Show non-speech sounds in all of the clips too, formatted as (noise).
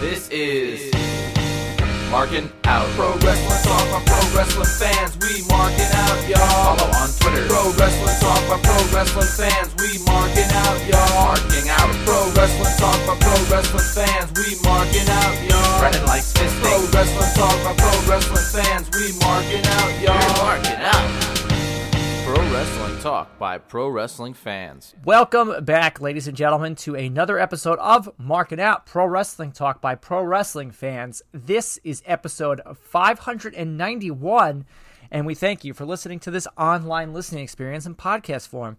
This is Marking Out. Pro Wrestling Talk by Pro Wrestling fans. We marking out, y'all. Follow on Twitter. Pro Wrestling Talk by Pro Wrestling fans. We marking out, y'all. Marking out. Pro Wrestling Talk by Pro Wrestling fans. We marking out, y'all. Brennan likes fisting. Pro Wrestling Talk by Pro Wrestling fans. We marking out, y'all. We're marking out. Pro Wrestling Talk by Pro Wrestling fans. Welcome back, ladies and gentlemen, to another episode of Marking Out Pro Wrestling Talk by Pro Wrestling fans. This is episode 591, and we thank you for listening to this online listening experience in podcast form.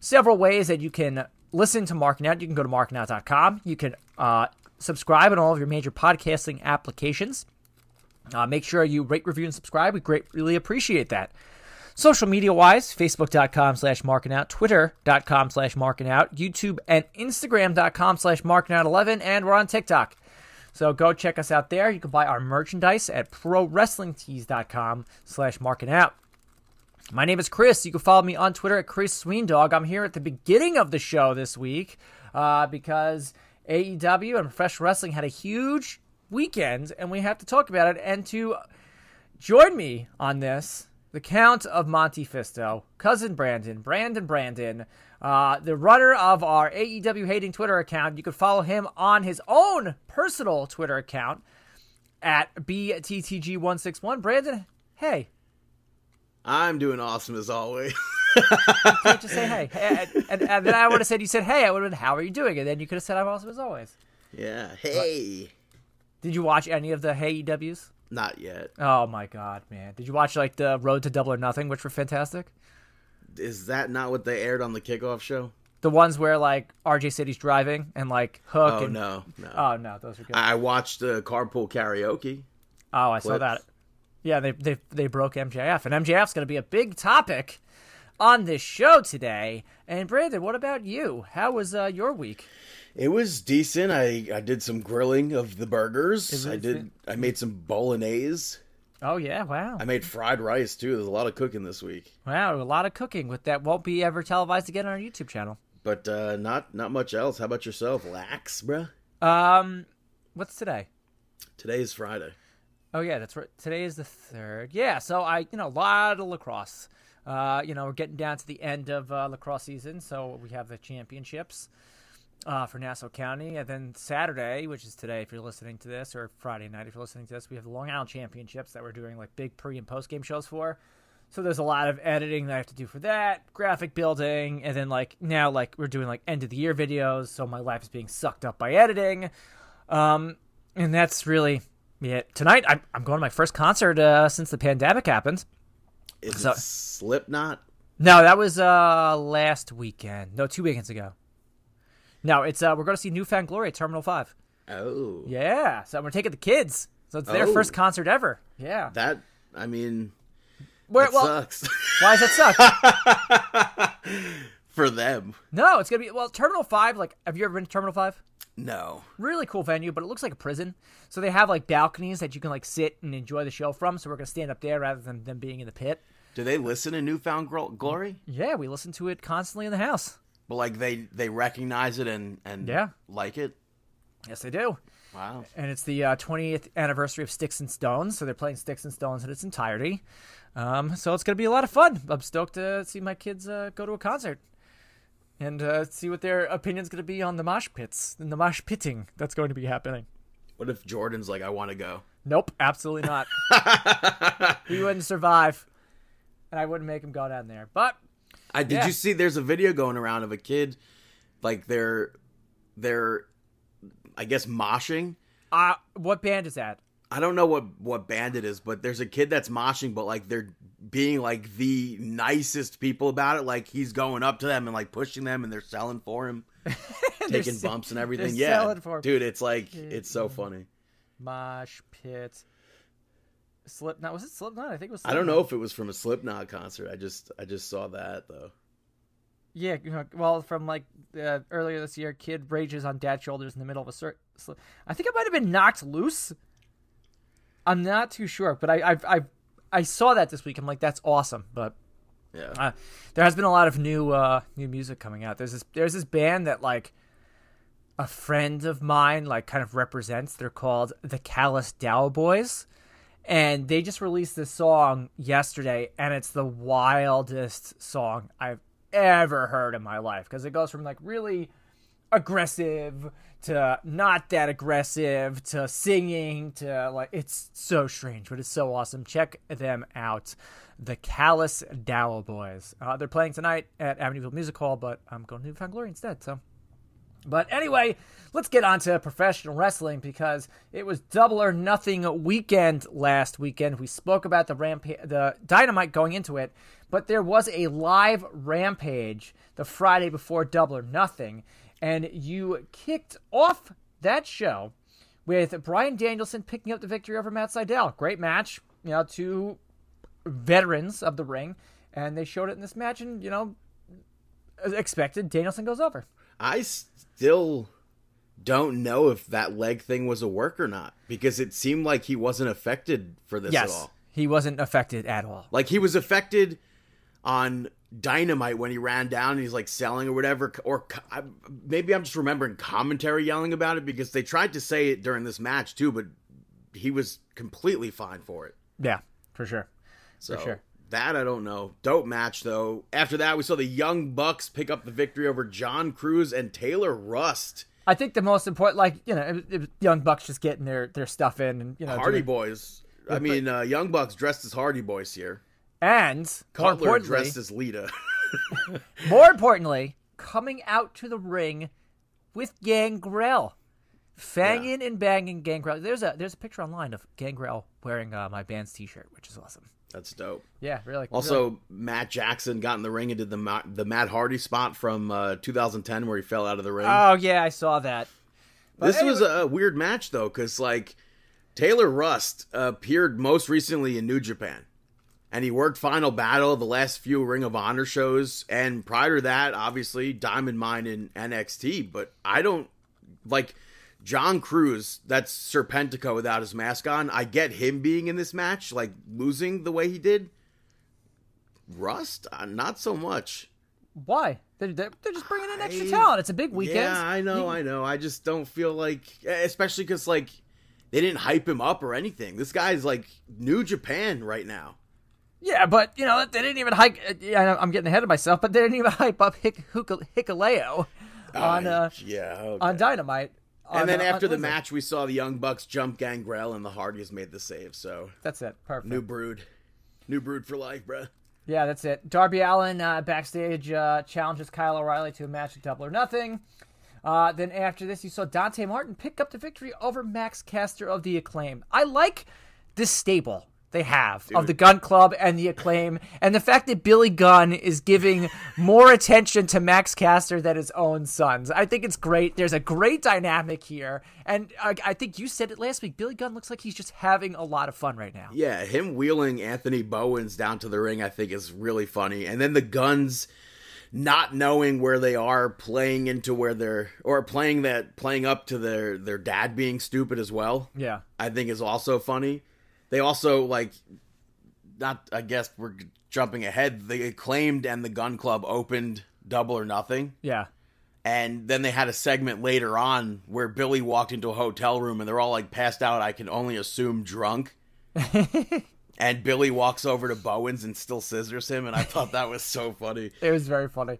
Several ways that you can listen to Marking Out. You can go to markingout.com. You can uh, subscribe on all of your major podcasting applications. Uh, make sure you rate, review, and subscribe. We greatly appreciate that. Social media wise, facebook.com slash marking out, twitter.com slash marking out, YouTube and Instagram.com slash marking out 11, and we're on TikTok. So go check us out there. You can buy our merchandise at prowrestlingtees.com slash marking out. My name is Chris. You can follow me on Twitter at Chris Sweendog. I'm here at the beginning of the show this week uh, because AEW and professional wrestling had a huge weekend, and we have to talk about it. And to join me on this the Count of Monte Fisto, cousin Brandon, Brandon Brandon, uh, the runner of our AEW hating Twitter account. You can follow him on his own personal Twitter account at BTTG161. Brandon, hey. I'm doing awesome as always. you (laughs) can't just say hey. (laughs) And, and, and then I would have said, you said hey. I would have been, how are you doing? And then you could have said, I'm awesome as always. Yeah, hey. Did you watch any of the Hey EWs? Not yet. Oh my god, man! Did you watch like the Road to Double or Nothing, which were fantastic? Is that not what they aired on the kickoff show? The ones where like RJ City's driving and like Hook. Oh and, no, no. Oh no, those are good. I watched the uh, carpool karaoke. Oh, I saw that. Yeah, they they they broke MJF, and MJF's going to be a big topic on this show today. And Brandon, what about you? How was uh, your week? It was decent. I, I did some grilling of the burgers. I did. I made some bolognese. Oh yeah! Wow. I made fried rice too. There's a lot of cooking this week. Wow, a lot of cooking with that won't be ever televised again on our YouTube channel. But uh, not not much else. How about yourself, Lax, bruh? Um, what's today? Today is Friday. Oh yeah, that's right. Today is the third. Yeah, so I you know a lot of lacrosse. Uh, you know we're getting down to the end of uh, lacrosse season, so we have the championships uh, for Nassau County. And then Saturday, which is today if you're listening to this, or Friday night if you're listening to this, we have the Long Island Championships that we're doing like big pre and post game shows for. So there's a lot of editing that I have to do for that, graphic building, and then like now like we're doing like end of the year videos. So my life is being sucked up by editing, um, and that's really it. Tonight I'm, I'm going to my first concert uh, since the pandemic happened. Is so, it Slipknot? No, that was uh last weekend. No, two weekends ago. No, it's uh, we're going to see New Found Glory at Terminal Five. Oh, yeah. So we're taking the kids. So it's their oh. first concert ever. Yeah. That I mean, where well, sucks. (laughs) why does that suck? (laughs) For them. No, it's gonna be well. Terminal Five. Like, have you ever been to Terminal Five? No. Really cool venue, but it looks like a prison. So they have like balconies that you can like sit and enjoy the show from. So we're gonna stand up there rather than them being in the pit. Do they listen to New Found Glory? Yeah, we listen to it constantly in the house. But like they they recognize it and and yeah. like it. Yes, they do. Wow. And it's the uh, 20th anniversary of Sticks and Stones, so they're playing Sticks and Stones in its entirety. Um, so it's going to be a lot of fun. I'm stoked to see my kids uh, go to a concert and uh, see what their opinion's going to be on the mosh pits and the mosh pitting that's going to be happening. What if Jordan's like, I want to go? Nope, absolutely not. (laughs) he wouldn't survive, and I wouldn't make him go down there. But I did yeah. you see? There's a video going around of a kid, like they're they're, I guess moshing. Uh what band is that? I don't know what what band it is, but there's a kid that's moshing, but like they're being like the nicest people about it. Like he's going up to them and like pushing them, and they're selling for him, (laughs) taking bumps and everything. yeah, dude, it's like it's so funny. Mosh pit. Slipknot was it Slipknot? I think it was. Slipknot. I don't know if it was from a Slipknot concert. I just I just saw that though. Yeah, well, from like uh, earlier this year, kid rages on dad's shoulders in the middle of a cir- I think it might have been knocked loose. I'm not too sure, but I I I, I saw that this week. I'm like, that's awesome. But yeah, uh, there has been a lot of new uh, new music coming out. There's this there's this band that like a friend of mine like kind of represents. They're called the Callous Daoboys. And they just released this song yesterday, and it's the wildest song I've ever heard in my life because it goes from like really aggressive to not that aggressive to singing to like it's so strange but it's so awesome. Check them out. The callous dowel boys. Uh, they're playing tonight at amityville music hall but i'm going to Found glory instead so but anyway, let's get on to professional wrestling because it was double or nothing weekend last weekend. We spoke about the rampa- the dynamite going into it, but there was a live rampage the Friday before double or nothing, and you kicked off that show with Bryan Danielson picking up the victory over Matt Sydal. Great match, you know, two veterans of the ring, and they showed it in this match, and you know, as expected, Danielson goes over. I still don't know if that leg thing was a work or not because it seemed like he wasn't affected for this yes, at all. He wasn't affected at all. Like he was affected on Dynamite when he ran down and he's like selling or whatever. Or maybe I'm just remembering commentary yelling about it because they tried to say it during this match too, but he was completely fine for it. Yeah, for sure. So for sure. That I don't know. Dope match though. After that, we saw the Young Bucks pick up the victory over John Cruz and Taylor Rust. I think the most important, like you know, it, it, Young Bucks just getting their their stuff in, and you know, Hardy doing, Boys. I mean, uh, Young Bucks dressed as Hardy Boys here, and more Cutler dressed as Lita. (laughs) more importantly, coming out to the ring with Gangrel, fanging yeah. and banging Gangrel. There's a there's a picture online of Gangrel wearing uh, my band's T-shirt, which is awesome. That's dope. Yeah, really. Also, really. Matt Jackson got in the ring and did the the Matt Hardy spot from uh, 2010 where he fell out of the ring. Oh yeah, I saw that. But this anyway. was a weird match though, because like Taylor Rust appeared most recently in New Japan, and he worked Final Battle, the last few Ring of Honor shows, and prior to that, obviously Diamond Mine in NXT. But I don't like John Cruz, that's Serpentico without his mask on. I get him being in this match, like losing the way he did. Rust, uh, not so much. Why? They're, they're, just bringing in extra I, talent. It's a big weekend. Yeah, I know, I know. I just don't feel like, especially because like they didn't hype him up or anything. This guy's like New Japan right now. Yeah, but you know they didn't even hype. Uh, I'm getting ahead of myself, but they didn't even (laughs) hype up Hick, Hikuleo on uh, yeah okay. on Dynamite and then after the match, we saw the Young Bucks jump Gangrel, and the Hardys made the save. So that's it. Perfect. New brood, new brood for life, bro. Yeah, that's it. Darby Allin uh, backstage uh, challenges Kyle O'Reilly to a match at Double or Nothing. Uh, then after this, you saw Dante Martin pick up the victory over Max Caster of the Acclaim. I like this stable they have Dude. of the Gun Club and the Acclaim, and the fact that Billy Gunn is giving more attention to Max Caster than his own sons. I think it's great. There's a great dynamic here, and I, I think you said it last week. Billy Gunn looks like he's just having a lot of fun right now. Yeah, him wheeling Anthony Bowens down to the ring, I think is really funny, and then the Guns not knowing where they are playing into where they're or playing that playing up to their their dad being stupid as well yeah i think is also funny they also like not I guess we're jumping ahead. The Acclaimed and the gun club opened double or nothing. Yeah. And then they had a segment later on where Billy walked into a hotel room and they're all like passed out, I can only assume drunk. (laughs) and Billy walks over to Bowens and still scissors him, and I thought that was so funny. It was very funny.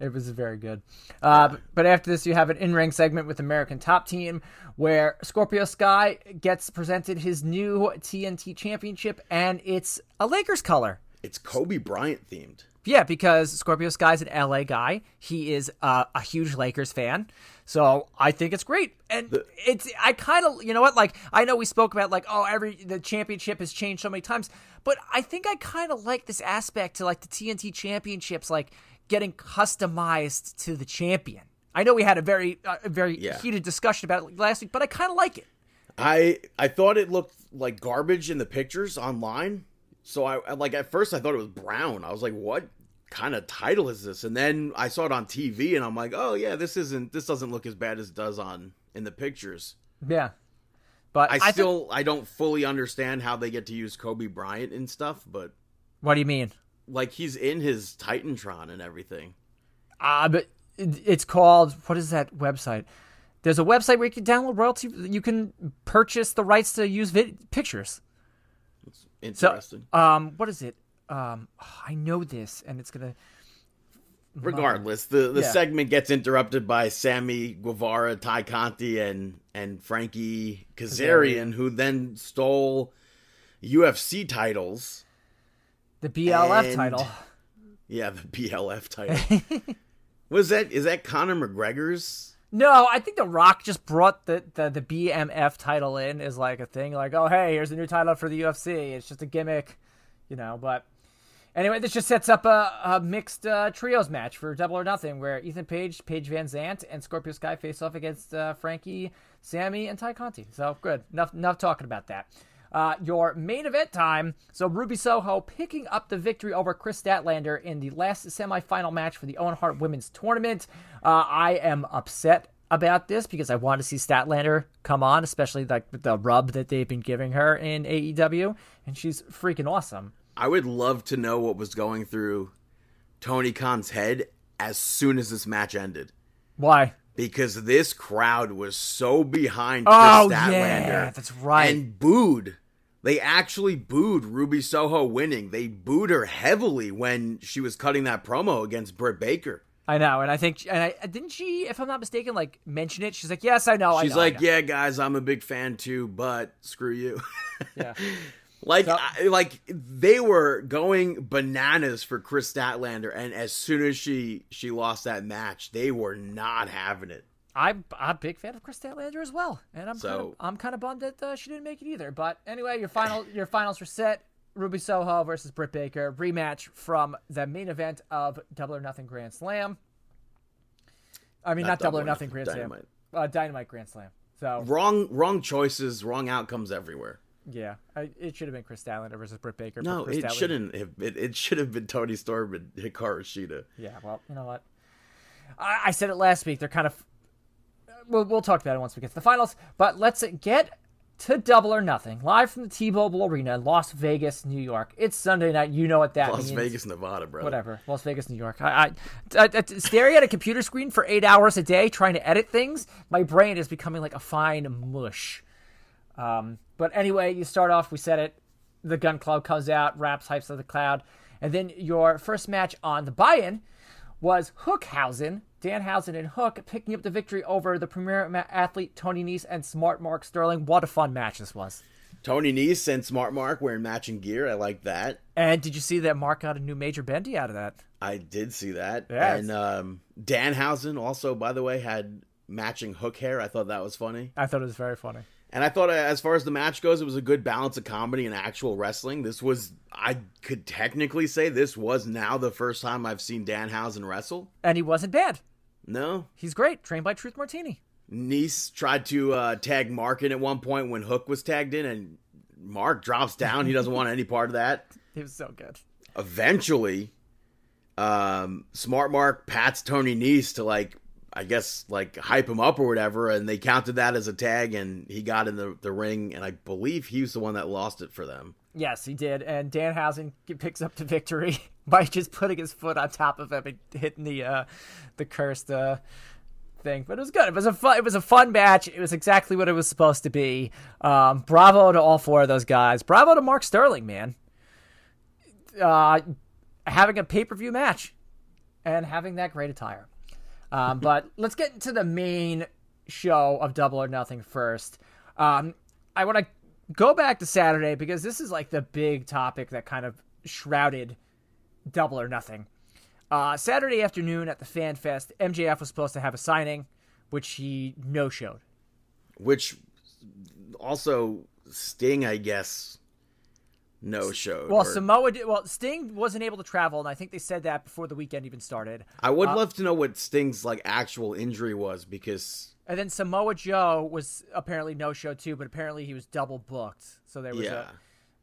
It was very good. Uh, but after this, you have an in ring segment with American Top Team where Scorpio Sky gets presented his new TNT Championship, and it's a Lakers color. It's Kobe Bryant themed. Yeah, because Scorpio Sky's an LA guy. He is uh, a huge Lakers fan. So I think it's great. And the, it's I kind of you know what like I know we spoke about like oh every the championship has changed so many times, but I think I kind of like this aspect to like the TNT championships like getting customized to the champion. I know we had a very uh, very yeah. heated discussion about it last week, but I kind of like it. I I thought it looked like garbage in the pictures online. So I like at first I thought it was brown. I was like, what kind of title is this? And then I saw it on TV and I'm like, oh yeah, this isn't this doesn't look as bad as it does on in the pictures. Yeah. But I, I still I don't fully understand how they get to use Kobe Bryant and stuff, but What do you mean? Like he's in his Titantron and everything. Ah, uh, but it's called what is that website? There's a website where you can download royalty. You can purchase the rights to use vid- pictures. So, Interesting. um, what is it? Um, I know this, and it's gonna. (laughs) Regardless, the, the Yeah. segment gets interrupted by Sammy Guevara, Tay Conti, and and Frankie Kazarian, who then stole UFC titles. The BLF And- title. (laughs) Yeah, the BLF title. (laughs) Was that is that Conor McGregor's? No, I think The Rock just brought the, the, the BMF title in as like a thing, like, oh, hey, here's a new title for the UFC. It's just a gimmick, you know. But anyway, this just sets up a, a mixed uh, trios match for Double or Nothing, where Ethan Page, Paige Van Zant, and Scorpio Sky face off against uh, Frankie, Sammy, and Tay Conti. So good. Enough, enough talking about that. Uh, your main event time. So Ruby Soho picking up the victory over Kris Statlander in the last semifinal match for the Owen Hart Women's Tournament. Uh, I am upset about this because I want to see Statlander come on, especially like the rub that they've been giving her in AEW, and she's freaking awesome. I would love to know what was going through Tony Khan's head as soon as this match ended. Why? Because this crowd was so behind oh, Kris Oh Statlander. yeah, that's right. and booed. They actually booed Ruby Soho winning. They booed her heavily when she was cutting that promo against Britt Baker. I know, and I think, and I didn't she, if I'm not mistaken, like mention it. She's like, "Yes, I know." I She's know, I like, know." "Yeah, guys, I'm a big fan too, but screw you." (laughs) yeah." Like, So- I, like they were going bananas for Kris Statlander, and as soon as she she lost that match, they were not having it. I'm, I'm a big fan of Kris Statlander as well, and I'm kind of So- I'm kind of bummed that uh, she didn't make it either. But anyway, your final (laughs) your finals were set. Ruby Soho versus Britt Baker rematch from the main event of Double or Nothing Grand Slam. I mean, not, Double, or Nothing Grand Dynamite. Slam, uh, Dynamite Grand Slam. So Wrong, wrong choices, wrong outcomes everywhere. Yeah, I, it should have been Kris Statlander versus Britt Baker. No, it Statlander- shouldn't have. It, it should have been Toni Storm and Hikaru Shida. Yeah, well, you know what? I, I said it last week. They're kind of. We'll, we'll talk about it once we get to the finals. But let's get to Double or Nothing, live from the T-Mobile Arena in Las Vegas, New York. It's Sunday night. You know what that Las means. Vegas, Nevada, bro. Whatever. Las Vegas, New York. I, I, I, I- staring at a computer screen for eight hours a day trying to edit things, my brain is becoming like a fine mush. Um, but anyway, you start off, we said it. The Gun Club comes out, raps, hypes of the cloud. And then your first match on the buy in was Hookhausen, Danhausen and Hook picking up the victory over the premier ma- athlete Tony Nese and Smart Mark Sterling. What a fun match this was. Tony Nese and Smart Mark wearing matching gear. I like that. And did you see that Mark got a new Major Bendy out of that? I did see that. Yes. And um, Danhausen also, by the way, had matching hook hair. I thought that was funny. I thought it was very funny. And I thought, as far as the match goes, it was a good balance of comedy and actual wrestling. This was, I could technically say, this was now the first time I've seen Danhausen wrestle. And he wasn't bad. No, He's great. Trained by Truth Martini. Nice tried to uh, tag Mark in at one point when Hook was tagged in, and Mark drops down. He doesn't want any part of that. (laughs) He was so good. Eventually, um, Smart Mark pats Tony Nese to like, I guess, like hype him up or whatever, and they counted that as a tag, and he got in the, the ring, and I believe he was the one that lost it for them. Yes, he did. And Danhausen picks up the victory (laughs) by just putting his foot on top of him and hitting the uh, the cursed uh, thing. But it was good. It was a fun. It was a fun match. It was exactly what it was supposed to be. Um, bravo to all four of those guys. Bravo to Mark Sterling, man. Uh, having a pay per view match and having that great attire. Um, but let's get into the main show of Double or Nothing first. Um, I want to go back to Saturday because this is like the big topic that kind of shrouded Double or Nothing. Uh, Saturday afternoon at the Fan Fest, MJF was supposed to have a signing, which he no showed. Which also Sting, I guess, no show. Well, or- Samoa did, well Sting wasn't able to travel, and I think they said that before the weekend even started. I uh, would love to know what Sting's like actual injury was because And then Samoa Joe was apparently no show too, but apparently he was double booked. So there was yeah. a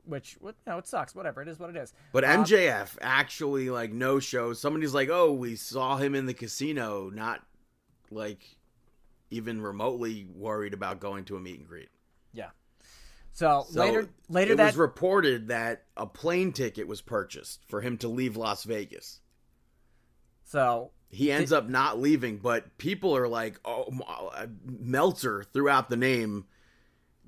which what no, it sucks. Whatever, it is what it is. But Um, MJF actually like no show. Somebody's like, "Oh, we saw him in the casino," not like even remotely worried about going to a meet and greet. So, So later later it that was reported that a plane ticket was purchased for him to leave Las Vegas. so He ends up not leaving, but people are like, "Oh, uh, Meltzer threw out the name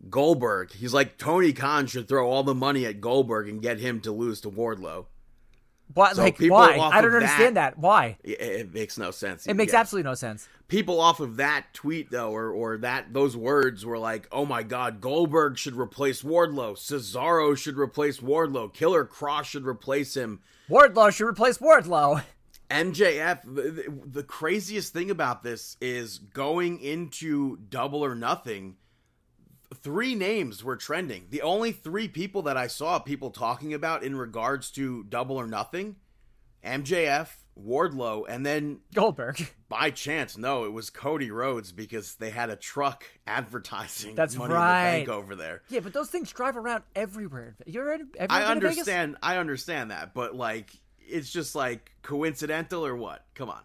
Goldberg." He's like, Tony Khan should throw all the money at Goldberg and get him to lose to Wardlow. But So like why? I don't understand that. Why? It, it makes no sense. It makes Yeah. absolutely no sense. People off of that tweet though, or or that those words were like, "Oh my God, Goldberg should replace Wardlow. Cesaro should replace Wardlow. Killer Kross should replace him." Wardlow should replace Wardlow. MJF, the, the craziest thing about this is going into Double or Nothing. Three names were trending. The only three people that I saw people talking about in regards to Double or Nothing, MJF, Wardlow, and then Goldberg. (laughs) by chance, no, it was Cody Rhodes because they had a truck (laughs) advertising That's Money right. in the Bank over there. Yeah, but those things drive around everywhere. You're in, I understand. I understand that, but like, it's just like coincidental or what? Come on.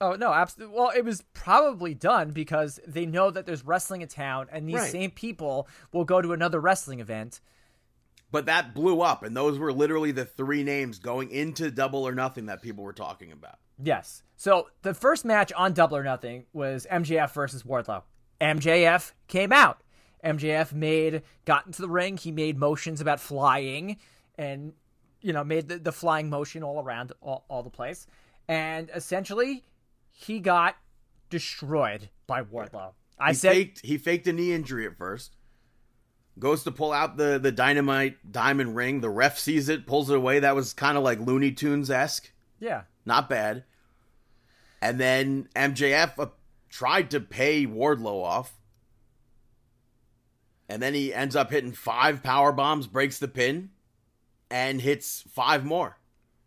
Oh no, absolutely. Well, it was probably done because they know that there's wrestling in town, and these Right. same people will go to another wrestling event. But that blew up, and those were literally the three names going into Double or Nothing that people were talking about. Yes. So the first match on Double or Nothing was MJF versus Wardlow. MJF came out. MJF made got into the ring. He made motions about flying, and you know made the, the flying motion all around all, all the place. And essentially, he got destroyed by Wardlow. I He said, faked. He faked a knee injury at first. Goes to pull out the the dynamite diamond ring. The ref sees it, pulls it away. That was kind of like Looney Tunes esque. "Yeah, not bad. And then MJF uh, tried to pay Wardlow off. And then he ends up hitting five power bombs, breaks the pin, and hits five more.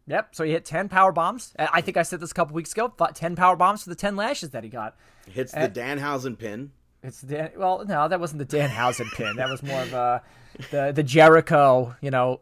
Yep. So he hit 10 power bombs. I I think I said this a couple weeks ago. 10 power bombs for the 10 lashes that he got. Hits Uh, the Danhausen pin. It's Dan. Well, no, that wasn't the Danhausen pin. That was more of a the the Jericho. You know,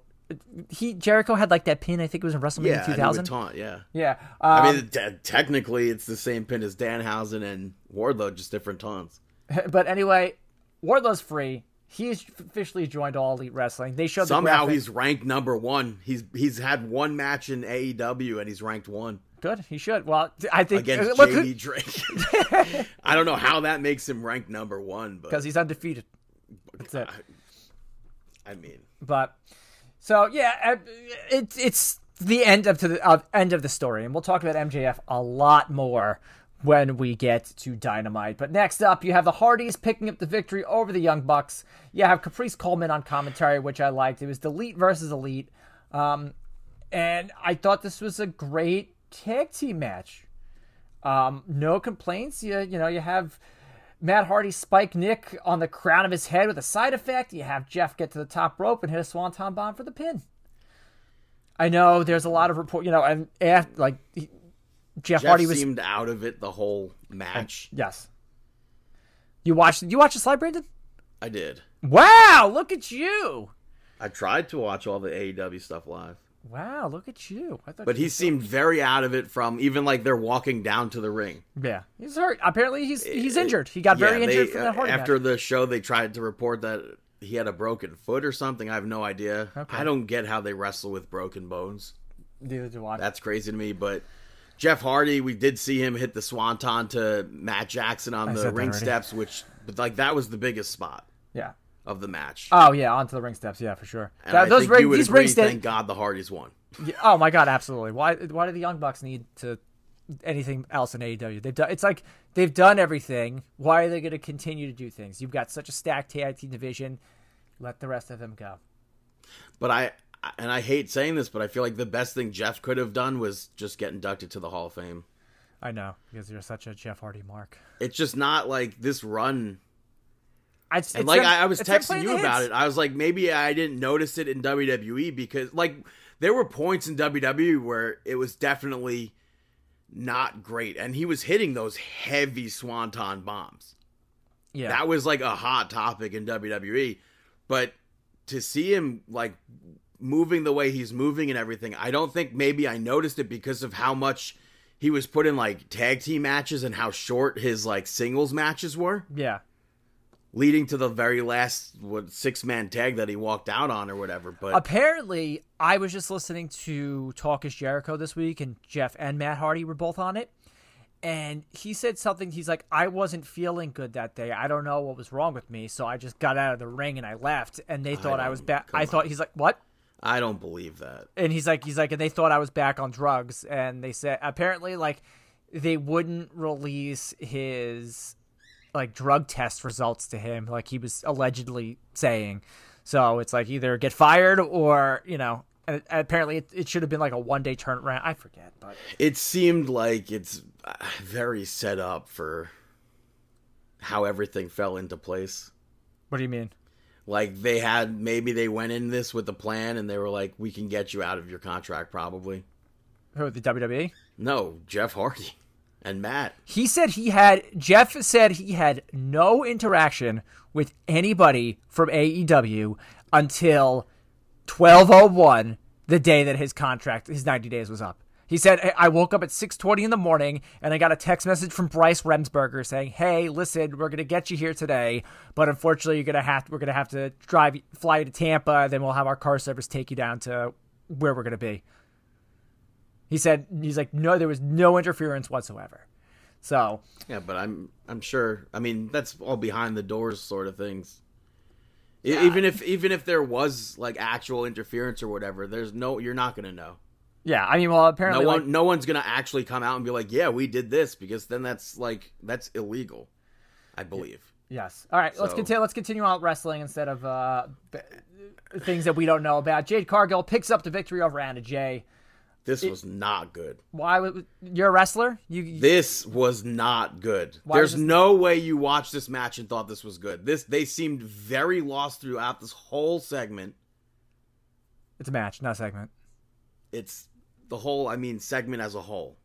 he Jericho had like that pin. I think it was in WrestleMania Yeah, and he would 2000. taunt. Yeah, Yeah. Um, I mean, te- technically, it's the same pin as Danhausen and Wardlow, just different taunts. (laughs) but anyway, Wardlow's free. He's officially joined All Elite Wrestling. They showed Somehow graphic. he's ranked number one. He's he's had one match in AEW and he's ranked one. Good. He should. Well, I think against look, JD Drake. (laughs) I don't know how that makes him ranked number one, but because he's undefeated. That's it. I mean, But so yeah, uh, it's it's the end of to the of, end of the story, and we'll talk about MJF a lot more when we get to Dynamite. But next up, you have the Hardys picking up the victory over the Young Bucks. You have Caprice Coleman on commentary, which I liked. It was Delete versus Elite, um, and I thought this was a great tag team match. Um, no complaints. You you know you have. Matt Hardy spike Nick on the crown of his head with a side effect. You have Jeff get to the top rope and hit a swanton bomb for the pin. I know there's a lot of report, you know, and after, like he- Jeff, Jeff Hardy was seemed out of it the whole match. yes. You watched? You watched the slide, Brandon? I did. Wow! Look at you! I tried to watch all the AEW stuff live, Wow! Look at you! But he seemed very out of it from even like they're walking down to the ring. yeah, he's hurt. Apparently, he's eh, he's eh, injured. He got very injured they- from that Hardy after the show. They tried to report that he had a broken foot or something. I have no idea. Okay. I don't get how they wrestle with broken bones. Neither do I. That's crazy to me. But Jeff Hardy, we did see him hit the swanton to Matt Jackson on I the ring steps, which but like that was the biggest spot yeah. Of the match. Oh yeah, onto the ring steps. Yeah, for sure. and That- those ring, these agree. ring steps. Thank God the Hardys won. Yeah, oh my god, absolutely. Why why do the Young Bucks need to anything else in AEW? They've done it's like they've done everything. Why are they going to continue to do things? You've got such a stacked tag team division. Let the rest of them go. But I and I hate saying this, but I feel like the best thing Jeff could have done was just get inducted to the Hall of Fame. I know because you're such a Jeff Hardy mark. It's just not like this run. I, And like them- I, I was texting you about it. I was like, maybe I didn't notice it in WWE because like there were points in WWE where it was definitely not great, and he was hitting those heavy swanton bombs. Yeah, That was like a hot topic in WWE, but to see him like moving the way he's moving and everything, I don't think maybe I noticed it because of how much he was put in like tag team matches and how short his like singles matches were. yeah, leading to the very last what six man tag that he walked out on or whatever. But Apparently, I was just listening to Talk is Jericho this week, and Jeff and Matt Hardy were both on it. And he said something. He's like, I wasn't feeling good that day. I don't know what was wrong with me. So I just got out of the ring and I left. And they thought I, was back. I thought, on. he's like, what? I don't believe that. and he's like he's like and they thought I was back on drugs and they said apparently like they wouldn't release his like drug test results to him like he was allegedly saying. So it's like either get fired or you know and apparently it, it should have been like a one day turnaround. I forget but It seemed like it's uh, very set up for how everything fell into place. what do you mean? Like they had maybe they went in this with a plan and they were like, "We can get you out of your contract, probably." who the WWE No, Jeff Hardy and Matt. he said he had Jeff said he had no interaction with anybody from AEW until 1201 the day that his contract his 90 days was up. He said "I- woke up at 6:20 in the morning and I got a text message from Bryce Remsberger saying, "Hey, listen, we're going to get you here today, but unfortunately you're going to have we're going to have to drive fly you to Tampa, then we'll have our car service take you down to where we're going to be." He said he's like, "No, there was no interference whatsoever." So, Yeah, but I'm I'm sure. I mean, that's all behind the doors sort of things. E- Even if even if there was like actual interference or whatever, there's no you're not gonna know. Yeah, I mean, well, apparently, No one like, no one's gonna actually come out and be like, yeah, we did this because then that's like that's illegal. I believe. yes. All right, let's continue. Let's continue on wrestling instead of uh, b- things that we don't know about. Jade Cargill picks up the victory over Anna Jay. This was not good. Why? would- You're a wrestler. You This was not good. There's this- no way you watched this match and thought this was good. This they seemed very lost throughout this whole segment. it's a match, not a segment. It's the whole, I mean, segment as a whole.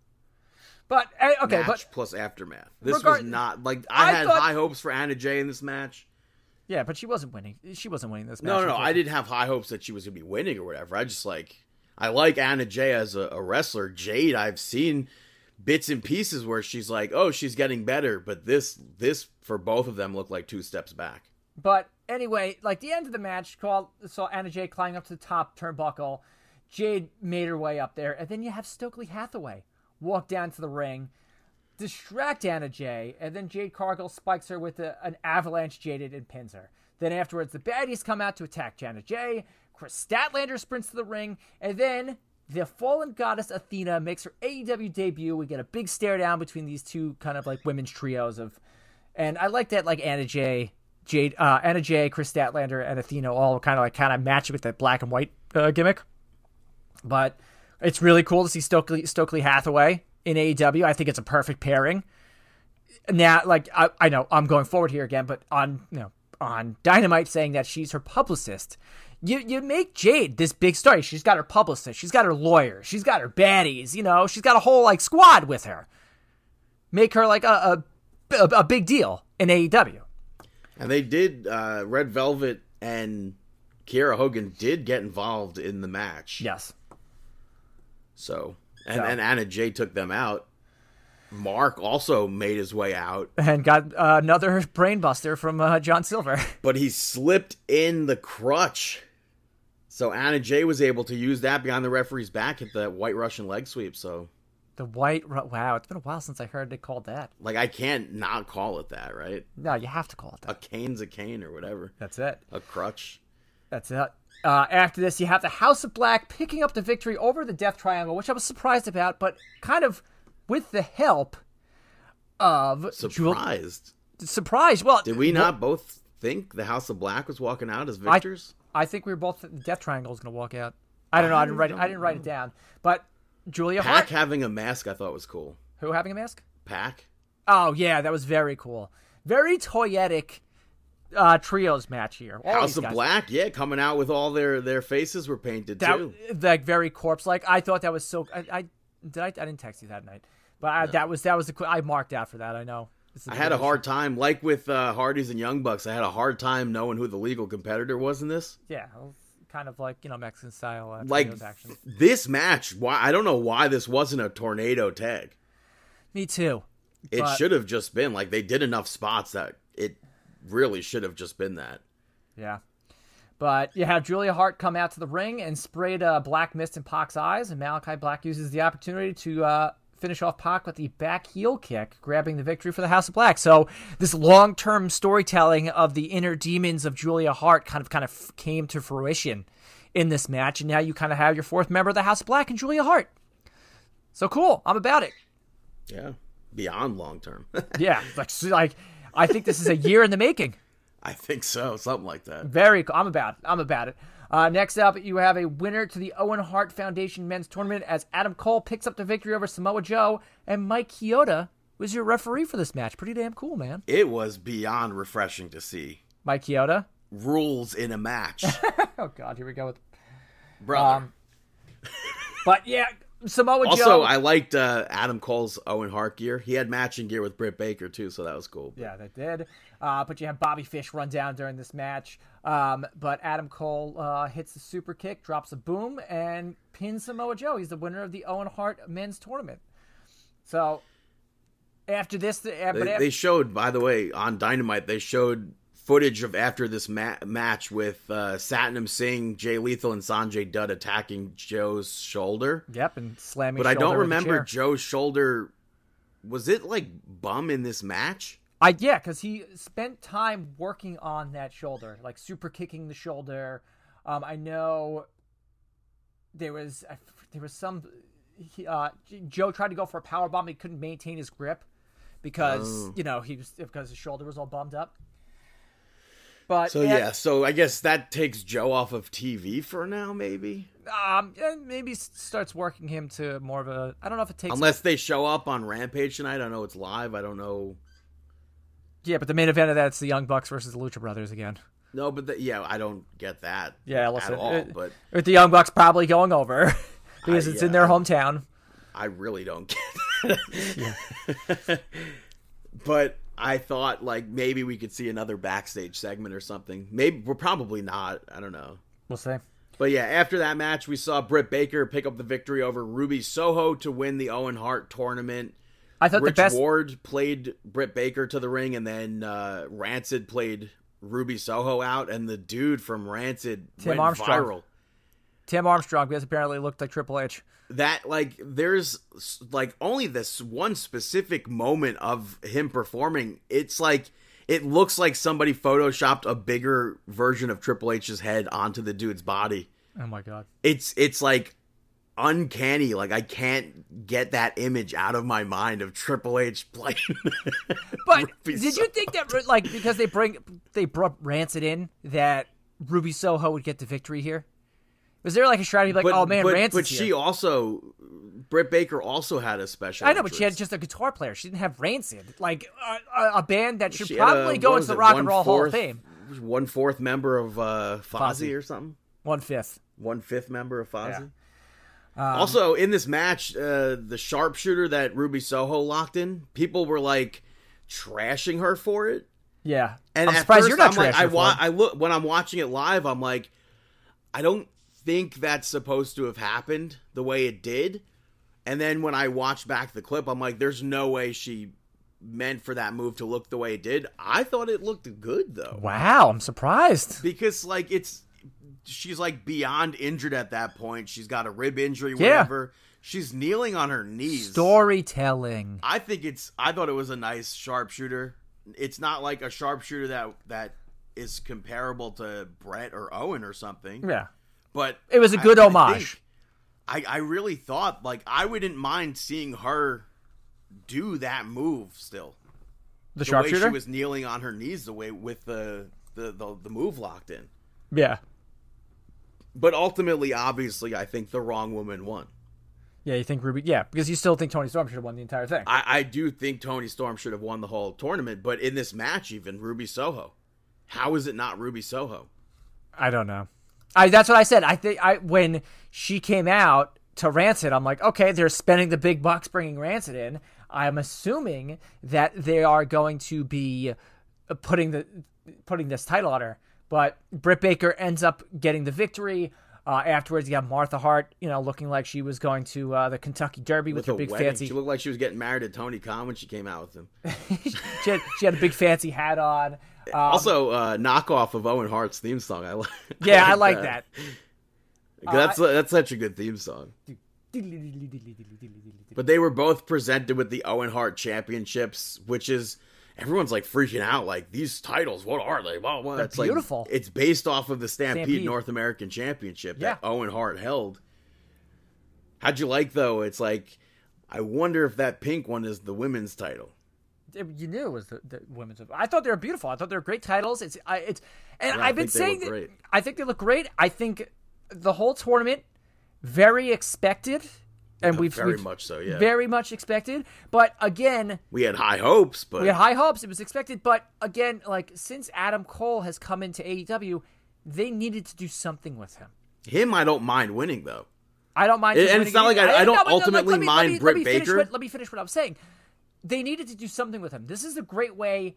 But eh, okay, match but plus aftermath. This Regard- was not like I, I had thought- high hopes for Anna Jay in this match. yeah, but she wasn't winning. She wasn't winning this match. No, no, no. I didn't have high hopes that she was gonna be winning or whatever. I just like I like Anna Jay as a, a wrestler. Jade, I've seen bits and pieces where she's like, oh, she's getting better, but this this for both of them looked like two steps back. But anyway, like the end of the match, called saw Anna Jay climbing up to the top turnbuckle. Jade made her way up there, and then you have Stokely Hathaway walk down to the ring, distract Anna Jay, and then Jade Cargill spikes her with a, an avalanche jaded and pins her. Then afterwards, the baddies come out to attack Janet Jay. Kris Statlander sprints to the ring, and then the fallen goddess Athena makes her AEW debut. We get a big stare down between these two kind of like women's trios of, and I like that like Anna Jay, Jade, uh, Anna Jay, Chris Statlander, and Athena all kind of like kind of match with that black and white uh, gimmick. But it's really cool to see Stokely Stokely Hathaway in AEW. I think it's a perfect pairing. Now, like I, I know I'm going forward here again, but on you know on Dynamite saying that she's her publicist, you you make Jade this big story. She's got her publicist, she's got her lawyer, she's got her baddies. You know, she's got a whole like squad with her. Make her like a a, a big deal in AEW. And they did uh Red Velvet and Kiera Hogan did get involved in the match. Yes. So and, So- and Anna Jay took them out. Mark also made his way out, And got uh, another brainbuster from uh, John Silver. (laughs) but he slipped in the crutch. So Anna Jay was able to use that behind the referee's back at the White Russian leg sweep. So The white wow, it's been a while since I heard it called that. like I can't not call it that, right? No, you have to call it that. A cane's a cane or whatever. That's it. A crutch. That's it. Uh, after this, you have the House of Black picking up the victory over the Death Triangle, which I was surprised about, but kind of with the help of Surprised. surprised. Well, Did we not both think the House of Black was walking out as victors? I think we were both. The Death Triangle is going to walk out. I don't know. I didn't write. It, I didn't write it down. But Julia Pack Hart, having a mask I thought was cool. who having a mask? Pac? Oh yeah, that was very cool. Very toyetic uh, trios match here. All House of guys. Black, yeah, coming out with all their their faces were painted that too. like very corpse like. I thought that was so. I, I did. I, I didn't text you that night, but I, that was that was the. qu- I marked out for that. I know. I had a hard time, like with uh, Hardys and Young Bucks. I had a hard time knowing who the legal competitor was in this. Yeah, kind of like you know Mexican style uh, Like this match, why I don't know why this wasn't a tornado tag. Me too. It But- should have just been like they did enough spots that it really should have just been that. Yeah. But you have Julia Hart come out to the ring and sprayed uh, black mist in Pac's eyes, and Malachi Black uses the opportunity to uh, finish off Pac with the back heel kick, grabbing the victory for the House of Black. So this long-term storytelling of the inner demons of Julia Hart kind of kind of came to fruition in this match, and now you kind of have your fourth member of the House of Black and Julia Hart. So cool, I'm about it. Yeah, beyond long term. (laughs) yeah, like like I think this is a year in the making. I think so, something like that. Very cool. I'm about it. I'm about it. Uh, next up, you have a winner to the Owen Hart Foundation Men's Tournament as Adam Cole picks up the victory over Samoa Joe, and Mike Chioda was your referee for this match. Pretty damn cool, man. It was beyond refreshing to see. Mike Chioda rules in a match. (laughs) oh God, here we go with brother. Um, but yeah, Samoa also, Joe. Also, I liked uh, Adam Cole's Owen Hart gear. He had matching gear with Britt Baker too, so that was cool. Yeah, that did. Uh, but you have Bobby Fish run down during this match. Um, but Adam Cole uh, hits the super kick, drops a boom, and pins Samoa Joe. He's the winner of the Owen Hart Men's Tournament. So after this, the, they, after, they showed, by the way, on Dynamite, they showed footage of after this ma- match with uh, Satnam Singh, Jay Lethal, and Sanjay Dutt attacking Joe's shoulder. Yep, and slamming. But I don't remember Joe's shoulder. Was it like bum in this match? I yeah, because he spent time working on that shoulder, like super kicking the shoulder. Um, I know there was there was some. He, uh, Joe tried to go for a power bomb. He couldn't maintain his grip because oh. you know he was because his shoulder was all bummed up. But so yeah, so I guess that takes Joe off of TV for now, maybe. Um, maybe starts working him to more of a. I don't know if it takes unless they show up on Rampage tonight. I don't know it's live. I don't know. Yeah, but the main event of that's the Young Bucks versus the Lucha Brothers again. No, but the, yeah, I don't get that. Yeah, listen, at all. It, but with the Young Bucks probably going over (laughs) because I, it's yeah, in their hometown. I really don't get it. (laughs) but I thought like maybe we could see another backstage segment or something. Maybe we're probably not. I don't know. We'll see. But yeah, after that match, we saw Britt Baker pick up the victory over Ruby Soho to win the Owen Hart tournament. I thought Rich the best Ward played Britt Baker to the ring, and then uh, Rancid played Ruby Soho out, and the dude from Rancid Tim went Armstrong. viral. Tim Armstrong, because apparently looked like Triple H that like there's like only this one specific moment of him performing it's like it looks like somebody photoshopped a bigger version of Triple H's head onto the dude's body oh my god it's it's like uncanny like I can't get that image out of my mind of Triple H playing (laughs) but did you think that like because they bring they brought Rancid in that Ruby Soho would get the victory here was there like a strategy like, but, oh man, but, Rance But she here. also, Britt Baker also had a special. I know, interest. but she had just a guitar player. She didn't have Rancid, like a, a band that should she probably a, go into the Rock and Roll fourth, Hall of Fame. One fourth member of uh, Fozzy, Fozzy or something. One fifth. One fifth member of Fozzy. Yeah. Um, also, in this match, uh, the sharpshooter that Ruby Soho locked in, people were like trashing her for it. Yeah, and I'm surprised you you're not I'm like, I, wa- I look when I'm watching it live. I'm like, I don't think that's supposed to have happened the way it did. And then when I watch back the clip, I'm like, there's no way she meant for that move to look the way it did. I thought it looked good though. Wow, I'm surprised. Because like it's she's like beyond injured at that point. She's got a rib injury, whatever. Yeah. She's kneeling on her knees. Storytelling. I think it's I thought it was a nice sharpshooter. It's not like a sharpshooter that that is comparable to Bret or Owen or something. Yeah. But it was a good I, homage. I, I, I really thought like I wouldn't mind seeing her do that move still. The, the sharpshooter. She was kneeling on her knees the way with the, the the the move locked in. Yeah. But ultimately, obviously, I think the wrong woman won. Yeah, you think Ruby? Yeah, because you still think Toni Storm should have won the entire thing. I, I do think Toni Storm should have won the whole tournament, but in this match, even Ruby Soho, how is it not Ruby Soho? I don't know. I that's what I said. I think I when she came out to Rancid, I'm like, okay, they're spending the big bucks bringing Rancid in. I'm assuming that they are going to be putting the putting this title on her. But Britt Baker ends up getting the victory. Uh, afterwards, you have Martha Hart, you know, looking like she was going to uh, the Kentucky Derby with, with her big wedding. fancy. She looked like she was getting married to Tony Khan when she came out with him. (laughs) she, had, she had a big fancy hat on. (laughs) also, uh, knockoff of Owen Hart's theme song. I like. (laughs) Yeah, I like that. That's that's such a good theme song. But they were both presented with the Owen Hart Championships, which is everyone's like freaking out. Like these titles, what are they? Blah, blah. They're it's beautiful. Like, it's based off of the Stampede, Stampede. North American Championship Yeah. that Owen Hart held. How'd you like though? It's like I wonder if that pink one is the women's title. It- you knew it was the, the women's. I thought they were beautiful. I thought they were great titles. It's I it's and Yeah, I've been saying that-. I think they look great. I think the whole tournament very expected, and uh, we've Very we've- much so, yeah. very much expected. But again, We had high hopes, but we had high hopes. It was expected, but again, like since Adam Cole has come into AEW, they needed to do something with him. him I don't mind winning though. I don't mind. And- and it's not like. I- I don't no, but no, ultimately me- mind me, Britt let Baker. what- let me finish what I'm saying. They needed to do something with him. This is a great way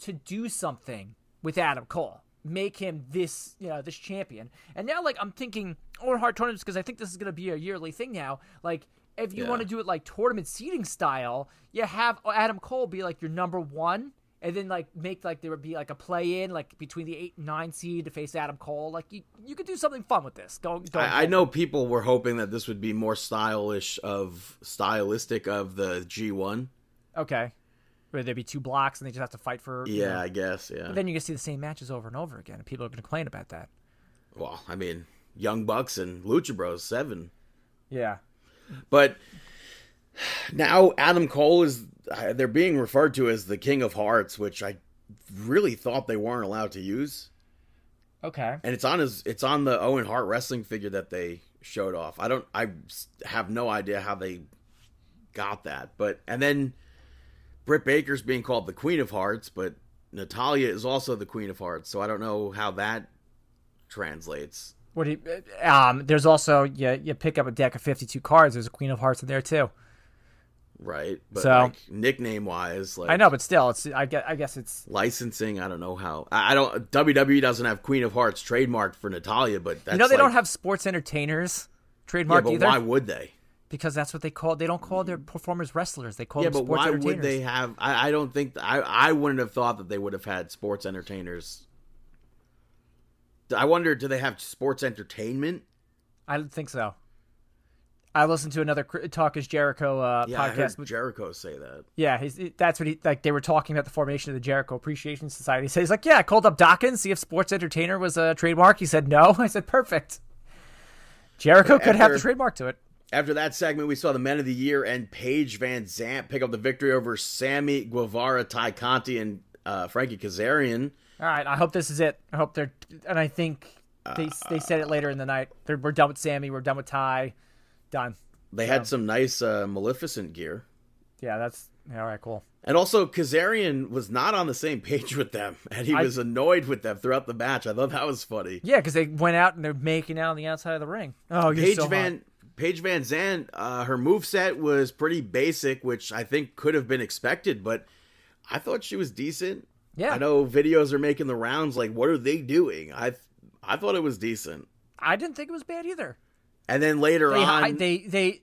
to do something with Adam Cole. Make him this, you know, this champion. And now, like, I'm thinking Owen Hart tournaments because I think this is going to be a yearly thing now. Like, if you Yeah. want to do it like tournament seating style, you have Adam Cole be like your number one, and then like make like there would be like a play in like between the eight and nine seed to face Adam Cole. Like you, you could do something fun with this. Don't. I, I know people were hoping that this would be more stylish of stylistic of the G one. Okay. Where there'd be two blocks and they just have to fight for. you Yeah, know. I guess. Yeah. But then you can see the same matches over and over again, and people are going to complain about that. well, I mean, Young Bucks and Lucha Bros seven, Yeah. but now Adam Cole is uh, they're being referred to as the King of Hearts, which I really thought they weren't allowed to use. Okay. and it's on his it's on the Owen Hart wrestling figure that they showed off. I don't I have no idea how they got that, but and then Britt Baker's being called the Queen of Hearts, but Natalya is also the Queen of Hearts, so I don't know how that translates. What do you, um? There's also you you pick up a deck of 52 cards. There's a Queen of Hearts in there too. Right, but So- like nickname wise, like I know, but still, it's I guess I guess it's licensing. I don't know how. I, I don't. WWE doesn't have Queen of Hearts trademarked for Natalya, but that's you know they like- don't have sports entertainers Yeah, trademarked but either why would they? Because that's what they call. They don't call their performers wrestlers. They call Yeah, them but why would they have? I, I don't think I I wouldn't have thought that they would have had sports entertainers. I wonder, do they have sports entertainment? I don't think so. I listened to another Talk is Jericho uh, Yeah, podcast Jericho say that. Yeah, he's, that's what he like. They were talking about the formation of the Jericho Appreciation Society. So he's like, "Yeah, I called up Dawkins, see if Sports Entertainer was a trademark." He said no. (laughs) I said, "Perfect." Jericho could have the trademark to it. After that segment, we saw the Men of the Year and Paige VanZant pick up the victory over Sammy Guevara, Tay Conti, and uh, Frankie Kazarian. All right, I hope this is it. I hope they're, and I think they they said it later in the night. They're, we're done with Sammy. We're done with Tay. Done. They had some nice uh, Maleficent gear. Yeah, that's yeah, all right. Cool. And also, Kazarian was not on the same page with them, and he I- was annoyed with them throughout the match. I thought that was funny. Yeah, because they went out and they're making out on the outside of the ring. Oh, Paige so. Van Paige VanZant, uh, her move set was pretty basic, which I think could have been expected, but I thought she was decent. Yeah, I know videos are making the rounds. Like, what are they doing? I I thought it was decent. I didn't think it was bad either. And then later They on, they they.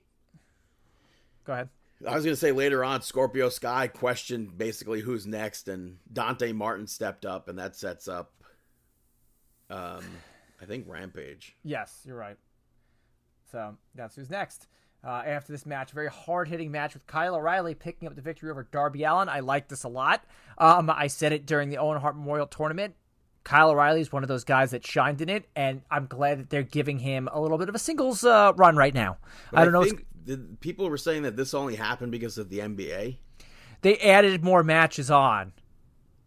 Go ahead. I was going to say later on, Scorpio Sky questioned basically who's next, and Dante Martin stepped up, and that sets up, um, I think Rampage. Yes, you're right. So that's who's next. Uh, after this match, very hard hitting match with Kyle O'Reilly picking up the victory over Darby Allin. I like this a lot. Um, I said it during the Owen Hart Memorial Tournament. Kyle O'Reilly is one of those guys that shined in it, and I'm glad that they're giving him a little bit of a singles uh, run right now. But I don't know. Think, the, people were saying that this only happened because of the NBA. they added more matches on.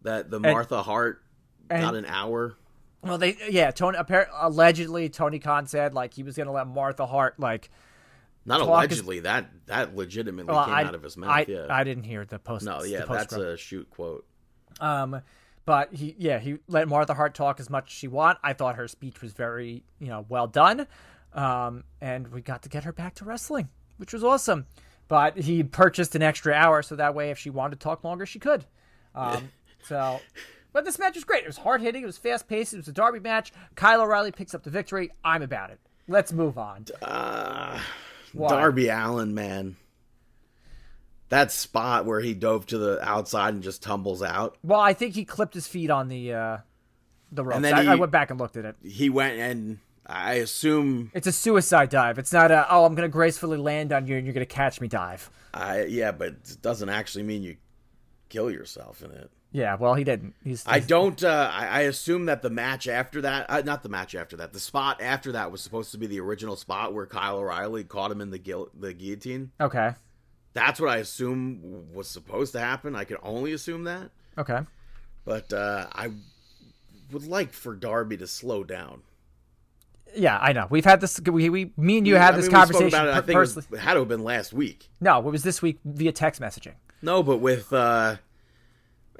That the Martha Hart and- got an hour. Well, they yeah. Tony appar- allegedly Tony Khan said like he was going to let Martha Hart like. Not allegedly. that that legitimately Well, came I, out of his mouth. I, yeah. I didn't hear the post. no, yeah, that's postscript. a shoot quote. Um, but he, yeah, he let Martha Hart talk as much as she want. I thought her speech was very, you know, well done. Um, and we got to get her back to wrestling, which was awesome. But he purchased an extra hour so that way, if she wanted to talk longer, she could. Um, (laughs) so, but this match was great. It was hard hitting. It was fast paced. It was a derby match. Kyle O'Reilly picks up the victory. I'm about it. Let's move on. Uh, Darby Allin, man. that spot where he dove to the outside and just tumbles out. Well, I think he clipped his feet on the uh, the ropes. then I, he- I went back and looked at it. He went and I assume It's a suicide dive. It's not a oh I'm gonna gracefully land on you and you're gonna catch me dive. I yeah, but it doesn't actually mean you kill yourself in it. Yeah, well he didn't. He's, I don't. Uh, I, I assume that the match after that, uh, not the match after that, the spot after that was supposed to be the original spot where Kyle O'Reilly caught him in the guil- the guillotine. Okay. That's what I assume was supposed to happen. I can only assume that, Okay. but uh, I would like for Darby to slow down. Yeah, I know. We've had this. We, we me and you I had mean, this spoke conversation about it, I think it, was- it had to have been last week. No, it was this week via text messaging. No, but with uh,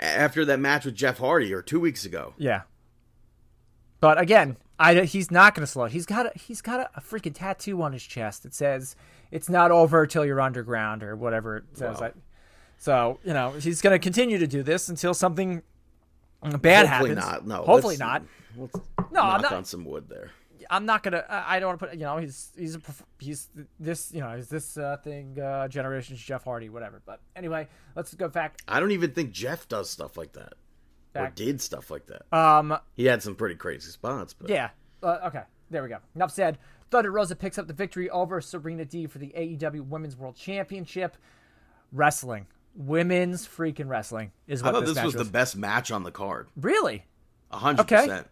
after that match with Jeff Hardy or two weeks ago. Yeah. But again, I he's not going to slow. He's got a he's got a, a freaking tattoo on his chest that says it's not over till you're underground or whatever it says. Wow. I, so you know he's going to continue to do this until something bad Hopefully happens. Hopefully not. No, hopefully not. No, I'm knock not- on some wood there. I'm not gonna. I I don't want to put. You know, he's he's a he's this. You know, is this uh, thing uh, generation's Jeff Hardy, whatever. But anyway, let's go back. I don't even think Jeff does stuff like that. Or did stuff like that. Um, He had some pretty crazy spots, but Yeah. Uh, okay. There we go. Enough said. Thunder Rosa picks up the victory over Serena Deeb for the AEW Women's World Championship. Wrestling, women's freaking wrestling is I what thought this, this, match was was. the best match on the card. Really? Hundred Okay. percent.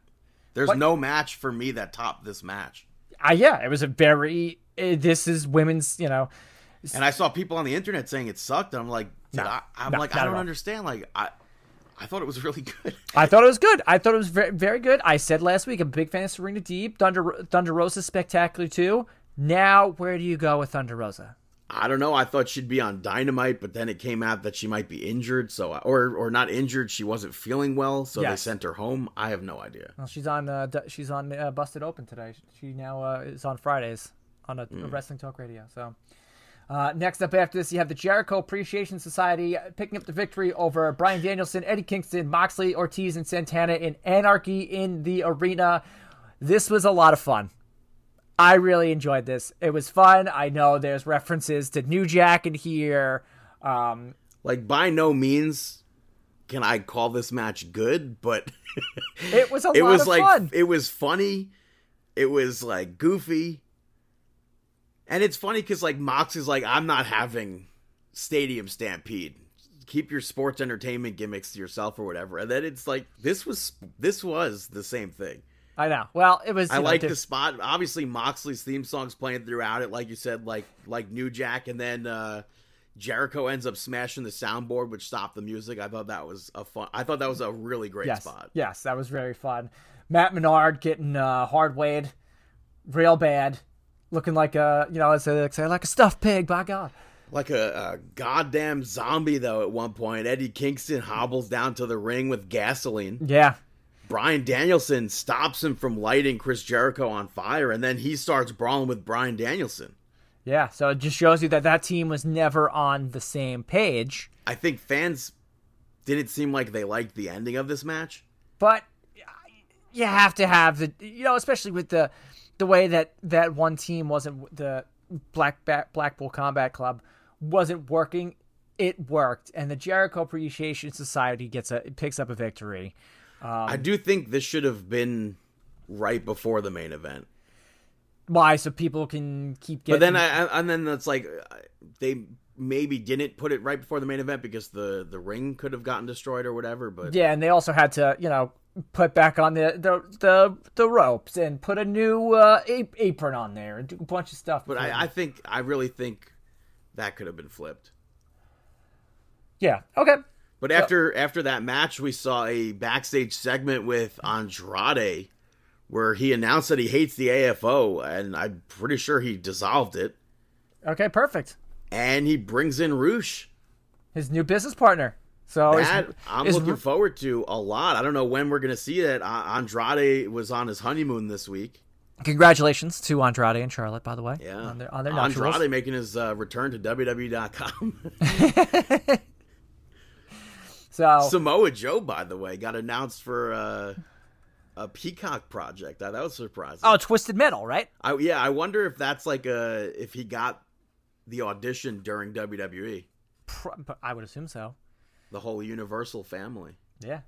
There's What- no match for me that topped this match. Uh, yeah. It was a very. Uh, this is women's. You know. And I saw people on the internet saying it sucked, and I'm like, No. I, I'm No, like, I don't understand. Like, I, I thought it was (laughs) really good. I thought it was good. I thought it was very, very good. I said last week, I'm a big fan of Serena Deeb. Thunder Thunder Rosa's spectacular too. Now, where do you go with Thunder Rosa? I don't know. I thought she'd be on Dynamite, but then it came out that she might be injured. So, or or not injured, she wasn't feeling well, so they sent her home. I have no idea. Well, she's on. Uh, she's on uh, Busted Open today. She now uh, is on Fridays on a, a Wrestling Talk Radio. So. Uh, next up after this, you have the Jericho Appreciation Society picking up the victory over Bryan Danielson, Eddie Kingston, Moxley, Ortiz, and Santana in Anarchy in the Arena. This was a lot of fun. I really enjoyed this. It was fun. I know there's references to New Jack in here. Um, Like, by no means can I call this match good, but (laughs) it was a (laughs) it lot was of like fun. it was funny. It was like goofy, and it's funny because like Mox is like, I'm not having Stadium Stampede. Keep your sports entertainment gimmicks to yourself or whatever. And then it's like this was this was the same thing. I know. Well, it was. I know, like diff- the spot. Obviously, Moxley's theme song's playing throughout it, like you said, like like New Jack, and then uh, Jericho ends up smashing the soundboard, which stopped the music. I thought that was a fun. I thought that was a really great yes, spot. Yes, that was very fun. Matt Menard getting uh, hard weighed, real bad, looking like a you know, as they say, like a stuffed pig. By God. Like a, a goddamn zombie, though. At one point, Eddie Kingston hobbles down to the ring with gasoline. Yeah. Bryan Danielson stops him from lighting Chris Jericho on fire, and then he starts brawling with Bryan Danielson. Yeah. So it just shows you that that team was never on the same page. I think fans didn't seem like they liked the ending of this match. but uh, you have to have the you know especially with the the way that that one team wasn't the black Ba- blackpool combat club wasn't working it worked and the jericho appreciation society gets a picks up a victory I do think this should have been right before the main event. why so people can keep getting But then I and then it's like uh, they maybe didn't put it right before the main event because the the ring could have gotten destroyed or whatever. But yeah and they also had to you know put back on the the the, the ropes and put a new uh, apron on there and do a bunch of stuff but I, I think I really think that could have been flipped. yeah okay But after after that match, we saw a backstage segment with Andrade where he announced that he hates the AFO, and I'm pretty sure he dissolved it. okay perfect And he brings in Rush. his new business partner so is- That I'm is looking forward to a lot. I don't know when we're going to see that. Andrade was on his honeymoon this week. Congratulations to Andrade and Charlotte, by the way. Yeah, on their on their nuptials. Andrade making his uh, return to WWE.com. (laughs) (laughs) So Samoa Joe, by the way, got announced for uh, a Peacock project. That, that was surprising. oh, Twisted Metal, right? I, yeah, I wonder if that's like a if he got the audition during. WWE. I would assume so. The whole Universal family. Yeah.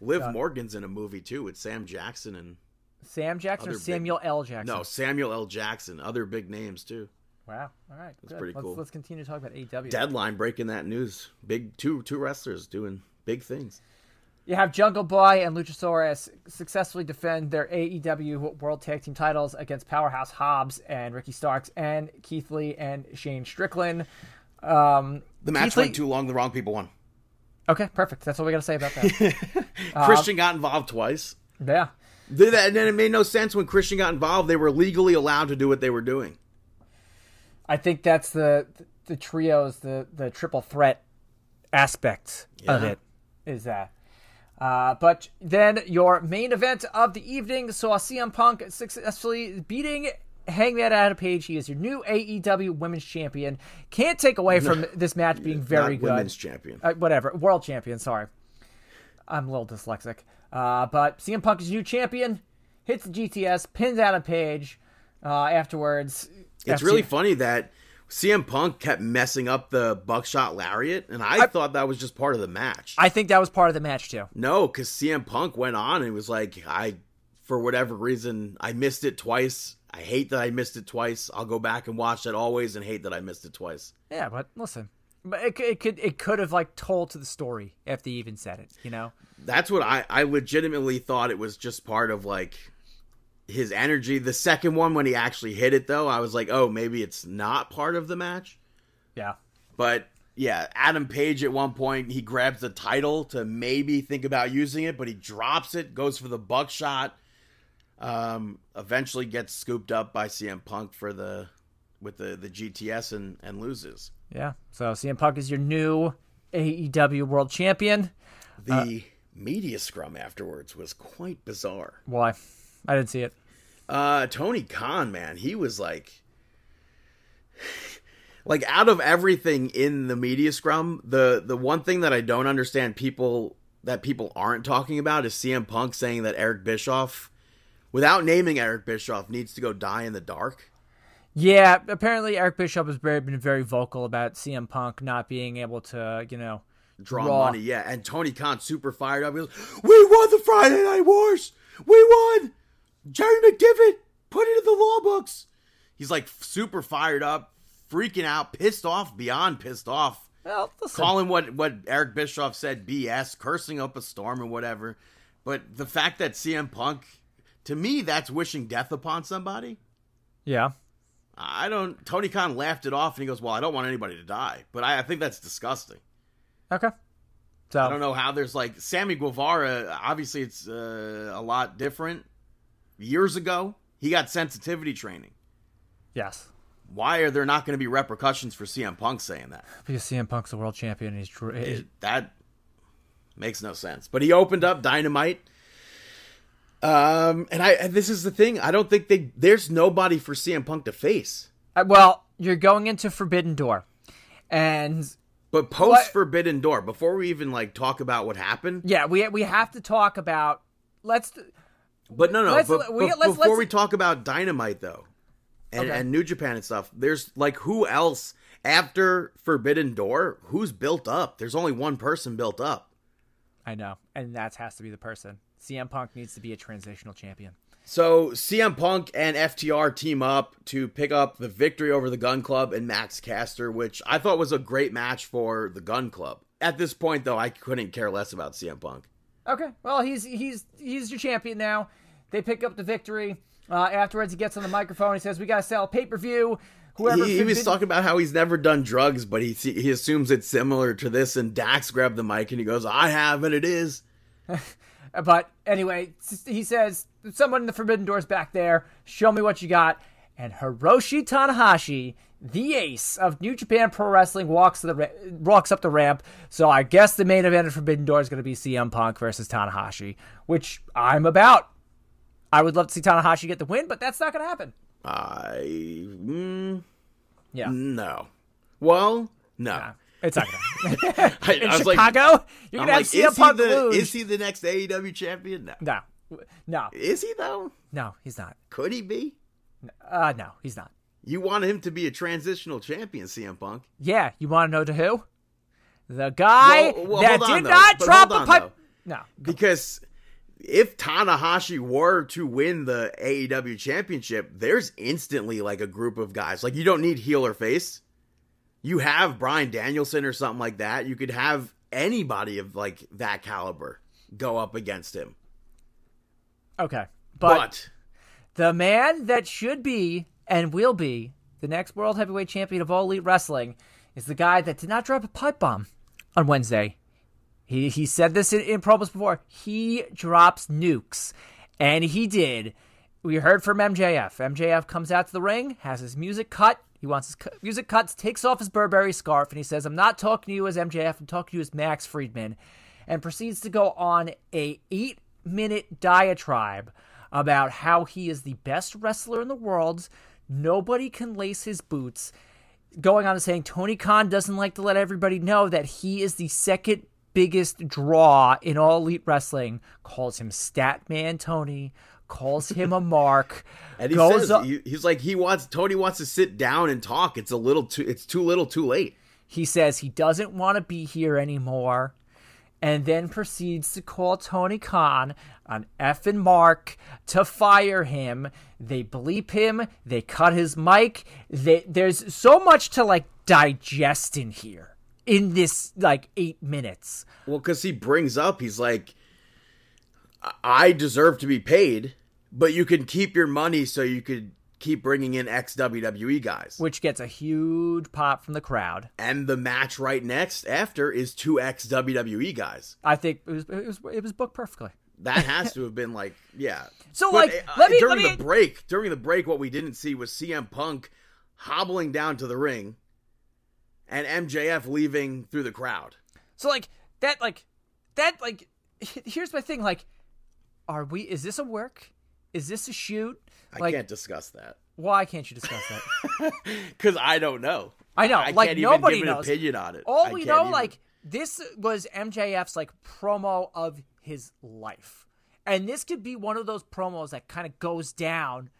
Liv Morgan's in a movie too with Sam Jackson and Sam Jackson or Other big- Samuel L. Jackson? no Samuel L. Jackson. Other big names too. Wow. All right. That's pretty let's, cool. Let's continue to talk about AEW. Deadline breaking that news. Big two two wrestlers doing big things. You have Jungle Boy and Luchasaurus successfully defend their AEW World Tag Team titles against Powerhouse Hobbs and Ricky Starks and Keith Lee and Shane Strickland. Um, The match Keith Lee- went too long. The wrong people won. Okay, perfect. That's all we got to say about that. (laughs) Christian got involved twice. yeah. And then it made no sense when Christian got involved. They were legally allowed to do what they were doing. I think that's the the trios, the the triple threat aspect of it is that. Uh, but then your main event of the evening saw CM Punk successfully beating Hangman Adam Page. He is your new AEW Women's Champion. Can't take away from this match being very Not good. women's champion. Uh, whatever, world champion. Sorry, I'm a little dyslexic. Uh, but CM Punk is new champion. Hits the GTS, pins out Adam Page. Uh, afterwards, It's FC really funny that CM Punk kept messing up the buckshot lariat, and I, thought that was just part of the match. I think that was part of the match too. no, because CM Punk went on and was like, I, for whatever reason, I missed it twice. I hate that I missed it twice. I'll go back and watch that always, and hate that I missed it twice. Yeah, but listen, but it, it could it could have like told to the story if they even said it. You know? That's what I, I legitimately thought it was just part of like his energy. The second one, when he actually hit it, though, I was like, oh, maybe it's not part of the match. Yeah. But yeah, Adam Page at one point he grabs the title to maybe think about using it, but he drops it, goes for the buckshot. Um, eventually gets scooped up by CM Punk for the with the the GTS and and loses. Yeah. So CM Punk is your new AEW World Champion. The media scrum afterwards was quite bizarre. Why? I didn't see it. Uh, Tony Khan, man, he was like, (sighs) like out of everything in the media scrum, the the one thing that I don't understand people that people aren't talking about is CM Punk saying that Eric Bischoff, without naming Eric Bischoff, needs to go die in the dark. Yeah. Apparently, Eric Bischoff has very, been very vocal about CM Punk not being able to, you know, Draw Raw. money, yeah. And Tony Khan super fired up. He goes, "We won the Friday Night Wars. We won. Jerry McDevitt put it in the law books." He's like super fired up, freaking out, pissed off beyond pissed off. well, calling what what Eric Bischoff said BS, cursing up a storm or whatever. But the fact that CM Punk, to me, that's wishing death upon somebody. Yeah. I don't. Tony Khan laughed it off and he goes, "Well, I don't want anybody to die," but I, I think that's disgusting. Okay. So I don't know how there's like Sammy Guevara. Obviously, it's uh, a lot different. Years ago, he got sensitivity training. yes, Why are there not going to be repercussions for CM Punk saying that? because CM Punk's a world champion. And he's It- that makes no sense. But he opened up Dynamite. Um, and I and this is the thing. I don't think they there's nobody for CM Punk to face. Uh, well, you're going into Forbidden Door, and But post What- Forbidden Door, before we even like talk about what happened, yeah, we we have to talk about. Let's but no, no. Let's- but, we- but let's- before let's- we talk about Dynamite though, and, Okay. and New Japan and stuff, there's like who else after Forbidden Door? Who's built up? There's only one person built up. I know, and that has to be the person. CM Punk needs to be a transitional champion. So CM Punk and FTR team up to pick up the victory over the Gunn Club and Max Caster, which I thought was a great match for the Gunn Club. At this point, though, I couldn't care less about CM Punk. Okay, well he's he's he's your champion now. They pick up the victory. Uh, afterwards, he gets on the microphone. He says, "We gotta sell pay per view." Whoever He, he was talking about how he's never done drugs, but he he assumes it's similar to this. And Dax grabbed the mic and he goes, "I have, and it is." (laughs) But anyway, he says, "Someone in the Forbidden Door's back there. Show me what you got." And Hiroshi Tanahashi, the ace of New Japan Pro Wrestling, walks to the ra- walks up the ramp. So I guess the main event of Forbidden Door is going to be CM Punk versus Tanahashi, which I'm about. I would love to see Tanahashi get the win, but that's not going to happen. I mm, Yeah, no. Well, no. it's not to happen. (laughs) I, In I was like, Chicago, you're I'm going to have like, CM he Punk the lose. is he the next AEW champion? No. No, no, Is he though? no, he's not. Could he be? Uh, no, he's not. You want him to be a transitional champion, CM Punk. Yeah, you want to know to who? the guy Well- well, that on, did though. not But drop a pipe. though. No, because if Tanahashi were to win the AEW championship, there's instantly like a group of guys. Like you don't need heel or face. You have Bryan Danielson or something like that. You could have anybody of like that caliber go up against him. okay, But, but the man that should be and will be the next world heavyweight champion of all elite wrestling is the guy that did not drop a pipe bomb on Wednesday. He he said this in, in promos before. He drops nukes, and he did. We heard from MJF. MJF comes out to the ring, has his music cut. He wants his cu- music cuts, takes off his Burberry scarf, and he says, "I'm not talking to you as MJF. I'm talking to you as Max Friedman," and proceeds to go on a eight minute diatribe about how he is the best wrestler in the world. Nobody can lace his boots going on and saying Tony Khan doesn't like to let everybody know that he is the second biggest draw in all elite wrestling. Calls him Statman Tony. Calls him a mark. (laughs) and he goes says up- he- he's like he wants Tony wants to sit down and talk. It's a little too it's too little, too late. He says he doesn't want to be here anymore, and then proceeds to call Tony Khan an and mark to fire him. They bleep him. They cut his mic. They, there's so much to like digest in here in this like eight minutes. Well, because he brings up, he's like, I- I deserve to be paid, but you can keep your money so you could keep bringing in ex WWE guys. which gets a huge pop from the crowd. And the match right next after is two ex WWE guys. I think it was it was, it was booked perfectly. That has to have been like, yeah. (laughs) So, But, like, uh, let me- during let me- the break, during the break, what we didn't see was CM Punk hobbling down to the ring, and MJF leaving through the crowd. So like that like that like here's my thing like are we is this a work? Is this a shoot? I Like can't discuss that why can't you discuss that? (laughs) because I don't know. I know, I like can't nobody even give knows. opinion on it. All I we know even. like this was MJF's like promo of his life. And this could be one of those promos that kind of goes down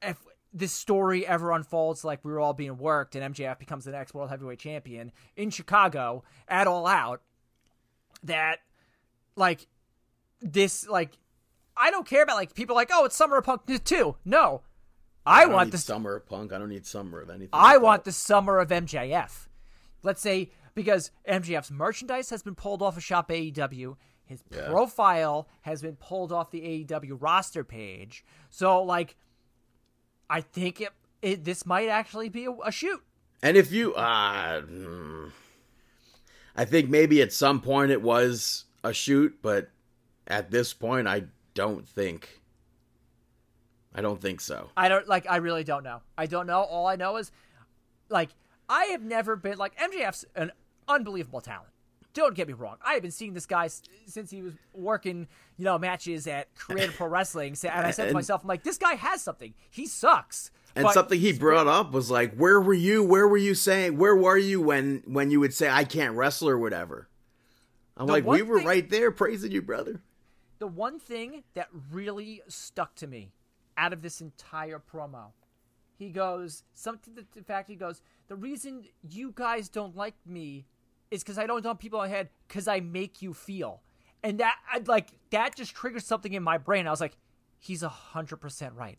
if this story ever unfolds like we were all being worked and MJF becomes the next world heavyweight champion in Chicago at all out that like this like I don't care about like people like oh it's Summer of Punk too. No. I, I want this summer of punk. I don't need summer of anything. I like want that. the summer of MJF. Let's say because MJF's merchandise has been pulled off of Shop AEW, his profile has been pulled off the AEW roster page. So like, I think it, it this might actually be a, a shoot. And if you, uh, hmm. I think maybe at some point it was a shoot, but at this point, I don't think. I don't think so. I don't like. I really don't know. I don't know. All I know is, like, I have never been like MJF's an unbelievable talent. Don't get me wrong. I have been seeing this guy s- since he was working, you know, matches at Create A Pro Wrestling, and I said to myself, I'm like, this guy has something. He sucks. And But something he brought up was like, "Where were you? Where were you saying? Where were you when when you would say I can't wrestle or whatever?" I'm The like, "We were thing- right there praising you, brother." the one thing that really stuck to me out of this entire promo, he goes something to the fact he goes, the reason you guys don't like me is because I don't dump people ahead because I make you feel, and that I like that just triggered something in my brain. I was like, he's a hundred percent right.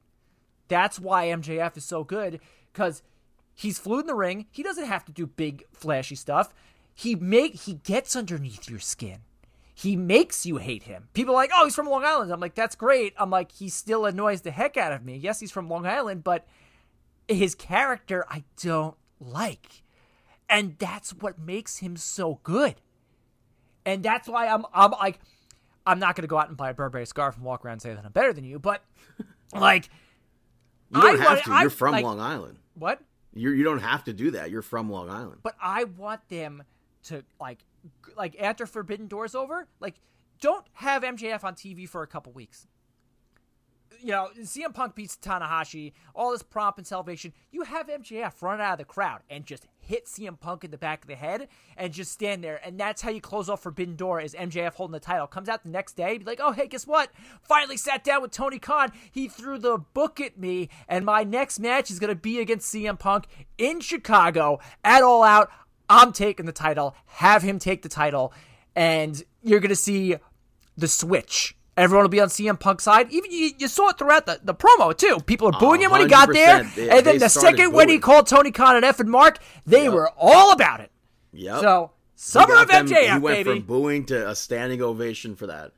That's why MJF is so good because he's fluid in the ring. He doesn't have to do big flashy stuff. He make he gets underneath your skin. He makes you hate him. People are like, oh, he's from Long Island. I'm like, that's great. I'm like, he still annoys the heck out of me. Yes, he's from Long Island, but his character I don't like. And that's what makes him so good. And that's why I'm I'm like I'm not gonna go out and buy a Burberry scarf and walk around and say that I'm better than you, but (laughs) like You don't I have want- to. I- You're from like- Long Island. what? You're, you don't have to do that. You're from Long Island. But I want them to like like after Forbidden Doors over, like don't have MJF on TV for a couple weeks. You know, CM Punk beats Tanahashi, all this prompt and salvation. You have MJF run out of the crowd and just hit CM Punk in the back of the head and just stand there. And that's how you close off Forbidden Door is MJF holding the title. Comes out the next day, be like, oh, hey, guess what? Finally sat down with Tony Khan. He threw the book at me, and my next match is going to be against CM Punk in Chicago at All Out. I'm taking the title. Have him take the title, and you're gonna see the switch. Everyone will be on CM Punk's side. Even you, you saw it throughout the, the promo too. People are booing him when he got there, They- and then the second when he called Tony Khan and F and Mark, they Yep. were all about it. Yep. So summer of them- MJF, He went baby. from booing to a standing ovation for that.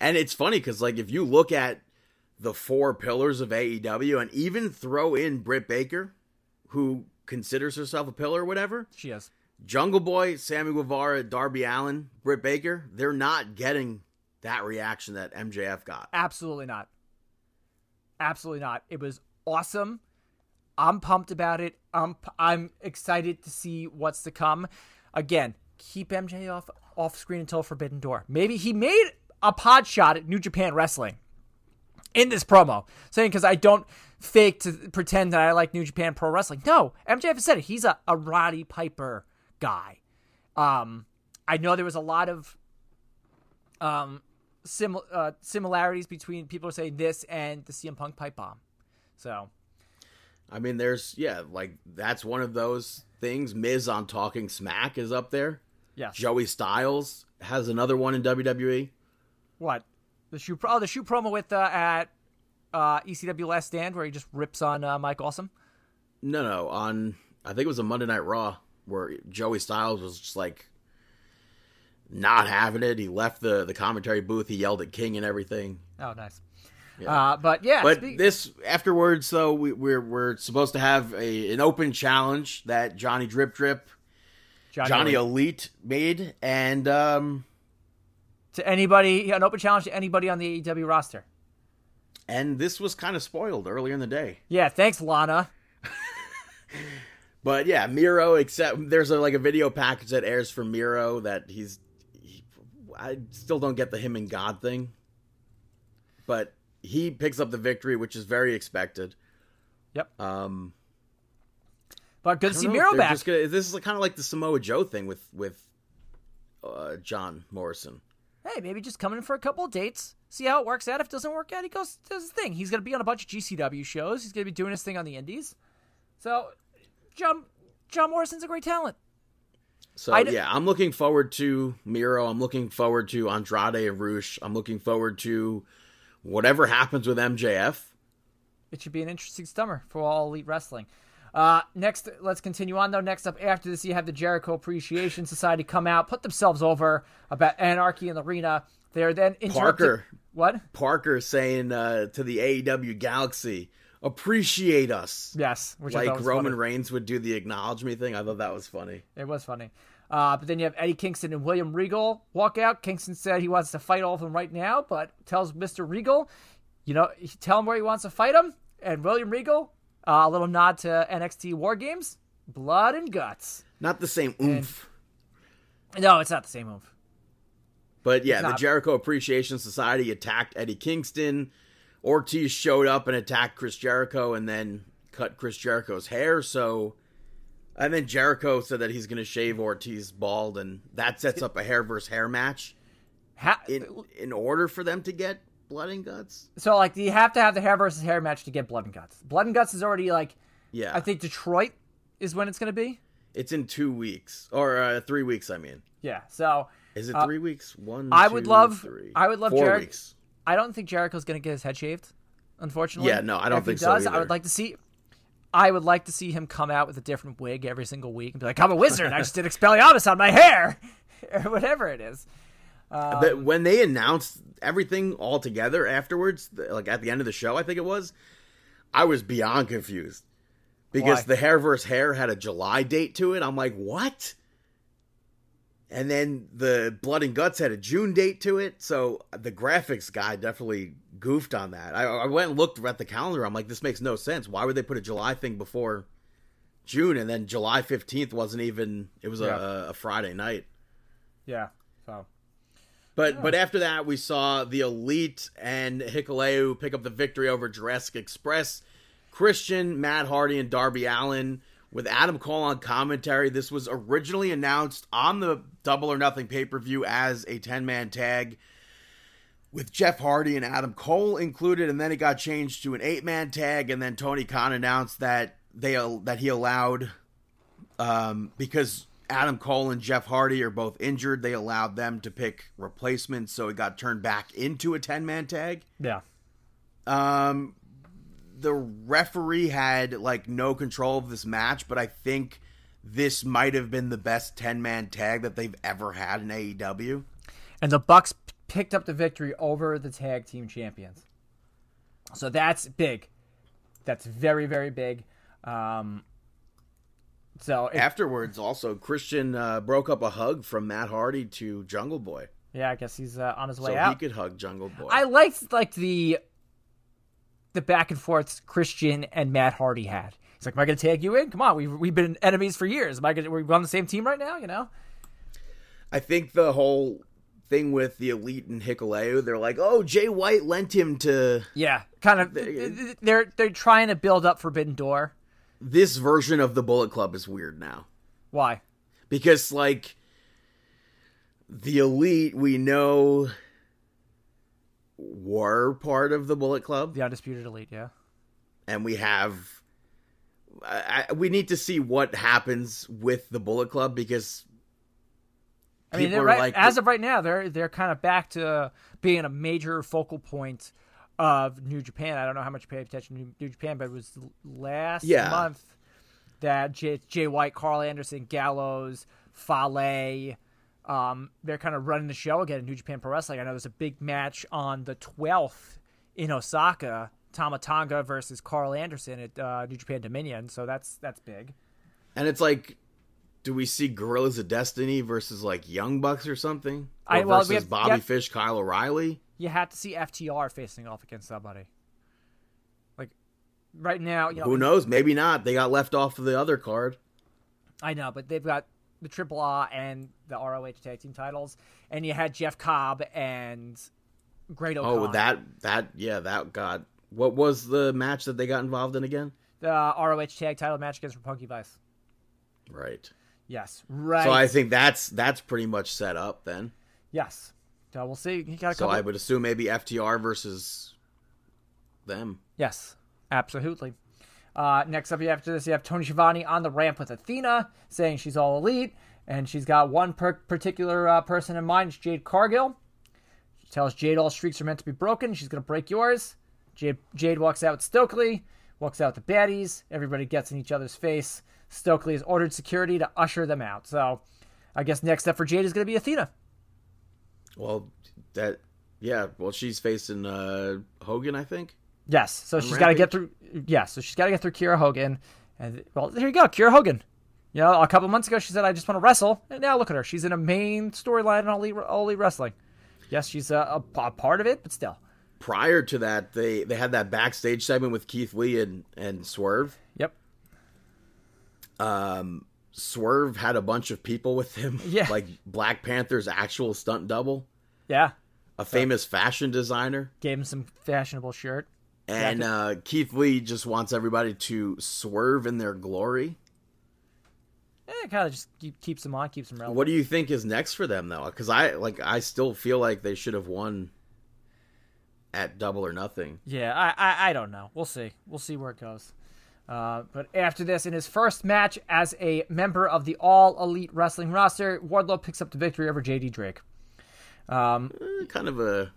And it's funny because, like, if you look at the four pillars of AEW and even throw in Britt Baker, who considers herself a pillar or whatever, she is. Jungle Boy, Sammy Guevara, Darby Allin, Britt Baker, they're not getting that reaction that MJF got. Absolutely not. Absolutely not. It was awesome. I'm pumped about it. I'm I'm excited to see what's to come. Again, keep MJ off off screen until Forbidden Door. Maybe he made a pod shot at New Japan Wrestling in this promo, saying because I don't fake to pretend that I like New Japan Pro Wrestling. No, MJF has said it. He's a, a Roddy Piper guy. Um, I know there was a lot of um sim- uh, similarities between people saying this and the CM Punk pipe bomb. So I mean, there's, yeah, like, that's one of those things. Miz on Talking Smack is up there. yeah, Joey Styles has another one in. WWE. what the shoe? Pro- oh, the shoe promo with uh, at uh, ECW Last Stand where he just rips on uh, Mike Awesome. No, no, on I think it was a Monday Night Raw where Joey Styles was just like not having it. He left the the commentary booth. He yelled at King and everything. Oh, nice. Yeah. Uh, but yeah, But speak- this afterwards, though, we, we're we're supposed to have a an open challenge that Johnny Drip Drip, Johnny, Johnny Elite. Elite made, and um to anybody, an open challenge to anybody on the AEW roster. and this was kind of spoiled earlier in the day. Yeah, thanks, Lana. (laughs) But yeah, Miro. Except there's a, like a video package that airs for Miro that he's. I still don't get the him and God thing. But he picks up the victory, which is very expected. Yep. Um, But good to see Miro back. gonna- this is kind of like the Samoa Joe thing with with uh, John Morrison. hey, maybe just come in for a couple of dates, see how it works out. If it doesn't work out, he goes does his thing. He's gonna be on a bunch of GCW shows. He's gonna be doing his thing on the Indies. So, John John Morrison's a great talent. So d- yeah, I'm looking forward to Miro. I'm looking forward to Andrade and Rush. I'm looking forward to whatever happens with MJF. It should be an interesting summer for all elite wrestling. Uh, next, let's continue on though. Next up, after this, you have the Jericho Appreciation Society come out, put themselves over about anarchy in the arena. They're then interrupted. Parker. What? Parker saying uh, to the AEW Galaxy, appreciate us. Yes, like Roman funny. Reigns would do the acknowledge me thing. I thought that was funny. It was funny. Uh, but then you have Eddie Kingston and William Regal walk out. Kingston said he wants to fight all of them right now, but tells Mr. Regal, you know, tell him where he wants to fight him. And William Regal, uh, a little nod to NXT War Games, blood and guts. Not the same oomph. No, it's not the same oomph. But yeah, the. Jericho Appreciation Society attacked Eddie Kingston. Ortiz showed up and attacked Chris Jericho and then cut Chris Jericho's hair. So, and then Jericho said that he's going to shave Ortiz bald, and that sets up a hair versus hair match Ha- in in order for them to get blood and guts. so, like, you have to have the hair versus hair match to get blood and guts. Blood and guts is already, like, Yeah, I think Detroit is when it's going to be. it's in two weeks or uh, three weeks. I mean, Yeah, so is it Uh, three weeks? One. I would two, love- three. I would love four Jericho- weeks. I don't think Jericho's going to get his head shaved. Unfortunately, Yeah, no, I don't if think he so does, I would like to see. I would like to see him come out with a different wig every single week and be like, "I'm a wizard. I just did Expelliarmus on my hair," (laughs) or whatever it is. Um, but when they announced everything all together afterwards, like at the end of the show, I think it was, I was beyond confused because Why? the hair versus hair had a July date to it. I'm like, what? And then the blood and guts had a June date to it. So the graphics guy definitely goofed on that. I, I went and looked at the calendar. I'm like, this makes no sense. Why would they put a July thing before June? And then July 15th wasn't even. It was Yeah. a, a Friday night. yeah. So But but after that, we saw the Elite and Hikuleo pick up the victory over Jurassic Express. Christian, Matt Hardy, and Darby Allin with Adam Cole on commentary. This was originally announced on the Double or Nothing pay per view as a 10 man tag with Jeff Hardy and Adam Cole included, and then it got changed to an eight man tag. And then Tony Khan announced that they that he allowed um, because Adam Cole and Jeff Hardy are both injured. They allowed them to pick replacements, so it got turned back into a 10 man tag. Yeah. Um, the referee had like no control of this match, but I think this might have been the best 10 man tag that they've ever had in AEW. And the Bucks picked up the victory over the tag team champions. So that's big. That's very, very big. Um, so it- Afterwards, also, Christian uh, broke up a hug from Matt Hardy to Jungle Boy. yeah, I guess he's uh, on his way So out. he could hug Jungle Boy. I liked like the the back and forth Christian and Matt Hardy had. He's like, "Am I going to tag you in? Come on, we've we've been enemies for years. Am I going? We're on the same team right now, you know?" I think the whole thing with the Elite and Hikuleo, they're like, oh, Jay White lent him to Yeah, kind of. They're they're trying to build up Forbidden Door. this version of the Bullet Club is weird now. Why? because like the elite we know were part of the bullet club The Undisputed Elite, yeah. and we have I, we need to see what happens with the bullet club because I mean, right, like as of right now, they're they're kind of back to being a major focal point of New Japan. I don't know how much you pay attention to New, New Japan, but it was last Yeah. month that Jay, Jay White, Karl Anderson, Gallows, Fale, um, they're kind of running the show again in New Japan Pro Wrestling. I know there's a big match on the 12th in Osaka, Tama Tonga versus Karl Anderson at uh, New Japan Dominion. So that's that's big. and it's like do we see Guerrillas of Destiny versus like Young Bucks or something? Or I- well, we versus have- Bobby yeah. Fish, Kyle O'Reilly. you had to see FTR facing off against somebody. Like right now, you know, Who knows? Maybe not. They got left off of the other card. I know, but they've got the Triple A and the ROH tag team titles, and you had Jeff Cobb and Great oh, O'Connor. Oh, that that yeah, that got. What was the match that they got involved in again? the ROH tag title match against Roppongi Vice. Right. Yes, right. So I think that's that's pretty much set up then. yes. So we'll see. He got a So couple. I would assume maybe FTR versus them. Yes, absolutely. Uh, next up, you after this, you have Tony Schiavone on the ramp with Athena, saying she's all elite, and she's got one per- particular uh, person in mind, it's Jade Cargill. She tells Jade all streaks are meant to be broken. She's going to break yours. Jade, Jade walks out Stokely, walks out the baddies. Everybody gets in each other's face. Stokely has ordered security to usher them out. So I guess next up for Jade is going to be Athena. Well, that yeah. Well, she's facing uh Hogan, I think. Yes. So she's got to get through. Yes. So she's got to get through Kiera Hogan. And well, there you go, Kiera Hogan. You know, a couple months ago she said, "I just want to wrestle," and now look at her. She's in a main storyline in all elite, all elite wrestling. Yes, she's a, a, a part of it, but still. Prior to that, they they had that backstage segment with Keith Lee and and Swerve. Yep. Um, Swerve had a bunch of people with him. (laughs) Yeah. like Black Panther's actual stunt double, Yeah. a famous fashion designer. Gave him some fashionable shirt. And uh, Keith Lee just wants everybody to swerve in their glory. It kind of just keep, keeps them on, keeps them relevant. What do you think is next for them though? Because I like I still feel like they should have won at Double or Nothing. Yeah, I, I I don't know. We'll see. We'll see where it goes. Uh, but after this, in his first match as a member of the All Elite Wrestling roster, Wardlow picks up the victory over JD Drake. Um, Eh, kind of a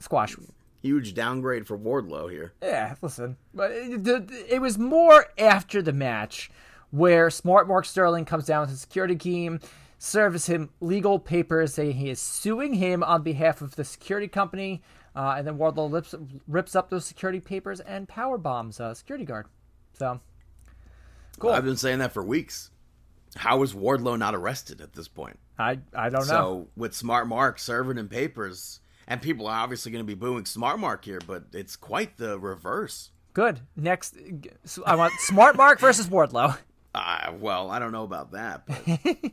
squash. Huge downgrade for Wardlow here. Yeah, listen, but it, it was more after the match where Smart Mark Sterling comes down with his security team, serves him legal papers saying he is suing him on behalf of the security company, uh, and then Wardlow rips, rips up those security papers and power bombs a security guard. So, cool. I've been saying that for weeks. How is Wardlow not arrested at this point? I I don't know. So with Smart Mark serving him papers, and people are obviously going to be booing Smart Mark here, but it's quite the reverse. Good. Next, I want Smart Mark versus Wardlow. (laughs) Uh, well, I don't know about that, but (laughs)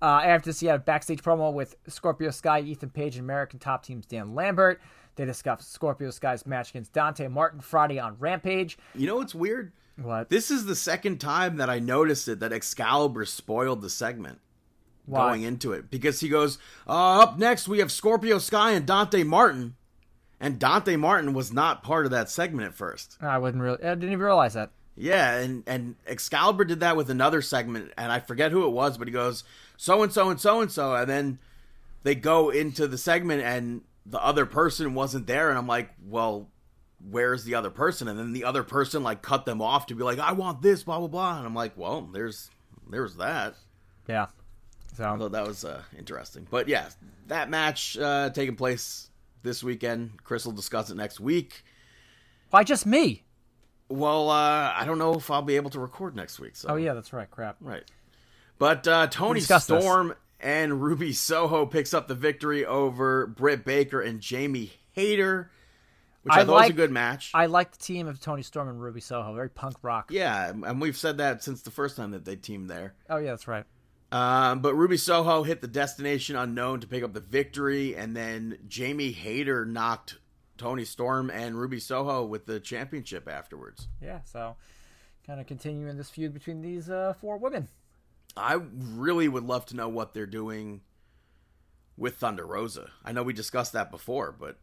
Uh, after this, you had a backstage promo with Scorpio Sky, Ethan Page, and American Top Team's Dan Lambert. They discussed Scorpio Sky's match against Dante Martin Friday on Rampage. you know what's weird? What? This is the second time that I noticed it that Excalibur spoiled the segment Why? going into it because he goes, uh, "Up next we have Scorpio Sky and Dante Martin," and Dante Martin was not part of that segment at first. I wouldn't really. I didn't even realize that. Yeah, and and Excalibur did that with another segment, and I forget who it was, but he goes so and so and so and so, and then they go into the segment, and the other person wasn't there, and I'm like, well, where's the other person? And then the other person like cut them off to be like, I want this, blah blah blah, and I'm like, well, there's there's that. Yeah. So I thought that was uh, interesting, but yeah, that match uh, taking place this weekend. Chris will discuss it next week. why just me? Well, uh, I don't know if I'll be able to record next week. So Oh yeah, that's right. Crap. Right. But uh, Tony discussed this. Storm and Ruby Soho picks up the victory over Britt Baker and Jamie Hayter, which I, I thought was a good match. I like the team of Toni Storm and Ruby Soho. Very punk rock. yeah, and we've said that since the first time that they teamed there. Oh yeah, that's right. Um, but Ruby Soho hit the destination unknown to pick up the victory, and then Jamie Hayter knocked Toni Storm and Ruby Soho with the championship afterwards. Yeah. So kind of continuing this feud between these uh, four women. I really would love to know what they're doing with Thunder Rosa. I know we discussed that before, but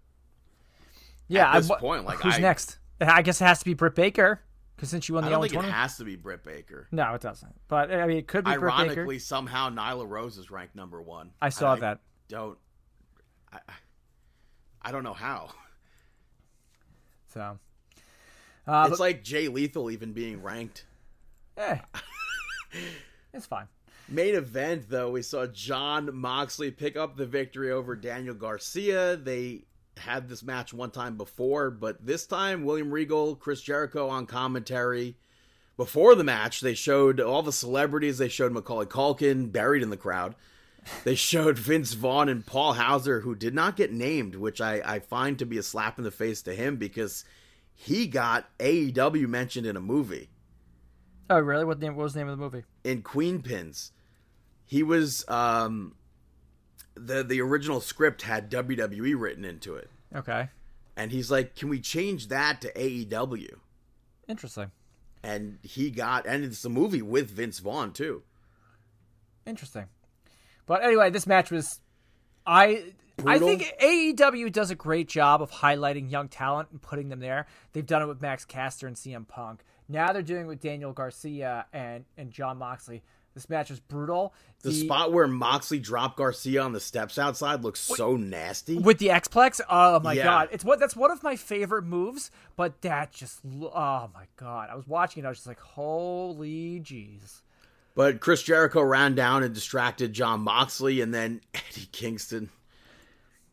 Yeah. At this I, point, like, who's I- next? I guess it has to be Britt Baker because since she won I the don't L think it has to be Britt Baker. No, it doesn't. But I mean, it could be Britt Baker. Ironically, somehow Nyla Rose is ranked number one. I saw And that. Don't. I, I don't know how. So. Uh, it's but, like Jay Lethal even being ranked. eh, (laughs) it's fine. Main event though, we saw Jon Moxley pick up the victory over Daniel Garcia. They had this match one time before, but this time William Regal, Chris Jericho on commentary. Before the match, they showed all the celebrities. They showed Macaulay Culkin buried in the crowd. They showed (laughs) Vince Vaughn and Paul Hauser, who did not get named, which I, I find to be a slap in the face to him because he got AEW mentioned in a movie Oh, really? What name? What was the name of the movie? in Queenpins. He was um the the original script had WWE written into it. Okay, And he's like, "Can we change that to AEW?" interesting. And he got and it's a movie with Vince Vaughn too. Interesting. But anyway, this match was I I think AEW does a great job of highlighting young talent and putting them there. They've done it with Max Caster and CM Punk. Now they're doing it with Daniel Garcia and and Jon Moxley. This match was brutal. The, spot where Moxley dropped Garcia on the steps outside looks so nasty. with the Xplex, oh my Yeah. god, it's what that's one of my favorite moves. But that just, oh my god, I was watching it, I was just like, holy jeez. But Chris Jericho ran down and distracted Jon Moxley, and then (laughs) Eddie Kingston.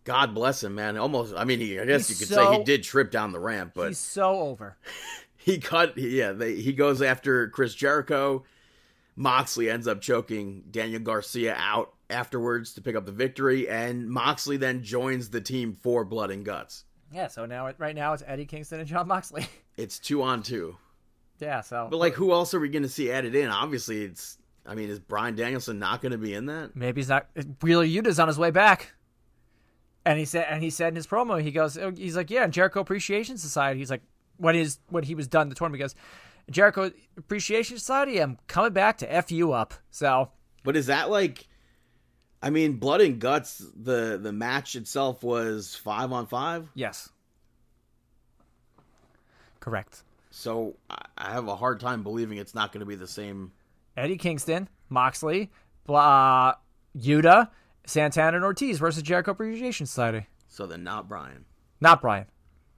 God bless him, man. Almost, I mean, he, I guess He's you could say he did trip down the ramp, but He's so over. (laughs) he cut yeah they, he goes after chris jericho moxley ends up choking daniel garcia out afterwards to pick up the victory and moxley then joins the team for blood and guts Yeah, so now right now it's Eddie Kingston and Jon Moxley. (laughs) it's two on two yeah, so but like who else are we going to see added in obviously it's i mean is bryan danielson not going to be in that maybe he's not. Wheeler Yuta's on his way back. And he said, and he said in his promo, he goes, oh, he's like, yeah, Jericho Appreciation Society. He's like, what is what he was done the tournament, he goes, Jericho Appreciation Society, I'm coming back to f you up. So but is that like i mean blood and guts the the match itself was five on five yes, correct. so i have a hard time believing it's not going to be the same Eddie Kingston, Moxley, blah, uh, Yuta, Santana, and Ortiz versus Jericho Appreciation Society. so then not bryan Not Bryan.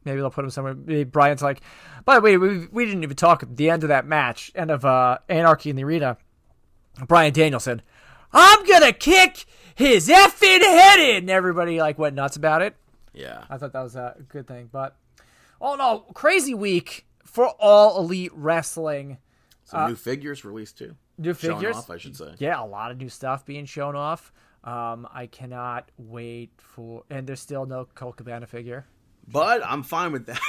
Maybe they'll put him somewhere. Maybe Bryan's like, by the way, we, we didn't even talk at the end of that match, end of uh, Anarchy in the Arena. Bryan Danielson said, I'm going to kick his effing head in. And everybody like went nuts about it. yeah I thought that was a good thing. But all in all, crazy week for all elite wrestling. Some new figures released too. New Shown figures. off, I should say. Yeah, a lot of new stuff being shown off. Um, I cannot wait for, and there's still no Colt Cabana figure. But I'm fine with that.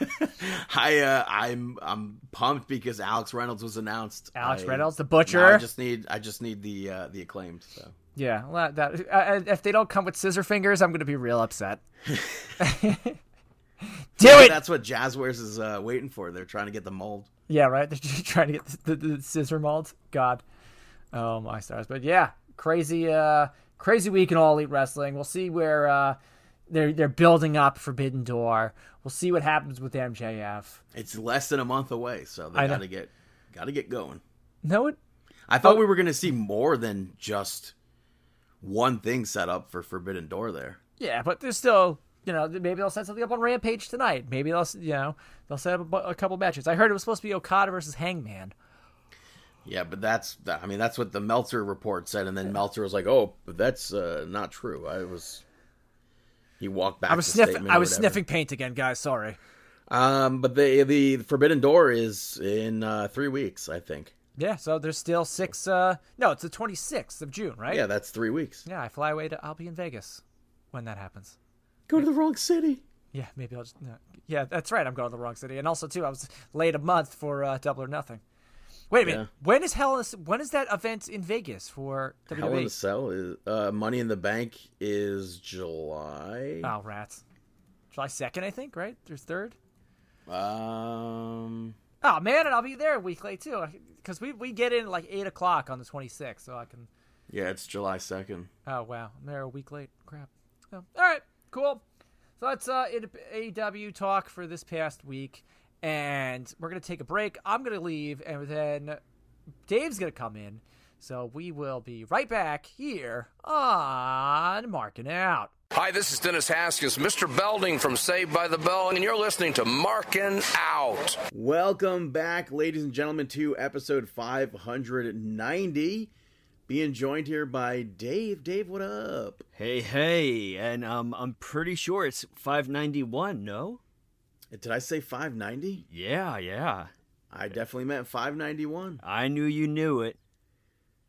(laughs) I uh, I'm I'm pumped because Alex Reynolds was announced. Alex I- Reynolds, the Butcher. I just need I just need the uh, the acclaimed. So Yeah, well, that uh, if they don't come with scissor fingers, I'm gonna be real upset. (laughs) (laughs) Do it. that's what Jazwares is uh, waiting for. They're trying to get the mold. Yeah, right. They're just trying to get the, the, the scissor mold. God, oh my stars! But yeah, crazy, uh, crazy week in all elite wrestling. We'll see where uh, they're they're building up Forbidden Door. we'll see what happens with MJF. It's less than a month away, so they got to get got to get going. No, it, I thought Oh. we were going to see more than just one thing set up for Forbidden Door there. yeah, but there's still, you know, maybe they'll set something up on Rampage tonight. Maybe they'll, you know, they'll set up a, a couple matches. I heard it was supposed to be Okada versus Hangman. Yeah, but that's I mean that's what the Meltzer report said, and then Meltzer was like, "Oh, but that's uh, not true." I was he walked back. I was the sniffing. I was sniffing paint again, guys. Sorry. Um, but the the Forbidden Door is in uh, three weeks, I think. Yeah, so there's still six. uh No, it's the 26th of June, right? Yeah, that's three weeks. Yeah, I fly away to. I'll be in Vegas when that happens. Go to the wrong city. Yeah, maybe I'll just. no. Yeah, that's right. I'm going to the wrong city, and also too, I was late a month for uh, Double or Nothing. Wait a minute. Yeah. When is Hell? a- When is that event in Vegas for WWE? Hell in a Cell is uh, Money in the Bank is July. Oh, rats. July 2nd, I think, right? There's 3rd? Um, Oh, man, and I'll be there a week late, too. Because we, we get in at like 8 o'clock on the 26th, so I can. yeah, it's July second. Oh, wow. I'm there a week late. Crap. Oh, all right, cool. So that's uh, it- AEW talk for this past week. And we're going to take a break. I'm going to leave, and then Dave's going to come in. So we will be right back here on Marking Out. Hi, this is Dennis Haskins, Mr. Belding from Saved by the Bell, and you're listening to Marking Out. Welcome back, ladies and gentlemen, to episode 590. Being joined here by Dave. Dave, what up? Hey, hey, and um, I'm pretty sure it's 591. No? Did I say 590? Yeah, yeah. I definitely meant 591. I knew you knew it.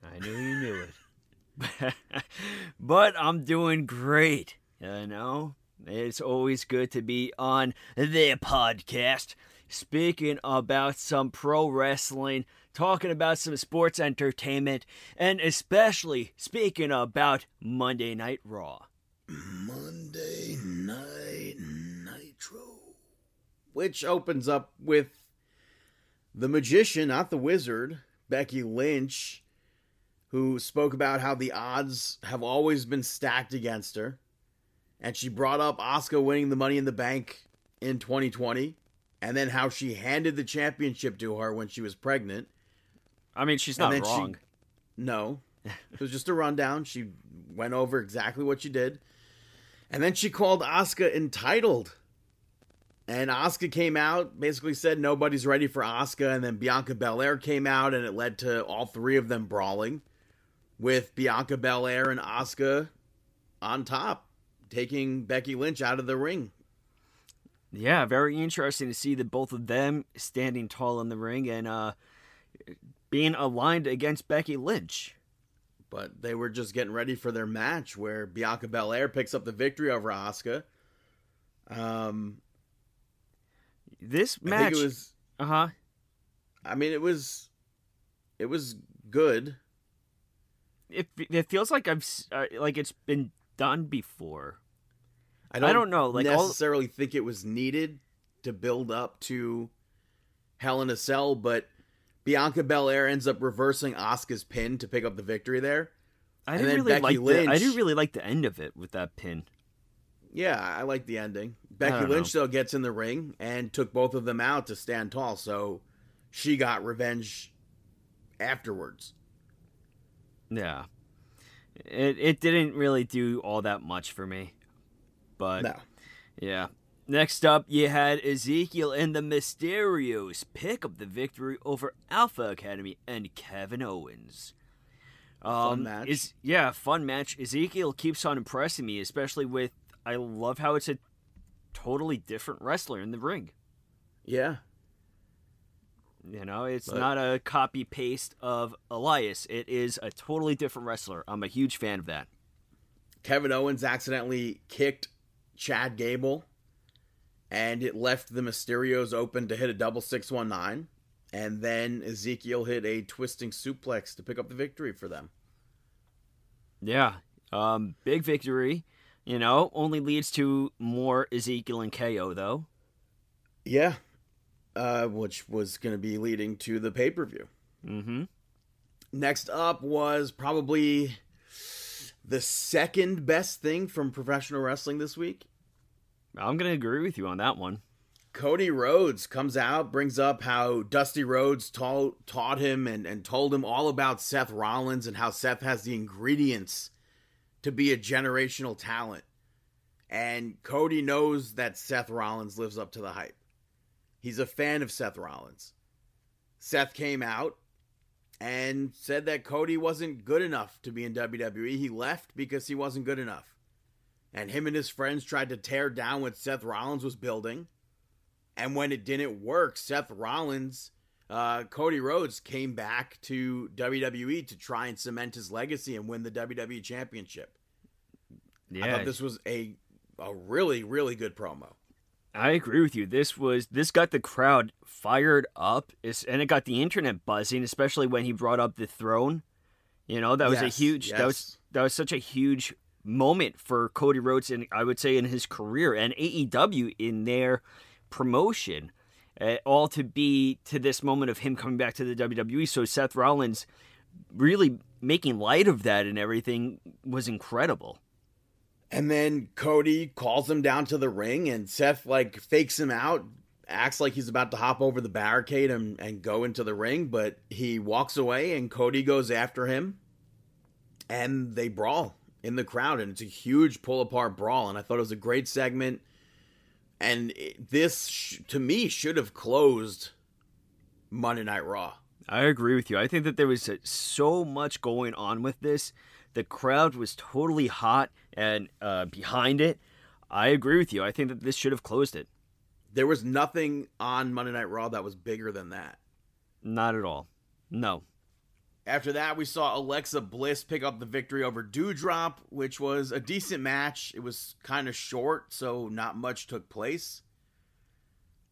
I knew you knew it. (laughs) but I'm doing great. You know, it's always good to be on the podcast, speaking about some pro wrestling, talking about some sports entertainment, and especially speaking about Monday Night Raw. Monday Night Nitro. Which opens up with the magician, not the wizard, Becky Lynch, who spoke about how the odds have always been stacked against her. And she brought up Asuka winning the Money in the Bank in 2020, and then how she handed the championship to her when she was pregnant. I mean, she's not then she- wrong. No. (laughs) It was just a rundown. She went over exactly what she did. And then she called Asuka entitled. And Asuka came out, basically said nobody's ready for Asuka. And then Bianca Belair came out, and it led to all three of them brawling, with Bianca Belair and Asuka on top, taking Becky Lynch out of the ring. Yeah, very interesting to see that both of them standing tall in the ring and uh, being aligned against Becky Lynch. But they were just getting ready for their match, where Bianca Belair picks up the victory over Asuka. Um, This I match, think it was. uh huh. I mean, it was, it was good. It it feels like I've uh, like it's been done before. I don't know, like, all- necessarily think it was needed to build up to Hell in a Cell, but Bianca Belair ends up reversing Asuka's pin to pick up the victory there. I didn't really Becky like the, I didn't really like the end of it with that pin. Yeah, I like the ending. Becky Lynch though gets in the ring and took both of them out to stand tall, so she got revenge afterwards. Yeah, it it didn't really do all that much for me, but No. Yeah. Next up, you had Ezekiel and the Mysterios pick up the victory over Alpha Academy and Kevin Owens. Fun um, match. Is yeah, fun match. Ezekiel keeps on impressing me, especially with I love how it's a totally different wrestler in the ring. Yeah. You know, it's But- not a copy paste of Elias. It is a totally different wrestler. I'm a huge fan of that. Kevin Owens accidentally kicked Chad Gable, and it left the Mysterios open to hit a double 619. And then Ezekiel hit a twisting suplex to pick up the victory for them. Yeah. Um, big victory. You know, only leads to more Ezekiel and KO though. Yeah. Uh, which was going to be leading to the pay per view. Mm-hmm. Next up was probably the second best thing from professional wrestling this week. I'm gonna agree with you on that one. Cody Rhodes comes out, brings up how Dusty Rhodes taught taught him and, and told him all about Seth Rollins and how Seth has the ingredients to be a generational talent. And Cody knows that Seth Rollins lives up to the hype. He's a fan of Seth Rollins. Seth came out and said that Cody wasn't good enough to be in WWE. He left because he wasn't good enough. And him and his friends tried to tear down what Seth Rollins was building. And when it didn't work, Seth Rollins, uh, Cody Rhodes came back to WWE to try and cement his legacy and win the WWE Championship. Yeah, I thought this was a a really really good promo. I agree with you. This was this got the crowd fired up, it's, and it got the internet buzzing, especially when he brought up the throne. You know, that was a Yes, huge. That was that was such a huge moment for Cody Rhodes, and I would say in his career and AEW in their promotion, uh, all to be to this moment of him coming back to the WWE. So Seth Rollins really making light of that and everything was incredible. And then Cody calls him down to the ring, and Seth like fakes him out, acts like he's about to hop over the barricade and, and go into the ring, but he walks away, and Cody goes after him, and they brawl in the crowd, and it's a huge pull apart brawl. And I thought it was a great segment, and it, this sh- to me should have closed Monday Night Raw. I agree with you. I think that there was uh, so much going on with this. The crowd was totally hot and uh, behind it. I agree with you. I think that this should have closed it. There was nothing on Monday Night Raw that was bigger than that. Not at all. No. After that, we saw Alexa Bliss pick up the victory over Dewdrop, which was a decent match. It was kind of short, so not much took place.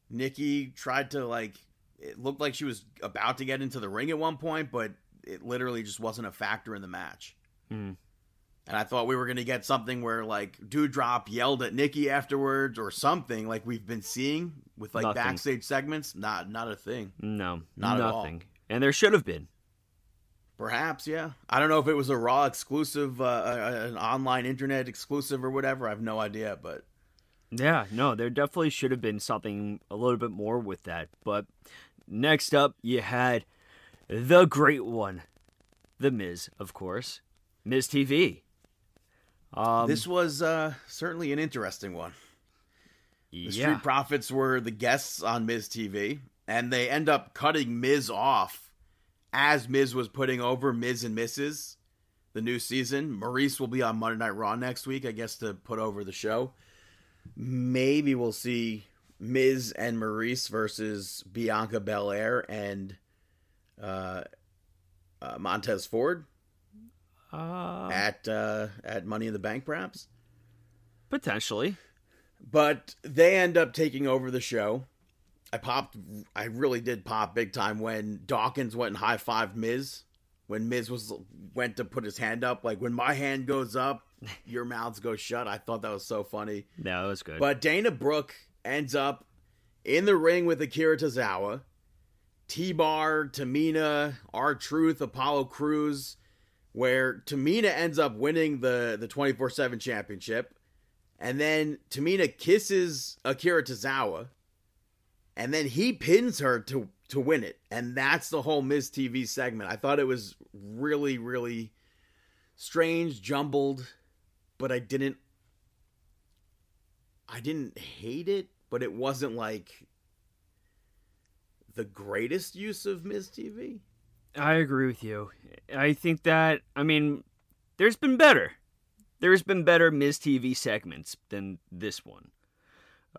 Nikki tried to, like, it looked like she was about to get into the ring at one point, but it literally just wasn't a factor in the match. Hmm. And I thought we were going to get something where, like, Dewdrop yelled at Nikki afterwards or something like we've been seeing with, like, Nothing. backstage segments. Not, not a thing. No. Not at all. nothing. And there should have been. Perhaps, yeah. I don't know if it was a Raw exclusive, uh, an online internet exclusive or whatever. I have no idea, but Yeah, no, there definitely should have been something a little bit more with that. But next up, you had the great one, The Miz, of course, Miz TV. Um, this was uh, certainly an interesting one. The yeah, Street Profits were the guests on Miz TV, and they end up cutting Miz off as Miz was putting over Miz and Mrs. The new season. Maurice will be on Monday Night Raw next week, I guess, to put over the show. Maybe we'll see Miz and Maurice versus Bianca Belair and uh, uh, Montez Ford uh, at uh, at Money in the Bank, perhaps. potentially. But they end up taking over the show. I popped. I really did pop big time when Dawkins went and high five Miz. When Miz was went to put his hand up, like when my hand goes up, (laughs) your mouths go shut. I thought that was so funny. No, that was good. But Dana Brooke ends up in the ring with Akira Tozawa, T Bar, Tamina, R Truth, Apollo Crews, where Tamina ends up winning the the twenty four seven championship, and then Tamina kisses Akira Tozawa, and then he pins her to to win it, and that's the whole Miz TV segment. I thought it was really really strange, jumbled, but I didn't I didn't hate it, but it wasn't like the greatest use of Miz TV. I agree with you. I think that I mean, there's been better. There's been better Miz TV segments than this one.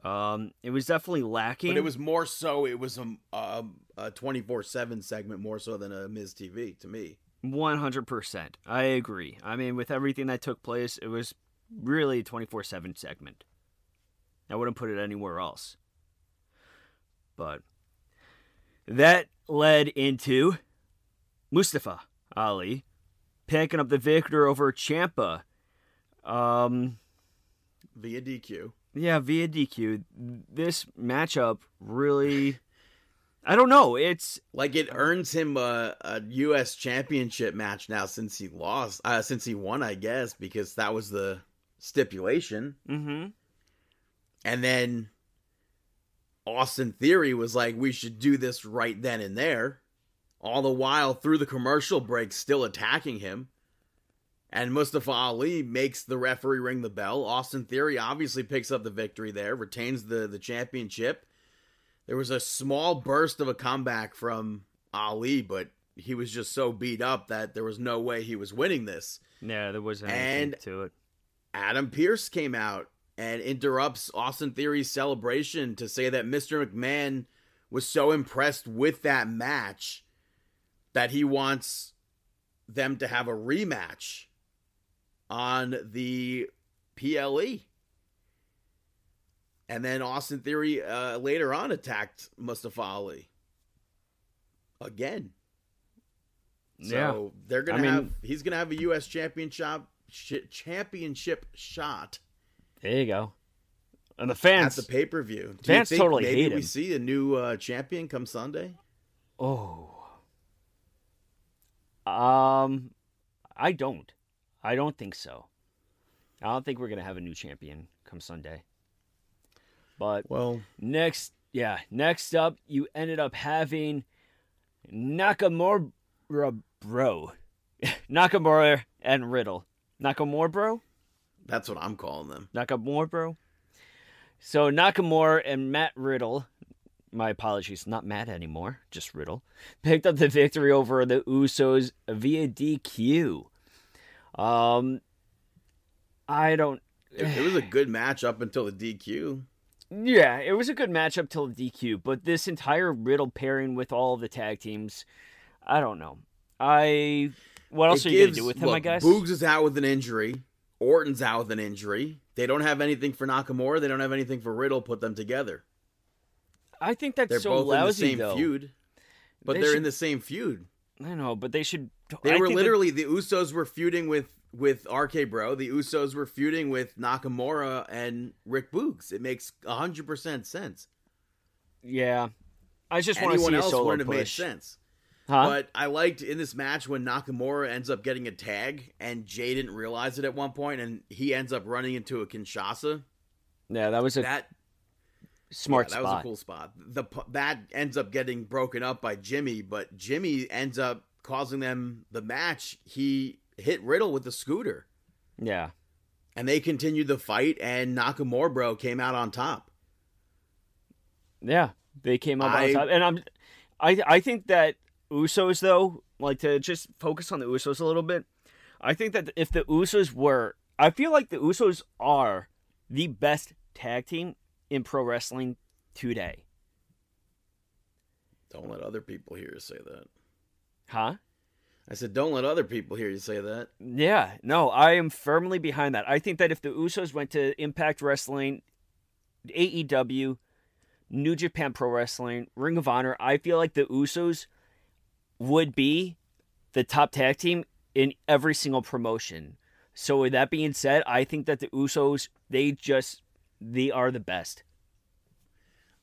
Um, it was definitely lacking. But it was more so. It was a a twenty four seven segment more so than a Miz TV to me. One hundred percent. I agree. I mean, with everything that took place, it was really a twenty four seven segment. I wouldn't put it anywhere else. But that led into Mustafa Ali picking up the victor over Ciampa. Um, Via DQ. Yeah, via DQ. This matchup really, I don't know. It's Like it earns him a, a U.S. championship match now since he lost, uh, since he won, I guess, because that was the stipulation. mm-hmm. And then Austin Theory was like, we should do this right then and there. All the while through the commercial break, still attacking him. And Mustafa Ali makes the referee ring the bell. Austin Theory obviously picks up the victory there, retains the, the championship. There was a small burst of a comeback from Ali, but he was just so beat up that there was no way he was winning this. Yeah, there wasn't anything And- to it. Adam Pearce came out and interrupts Austin Theory's celebration to say that Mr. McMahon was so impressed with that match that he wants them to have a rematch on the PLE. And then Austin Theory uh, later on attacked Mustafa Ali again. So Yeah. they're gonna I mean- have he's gonna have a U.S. championship sh- championship shot There you go. And the at fans. the pay per view. fans totally maybe hate we him. see a new uh, champion come Sunday? oh. Um, I don't. I don't think so. I don't think we're gonna have a new champion come Sunday. But Well, next, yeah, next up, you ended up having Nakamura, bro, (laughs) Nakamura and Riddle. Nakamura, bro. that's what I'm calling them. Nakamura, bro. So Nakamura and Matt Riddle, my apologies, not Matt anymore, just Riddle, (laughs) picked up the victory over the Usos via DQ. Um, I don't. It, it was a good match up until the DQ. Yeah, it was a good matchup till the DQ, but this entire Riddle pairing with all the tag teams, I don't know. I what else It are you gives- gonna do with him? I guess. Boogs is out with an injury. Orton's out with an injury. They don't have anything for Nakamura. They don't have anything for Riddle. Put them together. I think that's They're so both lousy in the same though. feud, but They are in the same feud. I know, but they should. They I were think that- literally the Usos were feuding with with RK Bro. The Usos were feuding with Nakamura and Rick Boogs. It makes hundred percent sense. yeah. I just want to Anyone see a else solo wouldn't have made sense. Huh? But I liked in this match when Nakamura ends up getting a tag and Jay didn't realize it at one point and he ends up running into a Kinshasa. yeah, that was a That smart yeah, that spot. was a cool spot. The that ends up getting broken up by Jimmy, but Jimmy ends up causing them the match. He hit Riddle with the scooter. Yeah. and they continued the fight and Nakamura bro came out on top. Yeah, they came up I- on top, and I'm, I I think that Usos though, like to just focus on the Usos a little bit. I think that if the Usos were, I feel like the Usos are the best tag team in pro wrestling today. Don't let other people here say that. Huh? I said don't let other people hear you say that. Yeah, no, I am firmly behind that. I think that if the Usos went to Impact Wrestling, AEW, New Japan Pro Wrestling, Ring of Honor, I feel like the Usos would be the top tag team in every single promotion. So with that being said, I think that the Usos, they just they are the best.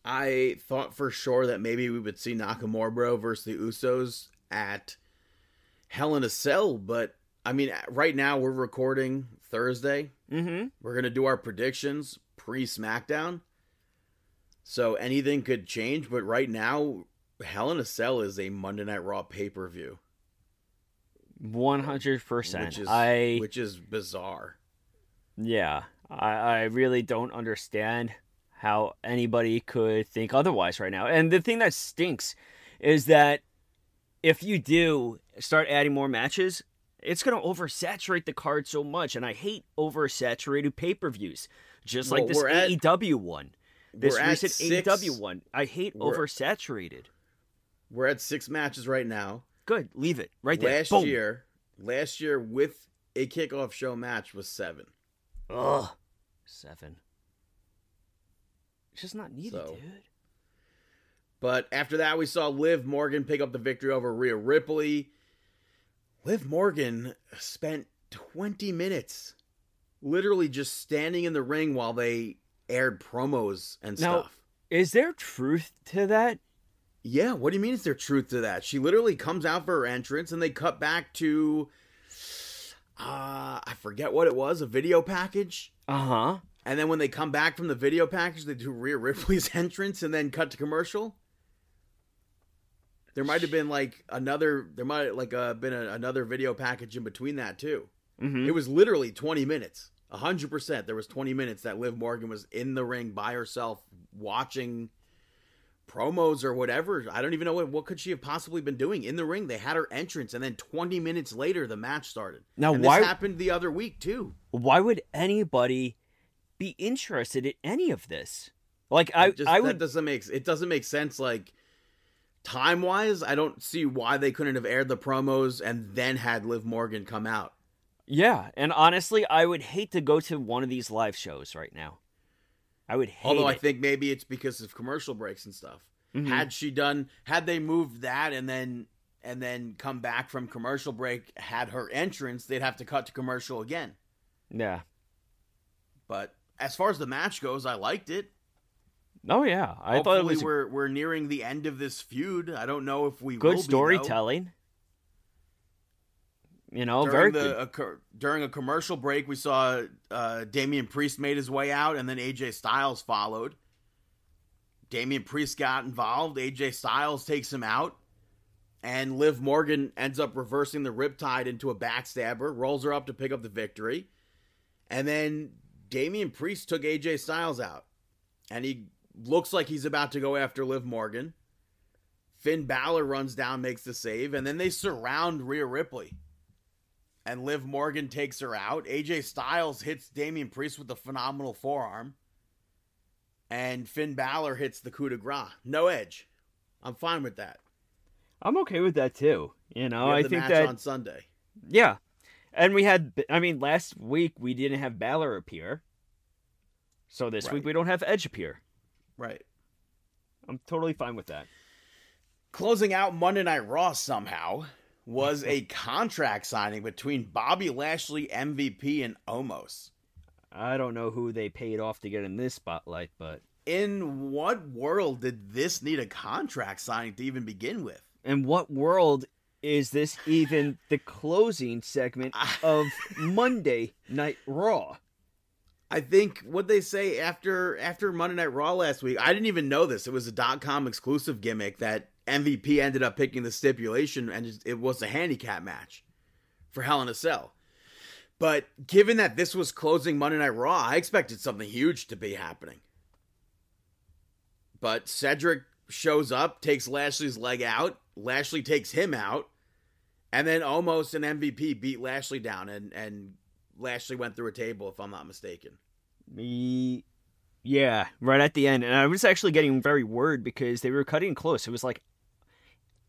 I thought for sure that maybe we would see Nakamura bro versus the Usos at Hell in a Cell, but I mean right now we're recording Thursday. Mm-hmm. We're gonna do our predictions pre SmackDown. So anything could change, but right now Hell in a Cell is a Monday Night Raw pay per view. One hundred percent. I which is bizarre. Yeah, I, I really don't understand how anybody could think otherwise right now. And the thing that stinks is that if you do start adding more matches, it's going to oversaturate the card so much. And I hate oversaturated pay per views, just like Well, this we're at- AEW one. This recent six- AEW one. I hate we're- oversaturated. We're at six matches right now. Good, leave it right there. last Boom. year, last year with a kickoff show match was seven. Ugh. Seven. It's just not needed, So- dude. But after that, we saw Liv Morgan pick up the victory over Rhea Ripley. Liv Morgan spent 20 minutes literally just standing in the ring while they aired promos and Now- stuff. Is there truth to that? Yeah, what do you mean is there truth to that? She literally comes out for her entrance and they cut back to uh I forget what it was, a video package. Uh huh. And then when they come back from the video package, they do Rhea Ripley's (laughs) entrance and then cut to commercial. There might have been like another. There might like uh, been a, another video package in between that too. Mhm. It was literally twenty minutes. hundred percent. There was twenty minutes that Liv Morgan was in the ring by herself watching promos or whatever. I don't even know what what could she have possibly been doing in the ring. They had her entrance, and then twenty minutes later, the match started. Now, and why- this happened the other week too? Why would anybody be interested in any of this? Like I, It just, I that would. doesn't make it doesn't make sense. Like time wise, I don't see why they couldn't have aired the promos and then had Liv Morgan come out. Yeah, and honestly, I would hate to go to one of these live shows right now. I would hate Although I it. think maybe it's because of commercial breaks and stuff. Mhm. Had she done, had they moved that and then and then come back from commercial break, had her entrance, they'd have to cut to commercial again. yeah. But as far as the match goes, I liked it. Oh yeah, I Hopefully thought it was we're we're nearing the end of this feud. I don't know if we will good storytelling. You know, during very the good. a, during a commercial break, we saw uh, Damian Priest made his way out, and then AJ Styles followed. Damian Priest got involved. AJ Styles takes him out, and Liv Morgan ends up reversing the Riptide into a backstabber, rolls her up to pick up the victory, and then Damian Priest took AJ Styles out, and he looks like he's about to go after Liv Morgan. Finn Balor runs down, makes the save, and then they surround Rhea Ripley and Liv Morgan takes her out. AJ Styles hits Damian Priest with a phenomenal forearm. And Finn Balor hits the coup de grace. No edge. I'm fine with that. I'm okay with that too. You know, I the think match that on Sunday. yeah, and we had. I mean, last week we didn't have Balor appear, so this week we don't have Edge appear. Right. I'm totally fine with that. Closing out Monday Night Raw somehow was a (laughs) contract signing between Bobby Lashley, MVP, and Omos. I don't know who they paid off to get in this spotlight, but In what world did this need a contract signing to even begin with? in what world is this even (laughs) the closing segment of Monday Night Raw? I think what they say after after Monday Night Raw last week. I didn't even know this. It was a dot com exclusive gimmick that MVP ended up picking the stipulation, and it- was a handicap match for Hell in a Cell. But given that this was closing Monday Night Raw, I expected something huge to be happening. But Cedric shows up, takes Lashley's leg out. Lashley takes him out, and then Omos and MVP beat Lashley down, and and Lashley went through a table, if I'm not mistaken. Me, yeah, right at the end, and I was actually getting very worried because they were cutting close. It was like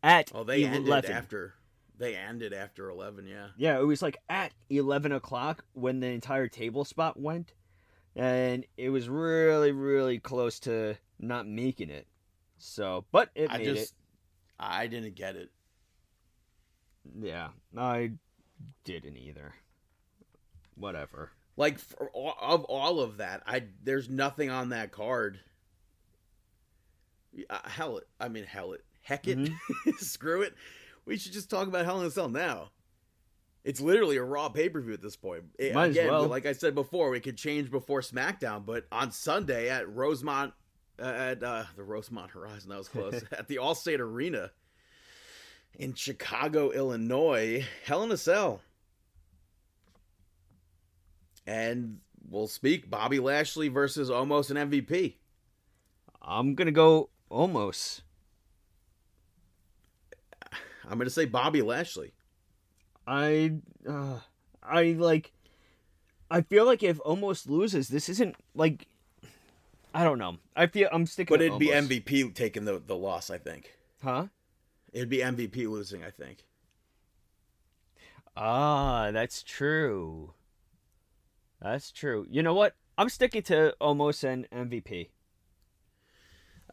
at Oh, they ended after they ended after eleven. Yeah, Yeah, it was like at eleven o'clock when the entire table spot went, and it was really, really close to not making it. So, but it I made just I didn't get it. it. Yeah, I didn't either. Whatever. Like all- of all of that, I there's nothing on that card. Uh, hell it, I mean hell it, heck it, Mm-hmm. (laughs) screw it. We should just talk about Hell in a Cell now. It's literally a Raw pay per view at this point. It- Might as again, well. like I said before, we could change before SmackDown, but on Sunday at Rosemont, uh, at uh, the Rosemont Horizon, that was close, (laughs) at the Allstate Arena in Chicago, Illinois, Hell in a Cell. And we'll speak Bobby Lashley versus Omos and MVP. I'm gonna go Omos. I'm going to say Bobby Lashley. I, uh, I like. I feel like if Omos loses, this isn't like. I don't know. I feel I'm sticking. But it'd be. MVP taking the, the loss, I think. Huh? It'd be MVP losing, I think. Ah, that's true. That's true. You know what? I'm sticking to Omos and MVP.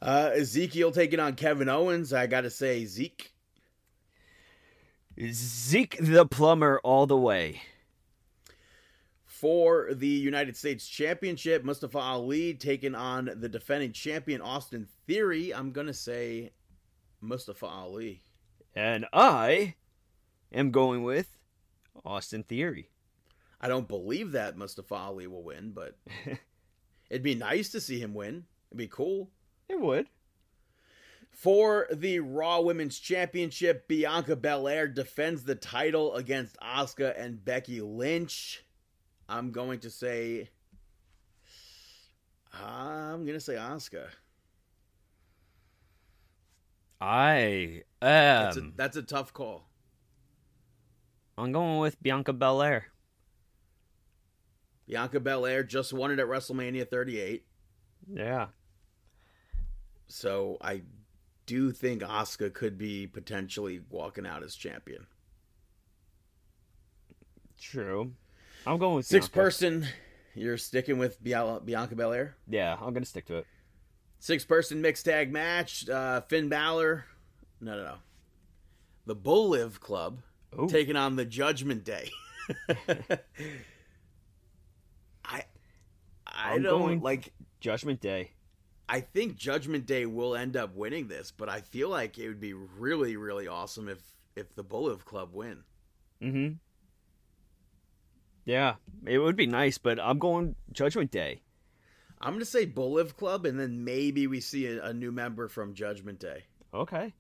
Uh, Ezekiel taking on Kevin Owens. I got to say, Zeke. Zeke the plumber all the way. For the United States Championship, Mustafa Ali taking on the defending champion Austin Theory. I'm going to say Mustafa Ali. And I am going with Austin Theory. I don't believe that Mustafa Ali will win, but (laughs) It'd be nice to see him win. It'd be cool. It would. For the Raw Women's Championship, Bianca Belair defends the title against Asuka and Becky Lynch. I'm going to say. I'm going to say Asuka. I That's, a, that's a tough call. I'm going with Bianca Belair. Bianca Belair just won it at WrestleMania 38. Yeah. So I do think Asuka could be potentially walking out as champion. True. I'm going with Six Bianca. person, you're sticking with Bianca Belair. Yeah, I'm gonna stick to it. Six person mixed tag match. Uh, Finn Balor. No, no, no. The Bull Live Club Ooh. taking on the Judgment Day. (laughs) (laughs) I I'm don't going- like Judgment Day. I think Judgment Day will end up winning this, but I feel like it would be really, really awesome if if the Bull Live Club win. Mm-hmm. Yeah, it would be nice, but I'm going Judgment Day. I'm gonna say Bull Live Club, and then maybe we see a, a new member from Judgment Day. Okay.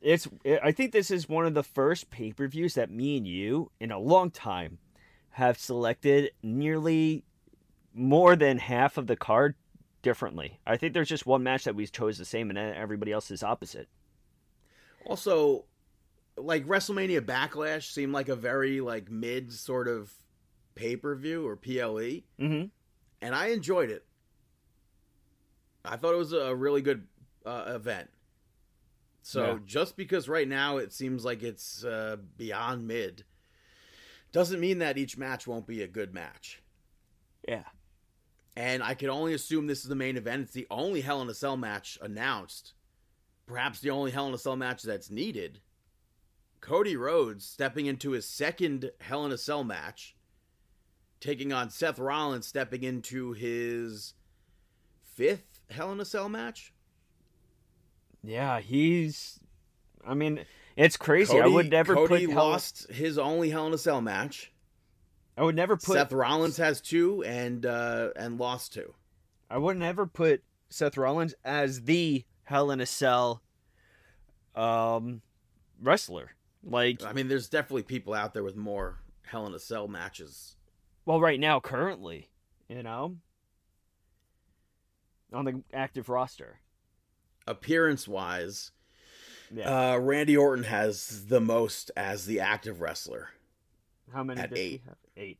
It's. I think this is one of the first pay per views that me and you, in a long time, have selected nearly more than half of the card differently. I think there's just one match that we chose the same, and everybody else is opposite. Also, like WrestleMania Backlash seemed like a very like mid sort of pay per view or PLE, Mm-hmm. and I enjoyed it. I thought it was a really good uh, event. So Yeah. just because right now it seems like it's uh, beyond mid, doesn't mean that each match won't be a good match. Yeah. And I can only assume this is the main event. It's the only Hell in a Cell match announced. Perhaps the only Hell in a Cell match that's needed. Cody Rhodes stepping into his second Hell in a Cell match, taking on Seth Rollins, stepping into his fifth Hell in a Cell match. Yeah, he's. I mean, it's crazy. I would never Cody put Hell- lost his only Hell in a Cell match. I would never put. Seth Rollins has two and uh, and lost two. I would never put Seth Rollins as the Hell in a Cell um, wrestler. Like, I mean, there's definitely people out there with more Hell in a Cell matches well, right now, currently, you know, on the active roster. appearance wise, Yeah. uh, Randy Orton has the most as the active wrestler. How many? at does he eight. have? Eight.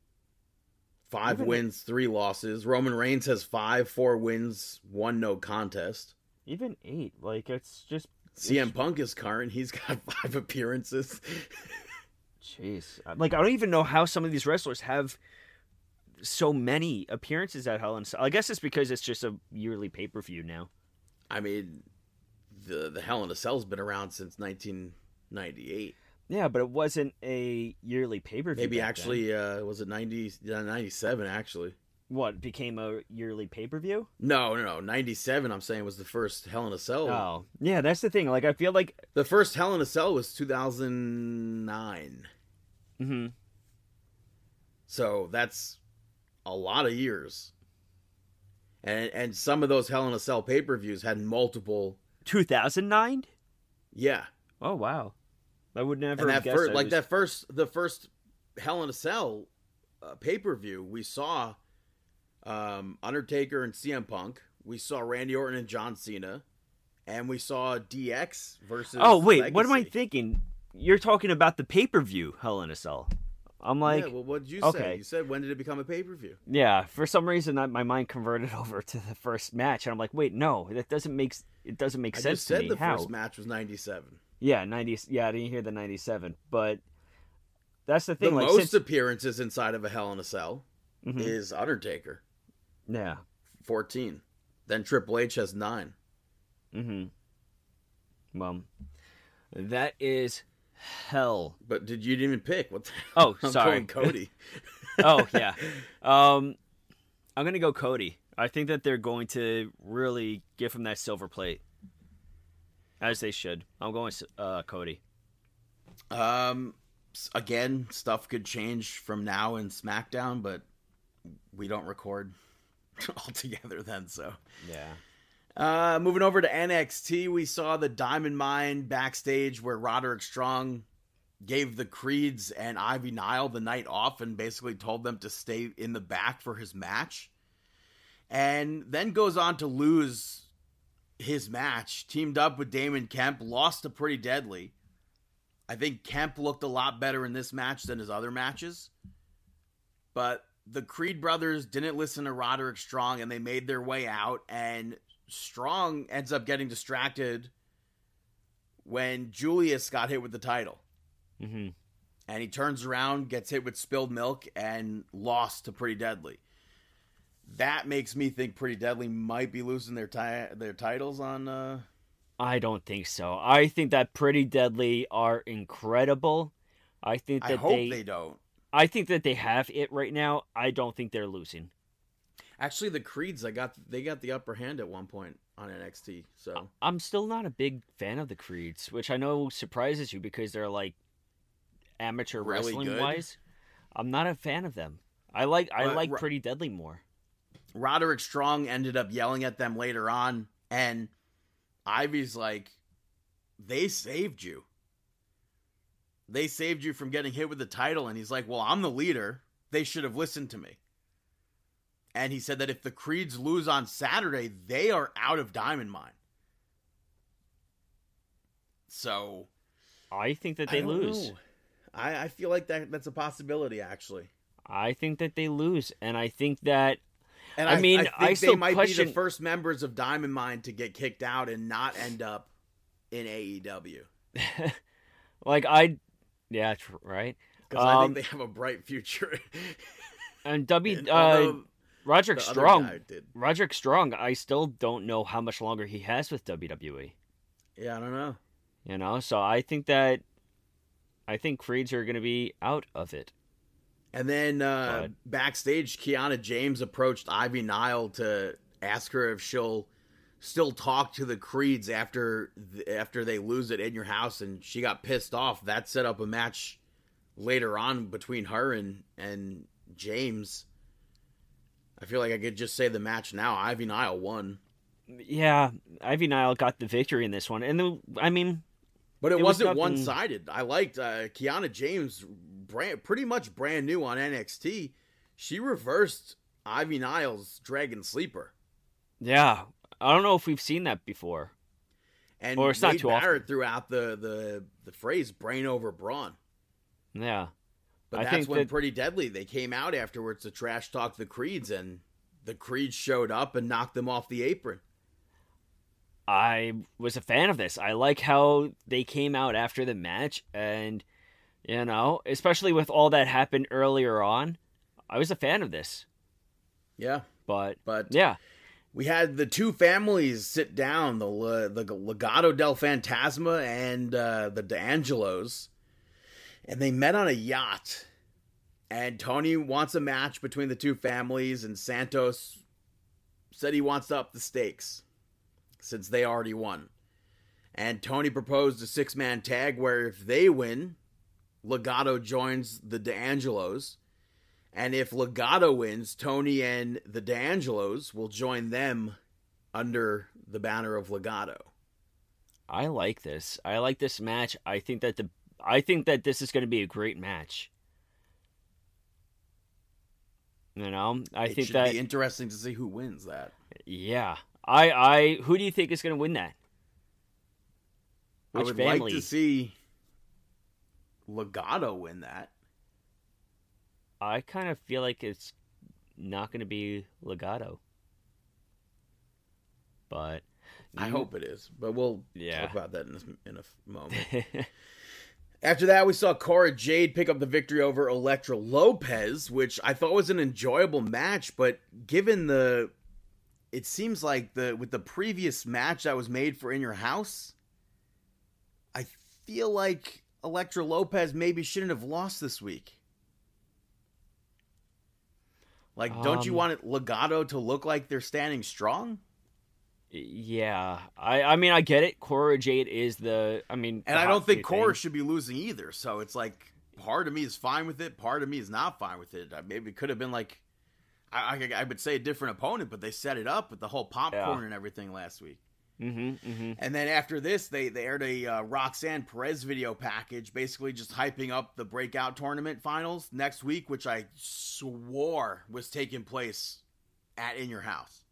Five Even- wins, three losses. Roman Reigns has five, four wins, one no contest. Even eight. Like, it's just. CM Punk is current. He's got (laughs) five appearances. Jeez. Uh, like, I don't even know how some of these wrestlers have so many appearances at Hell in a Cell. I guess it's because it's just a yearly pay per view now. I mean, the the Hell in a Cell's been around since 1998. Yeah, but it wasn't a yearly pay per view. Maybe actually, uh, was it 90, yeah, 97 actually? what became a yearly pay per view? No, no, no. 97, I'm saying, was the first Hell in a Cell. Oh, yeah, that's the thing. Like, I feel like, The first Hell in a Cell was 2009. hmm So that's a lot of years. And and some of those Hell in a Cell pay per views had multiple. two thousand nine. Yeah, Oh wow, I would never and have that first, like was- that first, the first Hell in a Cell uh, pay per view, we saw um, Undertaker and CM Punk. We saw Randy Orton and John Cena, and we saw DX versus. Oh wait, what am I thinking? You're talking about the pay per view Hell in a Cell. I'm like, yeah, well, what did you okay. say? You said when did it become a pay per view? yeah. For some reason, I, my mind converted (laughs) over to the first match, and I'm like, wait, no, that doesn't make it doesn't make I sense just to said the How? first match was ninety seven. Yeah, ninety. Yeah, I didn't hear the ninety seven, but that's the The thing. like, most since, appearances inside of a Hell in a Cell Mhm. is Undertaker, yeah. fourteen. Then Triple H has nine. Mm-hmm. Well, that is hell. But did you even pick? What? The Oh, (laughs) I'm sorry. going Cody. (laughs) oh yeah. (laughs) Um, I'm gonna go Cody. I think that they're going to really give him that silver plate, as they should. I'm going uh, Cody. um, again, stuff could change from now in SmackDown, but we don't record (laughs) altogether. Then so. Yeah. Uh, moving over to NXT, we saw the Diamond Mine backstage where Roderick Strong gave the Creeds and Ivy Nile the night off and basically told them to stay in the back for his match. And then goes on to lose his match, teamed up with Damon Kemp, lost to Pretty Deadly. I think Kemp looked a lot better in this match than his other matches. But the Creed brothers didn't listen to Roderick Strong and they made their way out. And Strong ends up getting distracted when Julius got hit with the title. Mm-hmm. And he turns around, gets hit with spilled milk, and lost to Pretty Deadly. That makes me think Pretty Deadly might be losing their ti- their titles on. Uh... I don't think so. I think that Pretty Deadly are incredible. I think that I hope they, they don't. I think that they have it right now. I don't think they're losing. Actually, the Creeds, I got they got the upper hand at one point on NXT. So I'm still not a big fan of the Creeds, which I know surprises you because they're like amateur Really wrestling good? wise. I'm not a fan of them. I like I like Pretty Deadly more. Roderick Strong ended up yelling at them later on, and Ivy's like, "They saved you. They saved you from getting hit with the title." And he's like, "Well, I'm the leader. They should have listened to me." And he said that if the Creeds lose on Saturday, they are out of Diamond Mine. So I think that they don't lose. know. I, I feel like that that's a possibility actually. I think that they lose, and I think that And I mean, think I they might be question- the first members of Diamond Mine to get kicked out and not end up in AEW (laughs) like I, yeah, right. because I Um, think they have a bright future. (laughs) And W, And uh, Roderick Strong. Roderick Strong. I still don't know how much longer he has with WWE. Yeah, I don't know. You know, so I think that I think Creeds are going to be out of it. And then uh, backstage, Kiana James approached Ivy Nile to ask her if she'll still talk to the Creeds after after they lose it in your house, and she got pissed off. That set up a match later on between her and and James. I feel like I could just say the match now. Ivy Nile won, Yeah, Ivy Nile got the victory in this one, and the, I mean, but it, It was wasn't nothing- one sided. I liked uh, Kiana James, brand pretty much brand new on NXT. She reversed Ivy Nile's Dragon Sleeper. yeah, I don't know if we've seen that before. And Or it's not Wade too often. Barrett threw out the, the, the phrase brain over brawn. Yeah, But I that's when that- Pretty Deadly, they came out afterwards to trash talk the Creeds, and the Creeds showed up and knocked them off the apron. I was a fan of this. I like how they came out after the match, and you know, especially with all that happened earlier on, I was a fan of this. Yeah. But But yeah, we had the two families sit down the Le- the Legado del Fantasma and uh, the D'Angelos, and they met on a yacht. And Tony wants a match between the two families, and Santos said he wants to up the stakes since they already won. And Tony proposed a six man tag where if they win, Legado joins the D'Angelos. And if Legado wins, Tony and the D'Angelos will join them under the banner of Legado. I like this. I like this match. I think that the I think that this is going to be a great match. You know, I it think should that be interesting to see who wins that. yeah. I I who do you think is going to win that? Which I would family? like to see Legado win that. I kind of feel like it's not going to be Legado. But I hope it is, but we'll Yeah. talk about that in a, in a moment. (laughs) After that, we saw Cora Jade pick up the victory over Elektra Lopez, which I thought was an enjoyable match. But given the, it seems like the with the previous match that was made for In Your House, I feel like Elektra Lopez maybe shouldn't have lost this week. Like, don't you Um, want it Legado to look like they're standing strong? yeah, I I mean I get it. Cora Jade is the I mean, And I don't think Cora thing. should be losing either. So it's like part of me is fine with it, part of me is not fine with it. Maybe it could have been like I, I, I would say a different opponent, but they set it up with the whole popcorn Yeah. and everything last week. Mm-hmm. Mm-hmm. And then after this, they, they aired a uh, Roxanne Perez video package, basically just hyping up the breakout tournament finals next week, which I swore was taking place at In Your House.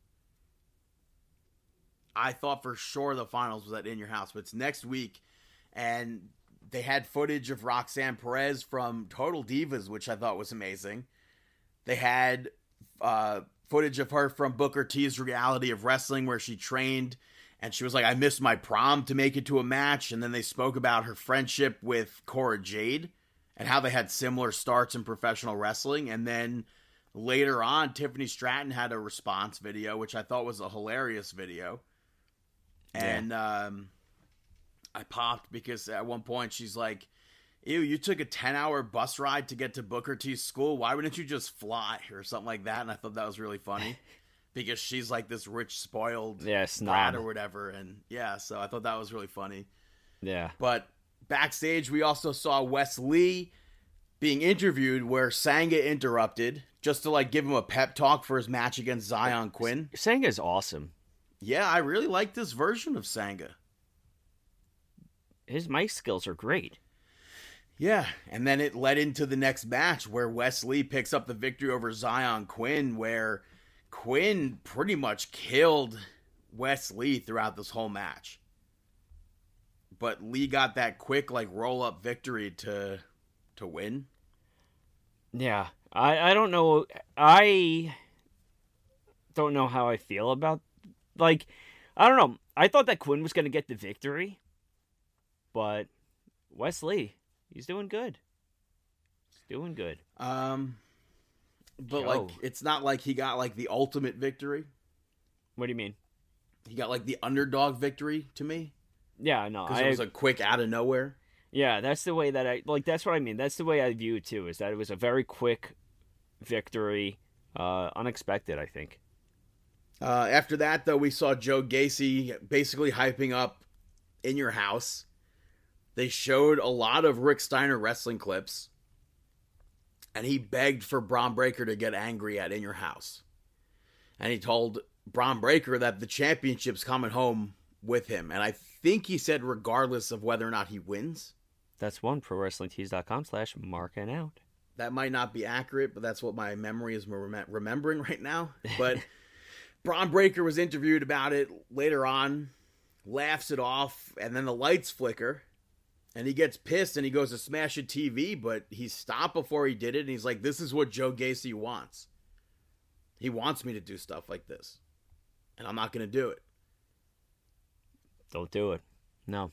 I thought for sure the finals was at In Your House, but it's next week. And they had footage of Roxanne Perez from Total Divas, which I thought was amazing. They had uh, footage of her from Booker T's Reality of Wrestling, where she trained and she was like, I missed my prom to make it to a match. And then they spoke about her friendship with Cora Jade and how they had similar starts in professional wrestling. And then later on, Tiffany Stratton had a response video, which I thought was a hilarious video. And um, I popped because at one point she's like, Ew, you took a 10 hour bus ride to get to Booker T's school. Why wouldn't you just fly or something like that? And I thought that was really funny (laughs) because she's like this rich, spoiled Yeah, snob. or whatever. And yeah, so I thought that was really funny. Yeah. But backstage, we also saw Wes Lee being interviewed where Sanga interrupted just to like give him a pep talk for his match against Zion Quinn. Sanga's awesome. Yeah, I really like this version of Sanga. His mic skills are great. Yeah, and then it led into the next match where Wes Lee picks up the victory over Zion Quinn, where Quinn pretty much killed Wes Lee throughout this whole match. But Lee got that quick like roll up victory to to win. Yeah. I, I don't know. I don't know how I feel about. Like, I don't know. I thought that Quinn was going to get the victory. But Wes Lee, he's doing good. He's doing good. Um but Yo. like it's not like he got like the ultimate victory. What do you mean? He got like the underdog victory to me Yeah, no. because it was a quick out of nowhere. yeah, that's the way that I. Like, that's what I mean. That's the way I view it, too, is that it was a very quick victory. Uh, unexpected, I think. Uh, after that, though, we saw Joe Gacy basically hyping up in your house. They showed a lot of Rick Steiner wrestling clips, and he begged for Bron Breakker to get angry at in your house. And he told Bron Breakker that the championship's coming home with him. And I think he said, regardless of whether or not he wins. That's one ProWrestlingTees.com slash marking out. That might not be accurate, but that's what my memory is rem- remembering right now. But (laughs) Bron Breakker was interviewed about it later on, laughs it off, and then the lights flicker, and he gets pissed and he goes to smash a TV, but he stopped before he did it, and he's like, "This is what Joe Gacy wants. He wants me to do stuff like this, and I'm not to do it." Don't do it. No.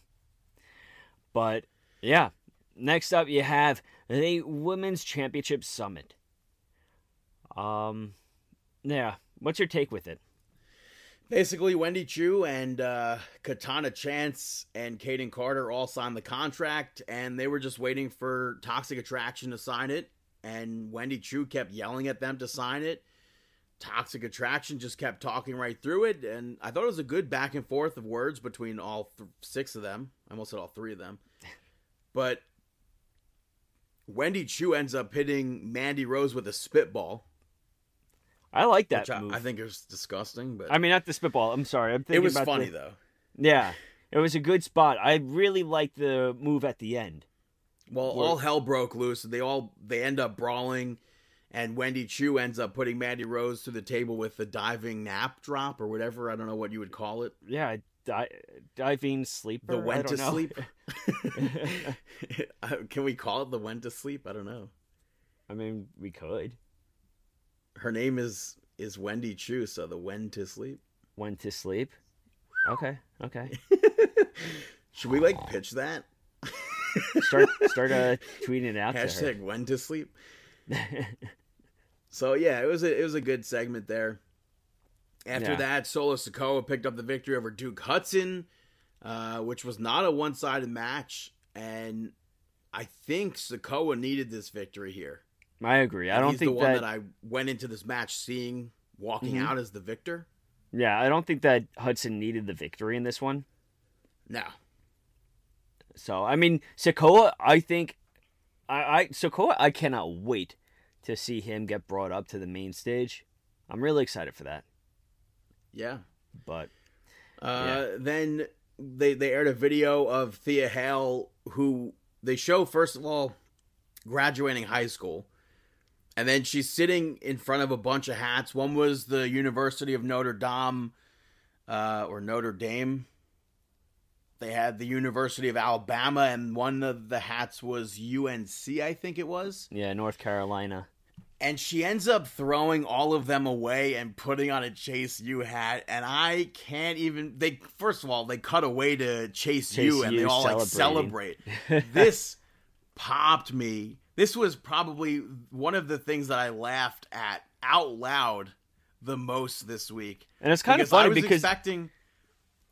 But yeah, next up you have the Women's Championship Summit. Um, yeah. What's your take with it? Basically, Wendy Choo and uh, Katana Chance and Kaden Carter all signed the contract, and they were just waiting for Toxic Attraction to sign it. And Wendy Choo kept yelling at them to sign it. Toxic Attraction just kept talking right through it, and I thought it was a good back and forth of words between all th- six of them. I almost said all three of them, but Wendy Choo ends up hitting Mandy Rose with a spitball, I like that I, move. I think is disgusting. But I mean, not the spitball. I'm sorry. I'm thinking it was funny the- though. Yeah, it was a good spot. I really liked the move at the end. Well, Well- all hell broke loose. They all they end up brawling, and Wendy Choo ends up putting Mandy Rose to the table with the diving nap drop or whatever. I don't know what you would call it. Yeah, di- diving sleeper. The don't to know. sleep. (laughs) (laughs) Uh, can we call it the when to sleep? I don't know. I mean, we could. Her name is is Wendy Choo, so the when to sleep. When to sleep. Okay. Okay. (laughs) Should we like pitch that? (laughs) Start start uh, tweeting it out. Hashtag when to sleep. (laughs) So yeah, it was a it was a good segment there. After Yeah. that, Solo Sikoa picked up the victory over Duke Hudson, uh, which was not a one sided match, and I think Sikoa needed this victory here. I agree. I don't He's think the one that, that... I went into this match seeing walking Mhm. out as the victor. Yeah, I don't think that Hudson needed the victory in this one. No, So I mean, Sikoa, I think, I, I Sikoa, I cannot wait to see him get brought up to the main stage I'm really excited for that. Yeah. But Uh, Then they they aired a video of Thea Hail, who they show first of all graduating high school, and then she's sitting in front of a bunch of hats. One was the University of Notre Dame, uh, or Notre Dame. They had the University of Alabama, and one of the hats was UNC, I think it was. yeah, North Carolina. and she ends up throwing all of them away and putting on a Chase U hat. And I can't even. They first of all they cut away to Chase, Chase U and they all like celebrate. (laughs) this popped me. This was probably one of the things that I laughed at out loud the most this week. And it's kind of Because I was because expecting.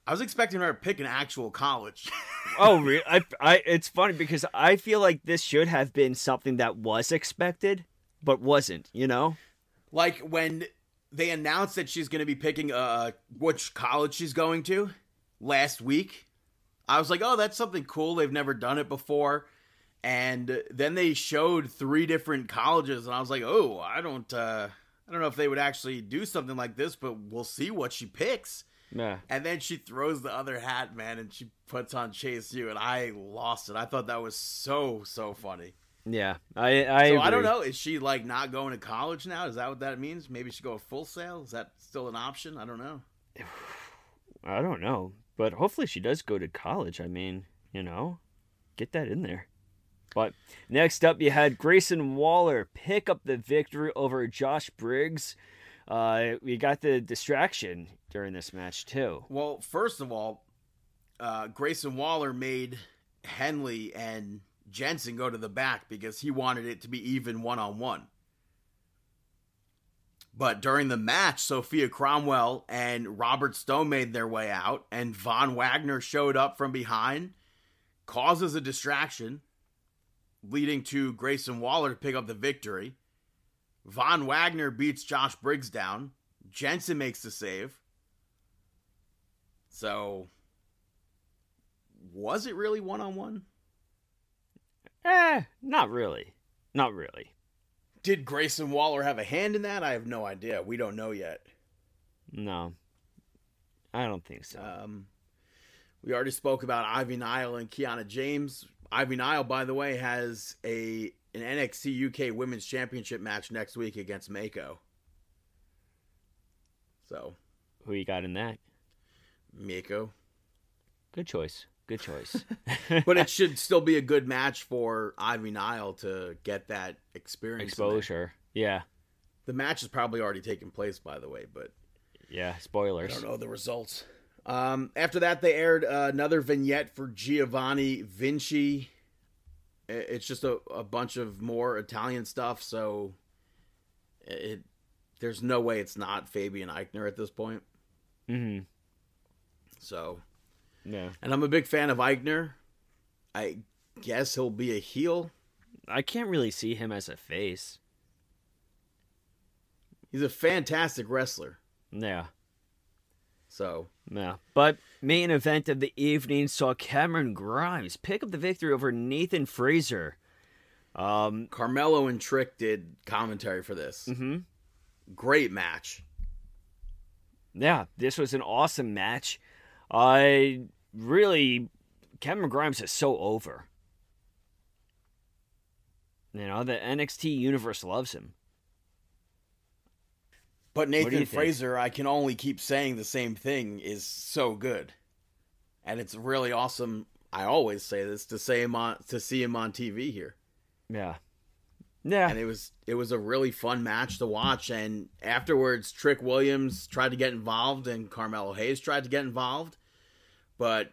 I was expecting her to pick an actual college. (laughs) oh, re- I, I, it's funny because I feel like this should have been something that was expected, but wasn't. You know? like when they announced that she's going to be picking uh which college she's going to last week i was like oh that's something cool they've never done it before and then they showed three different colleges and i was like oh i don't uh i don't know if they would actually do something like this but we'll see what she picks Yeah. and then she throws the other hat man and she puts on chase u and i lost it i thought that was so so funny Yeah. I, I, so I don't know. Is she like not going to college now? Is that what that means? Maybe she go full sail. Is that still an option? I don't know. (sighs) I don't know, but hopefully she does go to college. I mean, you know, get that in there. But next up, you had Grayson Waller pick up the victory over Josh Briggs. Uh, we got the distraction during this match too. Well, first of all, uh, Grayson Waller made Henley and Jensen go to the back because he wanted it to be even one on one. But during the match, Sophia Cromwell and Robert Stone made their way out, and Von Wagner showed up from behind, causes a distraction, leading to Grayson Waller to pick up the victory. Von Wagner beats Josh Briggs down. Jensen makes the save. So, was it really one on one? Eh, not really. Not really. Did Grayson Waller have a hand in that? I have no idea. We don't know yet. No, I don't think so. Um, we already spoke about Ivy Nile and Kiana James. Ivy Nile, by the way, has a an NXT UK Women's Championship match next week against Meiko. So, Who you got in that? Meiko. Good choice. Good choice. (laughs) (laughs) But it should still be a good match for Ivy Nile to get that experience. Exposure. Yeah. The match has probably already taken place, by the way, but Yeah. Spoilers. I don't know the results. Um, after that, they aired uh, another vignette for Giovanni Vinci. It's just a, a bunch of more Italian stuff, so it there's no way it's not Fabian Aichner at this point. Mm-hmm. So, Yeah. and I'm a big fan of Eichner. I guess he'll be a heel. I can't really see him as a face. He's a fantastic wrestler. Yeah. So, Yeah. But main event of the evening saw Cameron Grimes pick up the victory over Nathan Frazer. Um, Carmelo and Trick did commentary for this. Mm-hmm. Great match. Yeah, this was an awesome match. I really, Cameron Grimes is so over. You know, the NXT universe loves him. But Nathan think? Frazer, I can only keep saying the same thing, is so good, and it's really awesome. I always say this to say him on to see him on TV here, Yeah. Yeah. and it was it was a really fun match to watch. And afterwards, Trick Williams tried to get involved, and Carmelo Hayes tried to get involved, but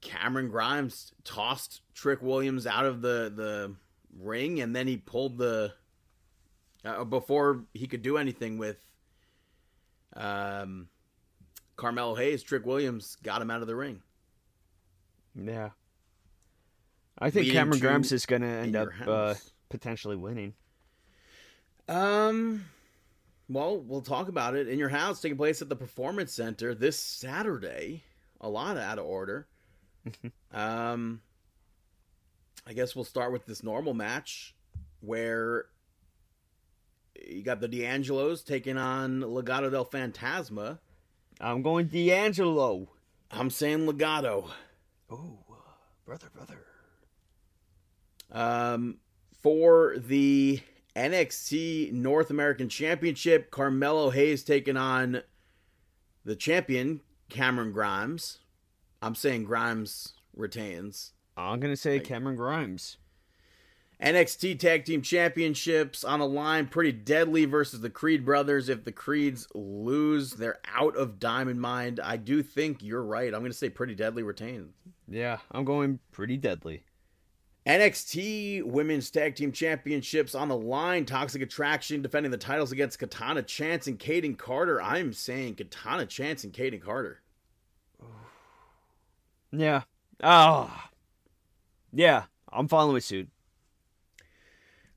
Cameron Grimes tossed Trick Williams out of the the ring, and then he pulled the uh, before he could do anything with um, Carmelo Hayes. Trick Williams got him out of the ring. Yeah. I think Leading Cameron Grimes is going to end up uh, potentially winning. Um, well, we'll talk about it. In Your House, taking place at the Performance Center this Saturday. A lot out of order. (laughs) um, I guess we'll start with this normal match where you got the D'Angelos taking on Legado del Fantasma. I'm going D'Angelo. I'm saying Legado. Oh, brother, brother. Um, for the NXT North American Championship, Carmelo Hayes taking on the champion Cameron Grimes. I'm saying Grimes retains. I'm gonna say Cameron Grimes. NXT Tag Team Championships on the line. Pretty deadly versus the Creed brothers. If the Creeds lose, they're out of Diamond Mine. I do think you're right. I'm going to say Pretty Deadly retains. Yeah, I'm going pretty deadly. NXT Women's Tag Team Championships on the line. Toxic Attraction defending the titles against Katana Chance and Kaden Carter. I'm saying Katana Chance and Kaden Carter. (sighs) Yeah. Oh. Yeah, I'm following suit.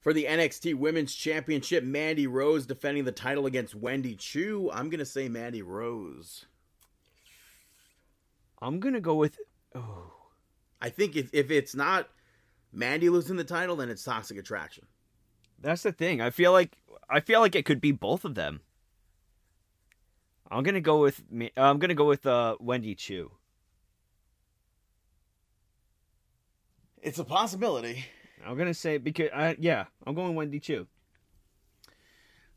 For the NXT Women's Championship, Mandy Rose defending the title against Wendy Choo. I'm going to say Mandy Rose. I'm gonna go with. Oh. I think if, if it's not Mandy losing the title, then it's Toxic Attraction. That's the thing. I feel like I feel like it could be both of them. I'm gonna go with me. I'm gonna go with uh, Wendy Choo. It's a possibility. I'm gonna say because I yeah, I'm going Wendy Choo.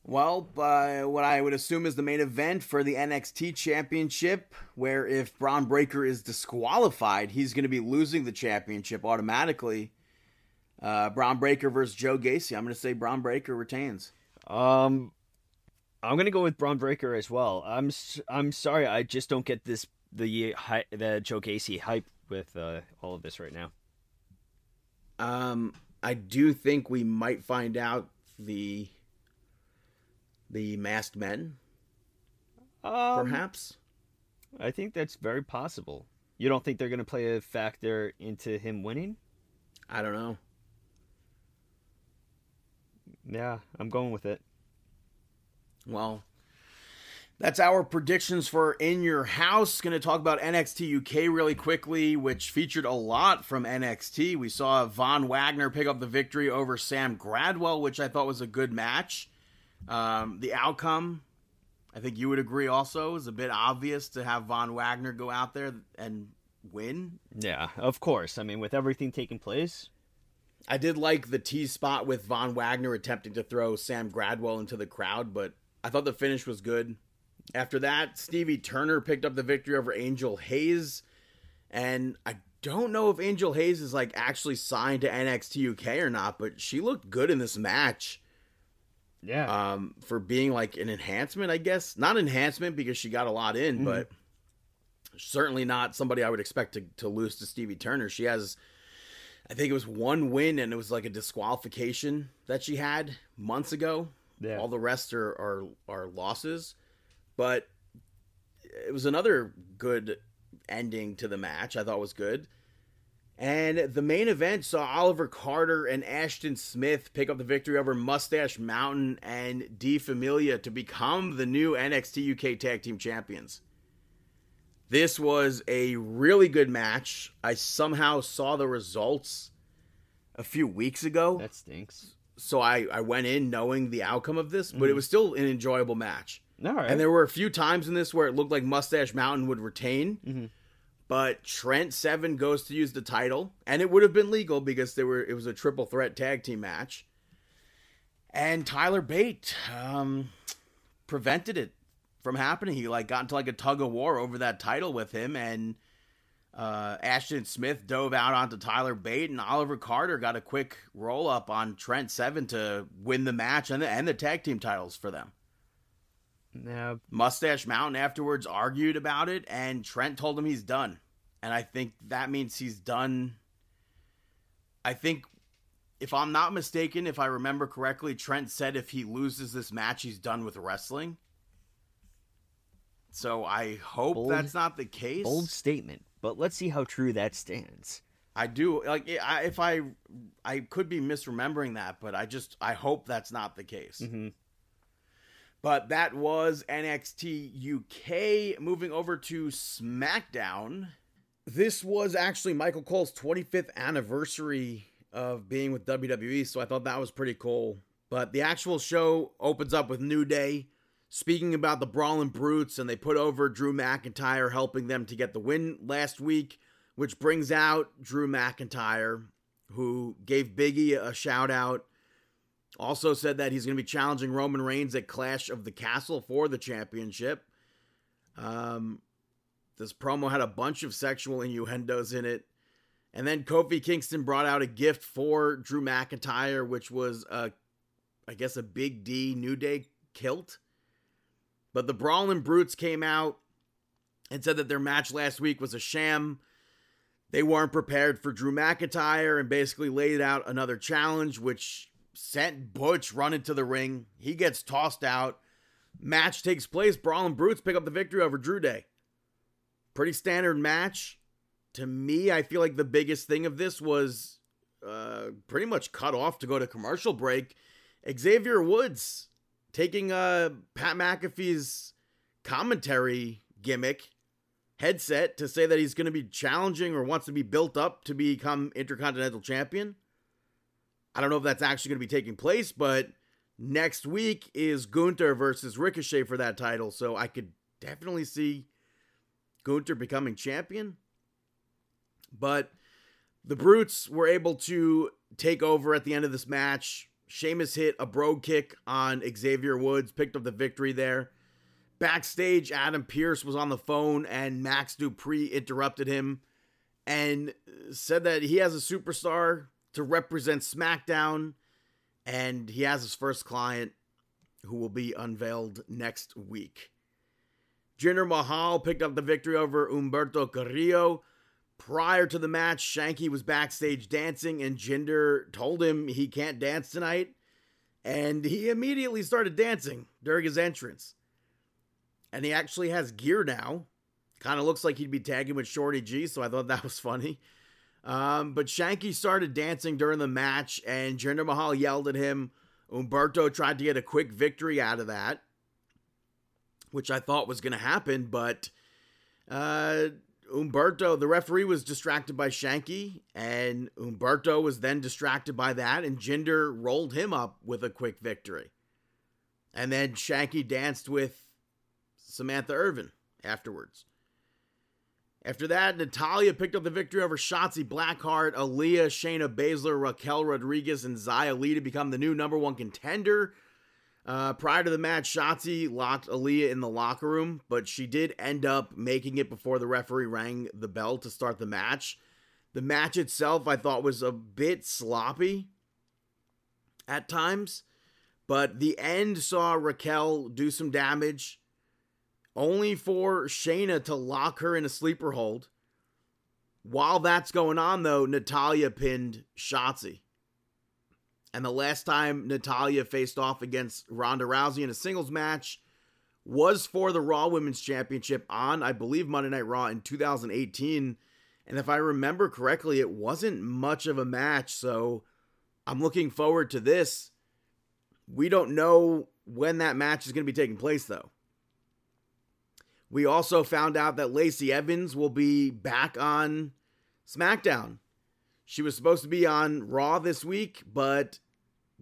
Well, uh, what I would assume is the main event for the NXT Championship, where if Bron Breakker is disqualified, he's going to be losing the championship automatically. Uh, Bron Breakker versus Joe Gacy. I'm going to say Bron Breakker retains. Um, I'm gonna go with Bron Breakker as well. I'm I'm sorry, I just don't get this the the Joe Gacy hype with uh, all of this right now. Um, I do think we might find out the the masked men, Um, perhaps. I think that's very possible. You don't think they're gonna play a factor into him winning? I don't know. Yeah, I'm going with it. Well, that's our predictions for In Your House. Going to talk about NXT UK really quickly, which featured a lot from NXT. We saw Von Wagner pick up the victory over Sam Gradwell, which I thought was a good match. Um, the outcome, I think you would agree also, is a bit obvious to have Von Wagner go out there and win. Yeah, of course. I mean, with everything taking place, I did like the T spot with Von Wagner attempting to throw Sam Gradwell into the crowd, but I thought the finish was good. After that, Stevie Turner picked up the victory over Angel Hayze, and I don't know if Angel Hayze is like actually signed to NXT UK or not, but she looked good in this match. yeah. Um, for being like an enhancement, I guess not enhancement because she got a lot in, but certainly not somebody I would expect to to lose to Stevie Turner. She has I think it was one win and it was like a disqualification that she had months ago. Yeah. All the rest are, are are losses. But it was another good ending to the match. I thought was good. And the main event saw Oliver Carter and Ashton Smith pick up the victory over Mustache Mountain and Die Familie to become the new NXT UK Tag Team Champions. This was a really good match. I somehow saw the results a few weeks ago. that stinks. so I, I went in knowing the outcome of this, but it mm. was still an enjoyable match. All right. And there were a few times in this where it looked like Mustache Mountain would retain, but Trent Seven goes to use the title, and it would have been legal because there were it was a triple threat tag team match, and Tyler Bate um, prevented it from happening. He like got into like a tug of war over that title with him, and uh, Ashton Smith dove out onto Tyler Bate, and Oliver Carter got a quick roll up on Trent Seven to win the match and the, and the tag team titles for them. Now, Mustache Mountain afterwards argued about it, and Trent told him he's done. And I think that means he's done. I think, if I'm not mistaken, if I remember correctly, Trent said if he loses this match, he's done with wrestling. So I hope Bold- that's not the case. bold statement, but let's see how true that stands. I do like I, if I I could be misremembering that, but I just I hope that's not the case. Mhm. But that was NXT UK. Moving over to SmackDown. This was actually Michael Cole's 25th anniversary of being with WWE, so I thought that was pretty cool. But the actual show opens up with New Day speaking about the Brawling Brutes, and they put over Drew McIntyre, helping them to get the win last week, which brings out Drew McIntyre, who gave Biggie a shout out. Also said that he's going to be challenging Roman Reigns at Clash of the Castle for the championship. Um, this promo had a bunch of sexual innuendos in it. And then Kofi Kingston brought out a gift for Drew McIntyre, which was a, I guess, a Big D New Day kilt. But the Brawling Brutes came out and said that their match last week was a sham. They weren't prepared for Drew McIntyre and basically laid out another challenge, which sent Butch running to the ring. He gets tossed out. Match takes place. Brawling Brutes pick up the victory over Drew Day. Pretty standard match. To me, I feel like the biggest thing of this was uh, pretty much cut off to go to commercial break. Xavier Woods taking uh, Pat McAfee's commentary gimmick headset to say that he's going to be challenging or wants to be built up to become Intercontinental Champion. I don't know if that's actually going to be taking place, but next week is Gunther versus Ricochet for that title, so I could definitely see Gunther becoming champion. But the Brutes were able to take over at the end of this match. Sheamus hit a brogue kick on Xavier Woods, picked up the victory there. Backstage, Adam Pearce was on the phone and Max Dupri interrupted him and said that he has a superstar to represent SmackDown and he has his first client who will be unveiled next week. Jinder Mahal picked up the victory over Humberto Carrillo. Prior to the match, Shanky was backstage dancing, and Jinder told him he can't dance tonight. And he immediately started dancing during his entrance. And he actually has gear now. Kind of looks like he'd be tagging with Shorty G, so I thought that was funny. Um, but Shanky started dancing during the match, and Jinder Mahal yelled at him. Umberto tried to get a quick victory out of that, which I thought was going to happen, but uh, Humberto, the referee, was distracted by Shanky, and Umberto was then distracted by that, and Jinder rolled him up with a quick victory. And then Shanky danced with Samantha Irvin afterwards. After that, Natalya picked up the victory over Shotzi Blackheart, Aliyah, Shayna Baszler, Raquel Rodriguez, and Xia Li to become the new number one contender. Uh, prior to the match, Shotzi locked Aliyah in the locker room, but she did end up making it before the referee rang the bell to start the match. The match itself, I thought, was a bit sloppy at times, but the end saw Raquel do some damage only for Shayna to lock her in a sleeper hold. While that's going on, though, Natalya pinned Shotzi. And the last time Natalya faced off against Ronda Rousey in a singles match was for the Raw Women's Championship on, I believe, Monday Night Raw in 2018. And if I remember correctly, it wasn't much of a match. So I'm looking forward to this. We don't know when that match is going to be taking place, though. We also found out that Lacey Evans will be back on SmackDown. She was supposed to be on Raw this week, but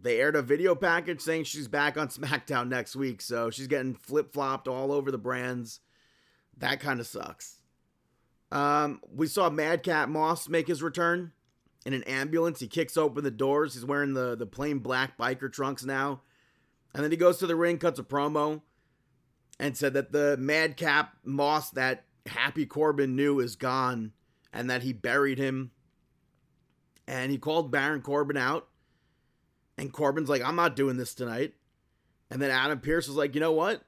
they aired a video package saying she's back on (laughs) SmackDown next week. So she's getting flip flopped all over the brands. That kind of sucks. Um, we saw Madcap Moss make his return in an ambulance. He kicks open the doors. He's wearing the, the plain black biker trunks now. And then he goes to the ring, cuts a promo and said that the madcap Moss that Happy Corbin knew is gone and that he buried him. And he called Baron Corbin out. And Corbin's like, I'm not doing this tonight. And then Adam Pearce was like, you know what?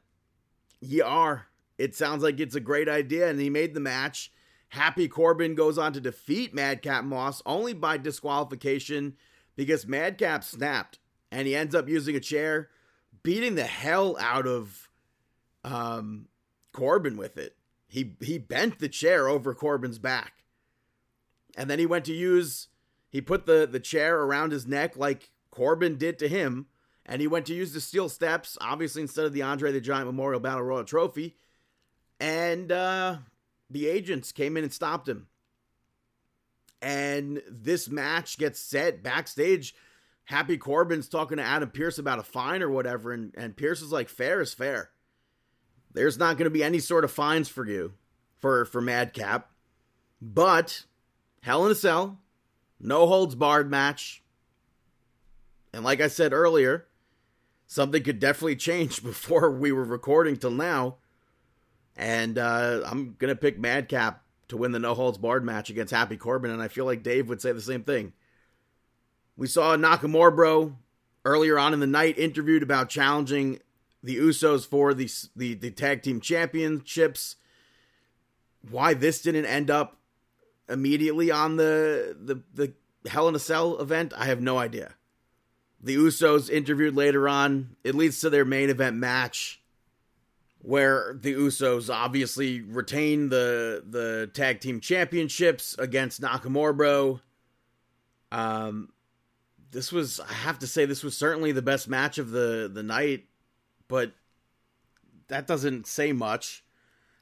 You are. It sounds like it's a great idea. And he made the match. Happy Corbin goes on to defeat Madcap Moss only by disqualification because Madcap snapped and he ends up using a chair, beating the hell out of um, Corbin with it. He he bent the chair over Corbin's back, and then he went to use. He put the the chair around his neck like Corbin did to him, and he went to use the steel steps, obviously instead of the Andre the Giant Memorial Battle Royal Trophy, and uh, the agents came in and stopped him. And this match gets set backstage. Happy Corbin's talking to Adam Pearce about a fine or whatever, and, and Pearce is like, fair is fair. There's not going to be any sort of fines for you for, for Madcap. But Hell in a Cell, no holds barred match. And like I said earlier, something could definitely change (laughs) before we were recording till now. And uh, I'm going to pick Madcap to win the no holds barred match against Happy Corbin. And I feel like Dave would say the same thing. We saw Nakamura Bro earlier on in the night interviewed about challenging the Usos for the, the, the tag team championships. Why this didn't end up immediately on the, the, the Hell in a Cell event, I have no idea. The Usos interviewed later on. It leads to their main event match where the Usos obviously retain the the tag team championships against Nakamura Bro. Um this was I have to say this was certainly the best match of the the night, but that doesn't say much.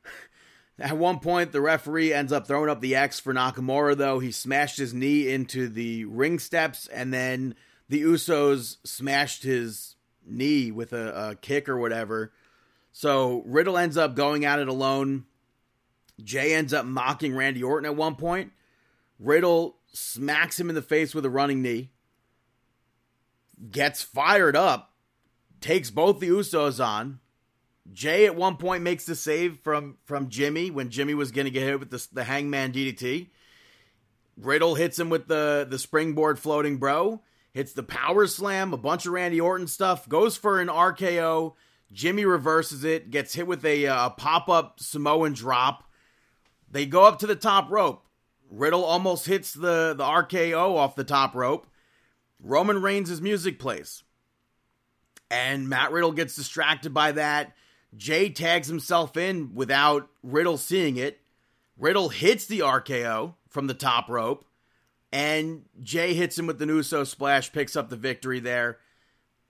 (laughs) At one point, the referee ends up throwing up the X for Nakamura, though. He smashed his knee into the ring steps, and then the Usos smashed his knee with a, a kick or whatever. So Riddle ends up going at it alone. Jay ends up mocking Randy Orton at one point. Riddle smacks him in the face with a running knee. Gets fired up. Takes both the Usos on. Jay at one point makes the save from from Jimmy when Jimmy was going to get hit with the, the Hangman DDT. Riddle hits him with the the springboard floating bro. Hits the power slam, a bunch of Randy Orton stuff. Goes for an RKO. Jimmy reverses it, gets hit with a uh, pop up Samoan drop. They go up to the top rope. Riddle almost hits the, the RKO off the top rope. Roman Reigns' music plays. And Matt Riddle gets distracted by that. Jay tags himself in without Riddle seeing it. Riddle hits the RKO from the top rope. And Jay hits him with the Uso splash, picks up the victory there.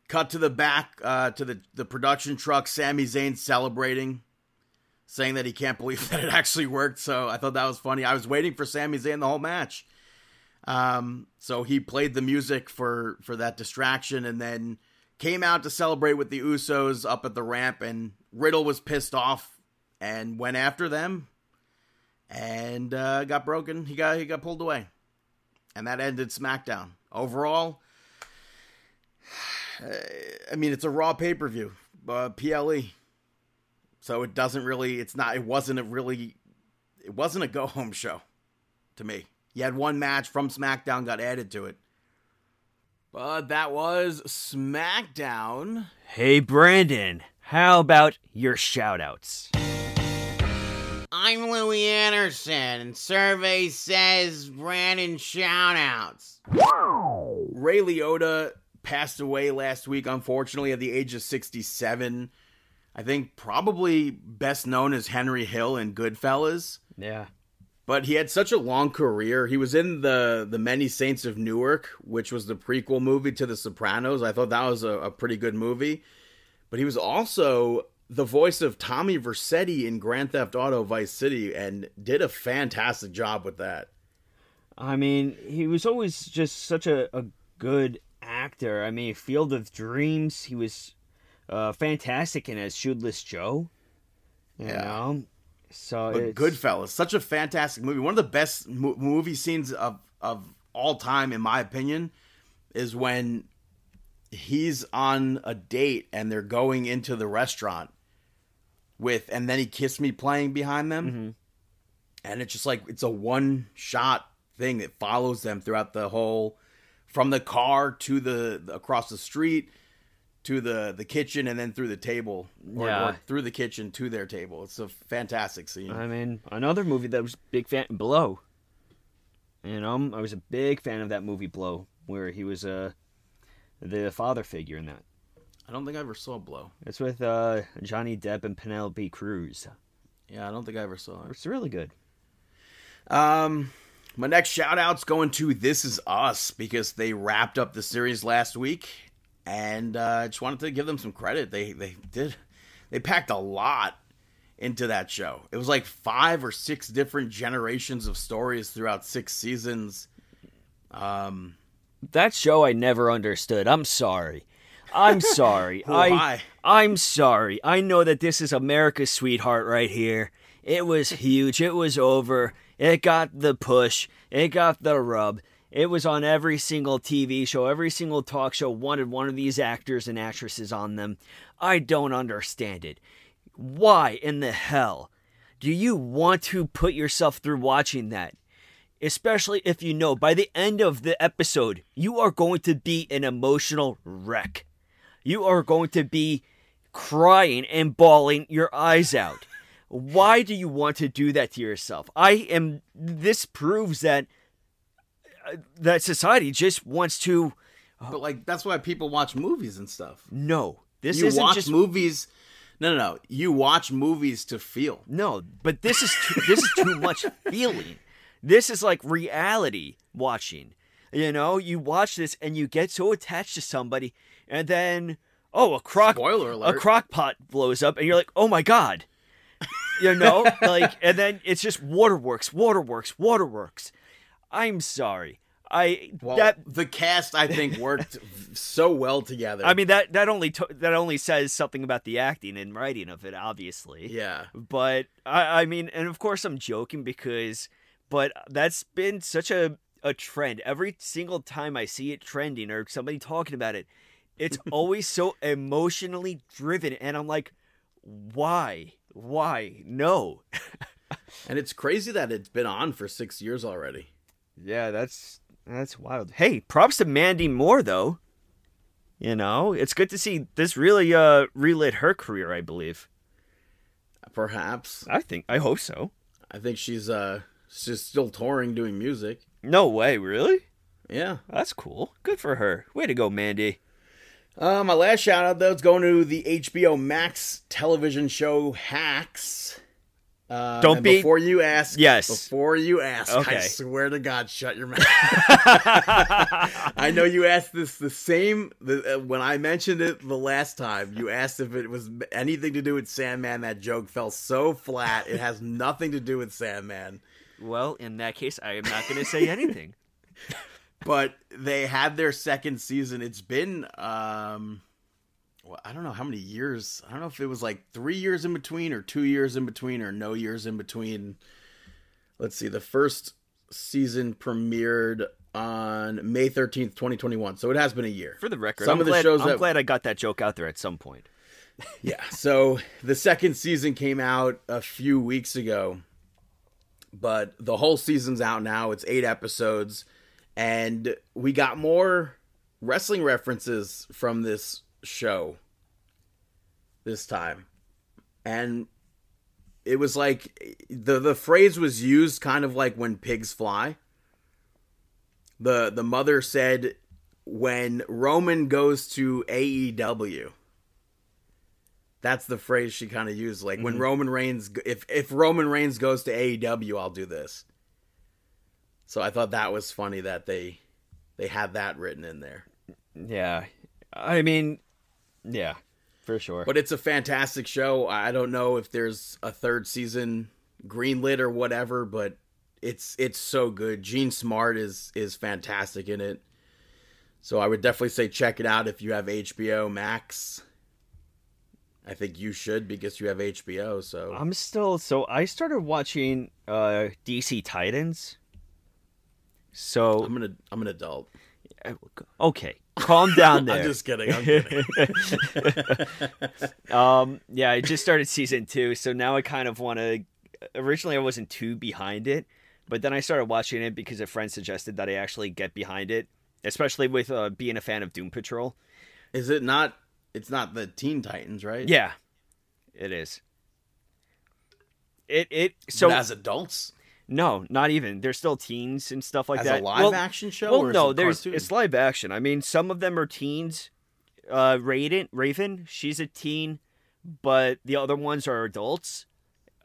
Cut to the back uh, to the, the production truck. Sami Zayn celebrating, saying that he can't believe (laughs) that it actually worked. So I thought that was funny. I was waiting for Sami Zayn the whole match. Um, so he played the music for for that distraction, and then came out to celebrate with the Usos up at the ramp. And Riddle was pissed off and went after them, and uh, got broken. He got he got pulled away, and that ended SmackDown. Overall, (sighs) I mean, it's a Raw pay per view, uh, PLE. So it doesn't really, it's not, it wasn't a really, it wasn't a go home show to me. You had one match from SmackDown got added to it. But that was SmackDown. Hey, Brandon, how about your shoutouts? I'm Louie Anderson, and survey says Brandon shoutouts. Ray Liotta passed away last week, unfortunately, at the age of 67. I think probably best known as Henry Hill in Goodfellas. Yeah. But he had such a long career. He was in the the Many Saints of Newark, which was the prequel movie to The Sopranos. I thought that was a, a pretty good movie. But he was also the voice of Tommy Vercetti in Grand Theft Auto Vice City and did a fantastic job with that. I mean, he was always just such a, a good actor. I mean, Field of Dreams, he was uh, fantastic in as Shoeless Joe. You Yeah. know? So But it's, Goodfellas, such a fantastic movie. One of the best mo- movie scenes of of all time, in my opinion, is when he's on a date and they're going into the restaurant with, and then he kissed me playing behind them, mm-hmm. and it's just like it's a one shot thing that follows them throughout the whole, from the car to the across the street to the the kitchen and then through the table or, Yeah. or through the kitchen to their table. It's a fantastic scene. I mean, another movie that was big fan Blow. You know, I was a big fan of that movie Blow, where he was uh, the father figure in that. I don't think I ever saw Blow. It's with uh, Johnny Depp and Penelope Cruz. Yeah, I don't think I ever saw it. It's really good. Um, my next shout out's going to This Is Us because they wrapped up the series last week, and uh, I just wanted to give them some credit. They they did they packed a lot into that show. It was like five or six different generations of stories throughout six seasons. Um, that show I never understood. I'm sorry. I'm (laughs) sorry. I? I'm sorry. I know that this is America's sweetheart right here. It was huge. It was over. It got the push. It got the rub. It was on every single TV show. Every single talk show wanted one of these actors and actresses on them. I don't understand it. Why in the hell do you want to put yourself through watching that? Especially if you know by the end of the episode, you are going to be an emotional wreck. You are going to be crying and bawling your eyes out. Why do you want to do that to yourself? I am. This proves that that society just wants to. But like that's why people watch movies and stuff. No, this you isn't watch just movies. No, no, no. You watch movies to feel. No, but this is too, this is too much feeling. This is like reality watching. You know, you watch this and you get so attached to somebody, and then oh, a crock Spoiler a alert. crock pot blows up, and you're like, oh my god. You know, like, and then it's just waterworks, waterworks, waterworks. I'm sorry. I Well, that the cast I think worked so well together. I mean that that only to, that only says something about the acting and writing of it, obviously. yeah. But I, I mean, and of course I'm joking because, but that's been such a a trend. Every single time I see it trending or somebody talking about it, it's (laughs) always so emotionally driven, and I'm like, why, why, no. (laughs) And it's crazy that it's been on for six years already. Yeah, that's that's wild. Hey, props to Mandy Moore though. You know, it's good to see this really uh relit her career, I believe. Perhaps. I think I hope so. I think she's uh she's still touring doing music. No way, really? Yeah. That's cool. Good for her. Way to go, Mandy. Uh, my last shout out though is going to the HBO Max television show Hacks. Uh, Don't be- before you ask. Yes. Before you ask, I Okay. swear to God, shut your mouth. (laughs) (laughs) I know you asked this the same the, uh, when I mentioned it the last time. You asked if it was anything to do with Sandman. That joke fell so flat. It has nothing to do with Sandman. Well, in that case, I am not going to say anything. (laughs) but they had their second season. It's been um well, I don't know how many years. I don't know if it was like 3 years in between or 2 years in between or no years in between. Let's see. The first season premiered on May 13th, 2021. So it has been a year. For the record, Some I'm, of the shows I'm that- glad I got that joke out there at some point. (laughs) Yeah. So the second season came out a few weeks ago, but the whole season's out now. It's eight episodes, and we got more wrestling references from this show this time. And it was like the the phrase was used kind of like when pigs fly. The the mother said when Roman goes to AEW that's the phrase she kind of used. Like when mm-hmm. Roman Reigns, if if Roman Reigns goes to AEW, I'll do this. So I thought that was funny that they they had that written in there. Yeah. I mean, yeah, for sure. But it's a fantastic show. I don't know if there's a third season greenlit or whatever, but it's it's so good. Jean Smart is is fantastic in it. So I would definitely say check it out if you have HBO Max. I think you should because you have HBO. So I'm still so I started watching uh DC Titans. So I'm an I'm an adult. Okay, calm down (laughs) there. I'm just kidding. I'm kidding. (laughs) Um, yeah, I just started season two, so now I kind of want to. Originally, I wasn't too behind it, but then I started watching it because a friend suggested that I actually get behind it, especially with uh, being a fan of Doom Patrol. Is it not? It's not the Teen Titans, right? Yeah, it is. It it so But as adults, no, not even. They're still teens and stuff like as that. a live Well- action show. Well, no, there's cartoon? it's live action. I mean, some of them are teens. Uh, Raven, Raven, she's a teen, but the other ones are adults.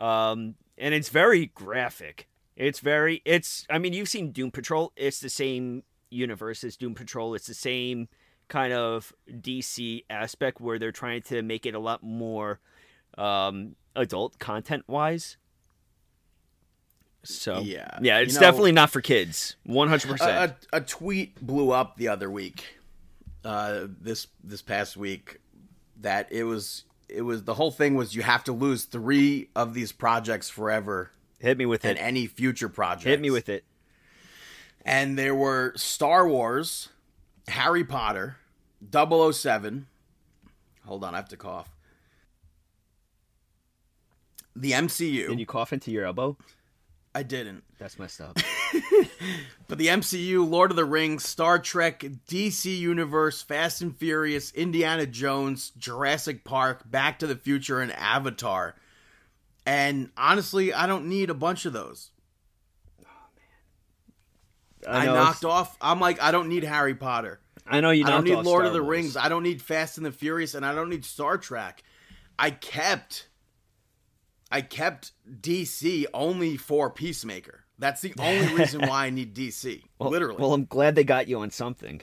Um, and it's very graphic. It's very, it's. I mean, you've seen Doom Patrol. It's the same universe as Doom Patrol. It's the same kind of DC aspect where they're trying to make it a lot more um, adult content wise. So Yeah. yeah, it's You know- definitely not for kids. One hundred percent. a, tweet blew up the other week, uh, this this past week, that it was it was the whole thing was you have to lose three of these projects forever Hit me with and it. any future project. Hit me with it. And there were Star Wars, Harry Potter, 007. Hold on, I have to cough. The MCU. Did you cough into your elbow? I didn't. That's messed up. (laughs) But the MCU, Lord of the Rings, Star Trek, DC Universe, Fast and Furious, Indiana Jones, Jurassic Park, Back to the Future, and Avatar. And honestly, I don't need a bunch of those. Oh, man. I, know, knocked off. I'm like, I don't need Harry Potter. I know you. I don't need Lord Star of the Wars. Rings. I don't need Fast and the Furious, and I don't need Star Trek. I kept, I kept DC only for Peacemaker. That's the only reason why I need DC. (laughs) Well- Literally, Well, I'm glad they got you on something.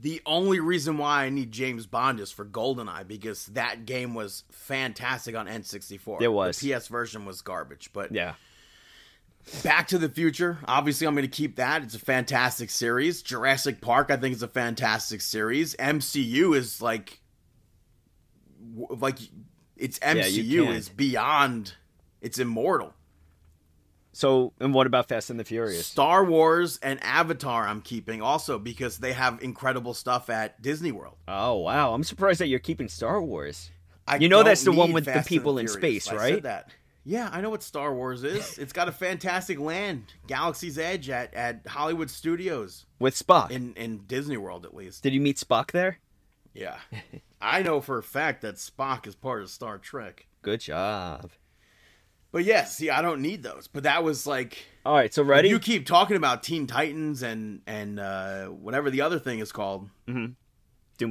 the only reason why I need James Bond is for GoldenEye because that game was fantastic on N64. It was. The PS version was garbage, but Yeah. Back to the Future, obviously, I'm going to keep that. It's a fantastic series. Jurassic Park, I think, is a fantastic series. MCU is like, like, it's MCU can't. is beyond. It's immortal. So, and what about Fast and the Furious? Star Wars and Avatar, I'm keeping also because they have incredible stuff at Disney World. Oh wow, I'm surprised that you're keeping Star Wars. I You know that's the one with the Fast and people in space, I right? Said that. Yeah, I know what Star Wars is. (laughs) it's got a fantastic land, Galaxy's Edge at, at Hollywood Studios With Spock. in in Disney World at least. Did you meet Spock there? Yeah, (laughs) I know for a fact that Spock is part of Star Trek. Good job. But yeah, see, I don't need those. But that was like All right, so ready? you keep talking about Teen Titans and and uh, whatever the other thing is called. Doom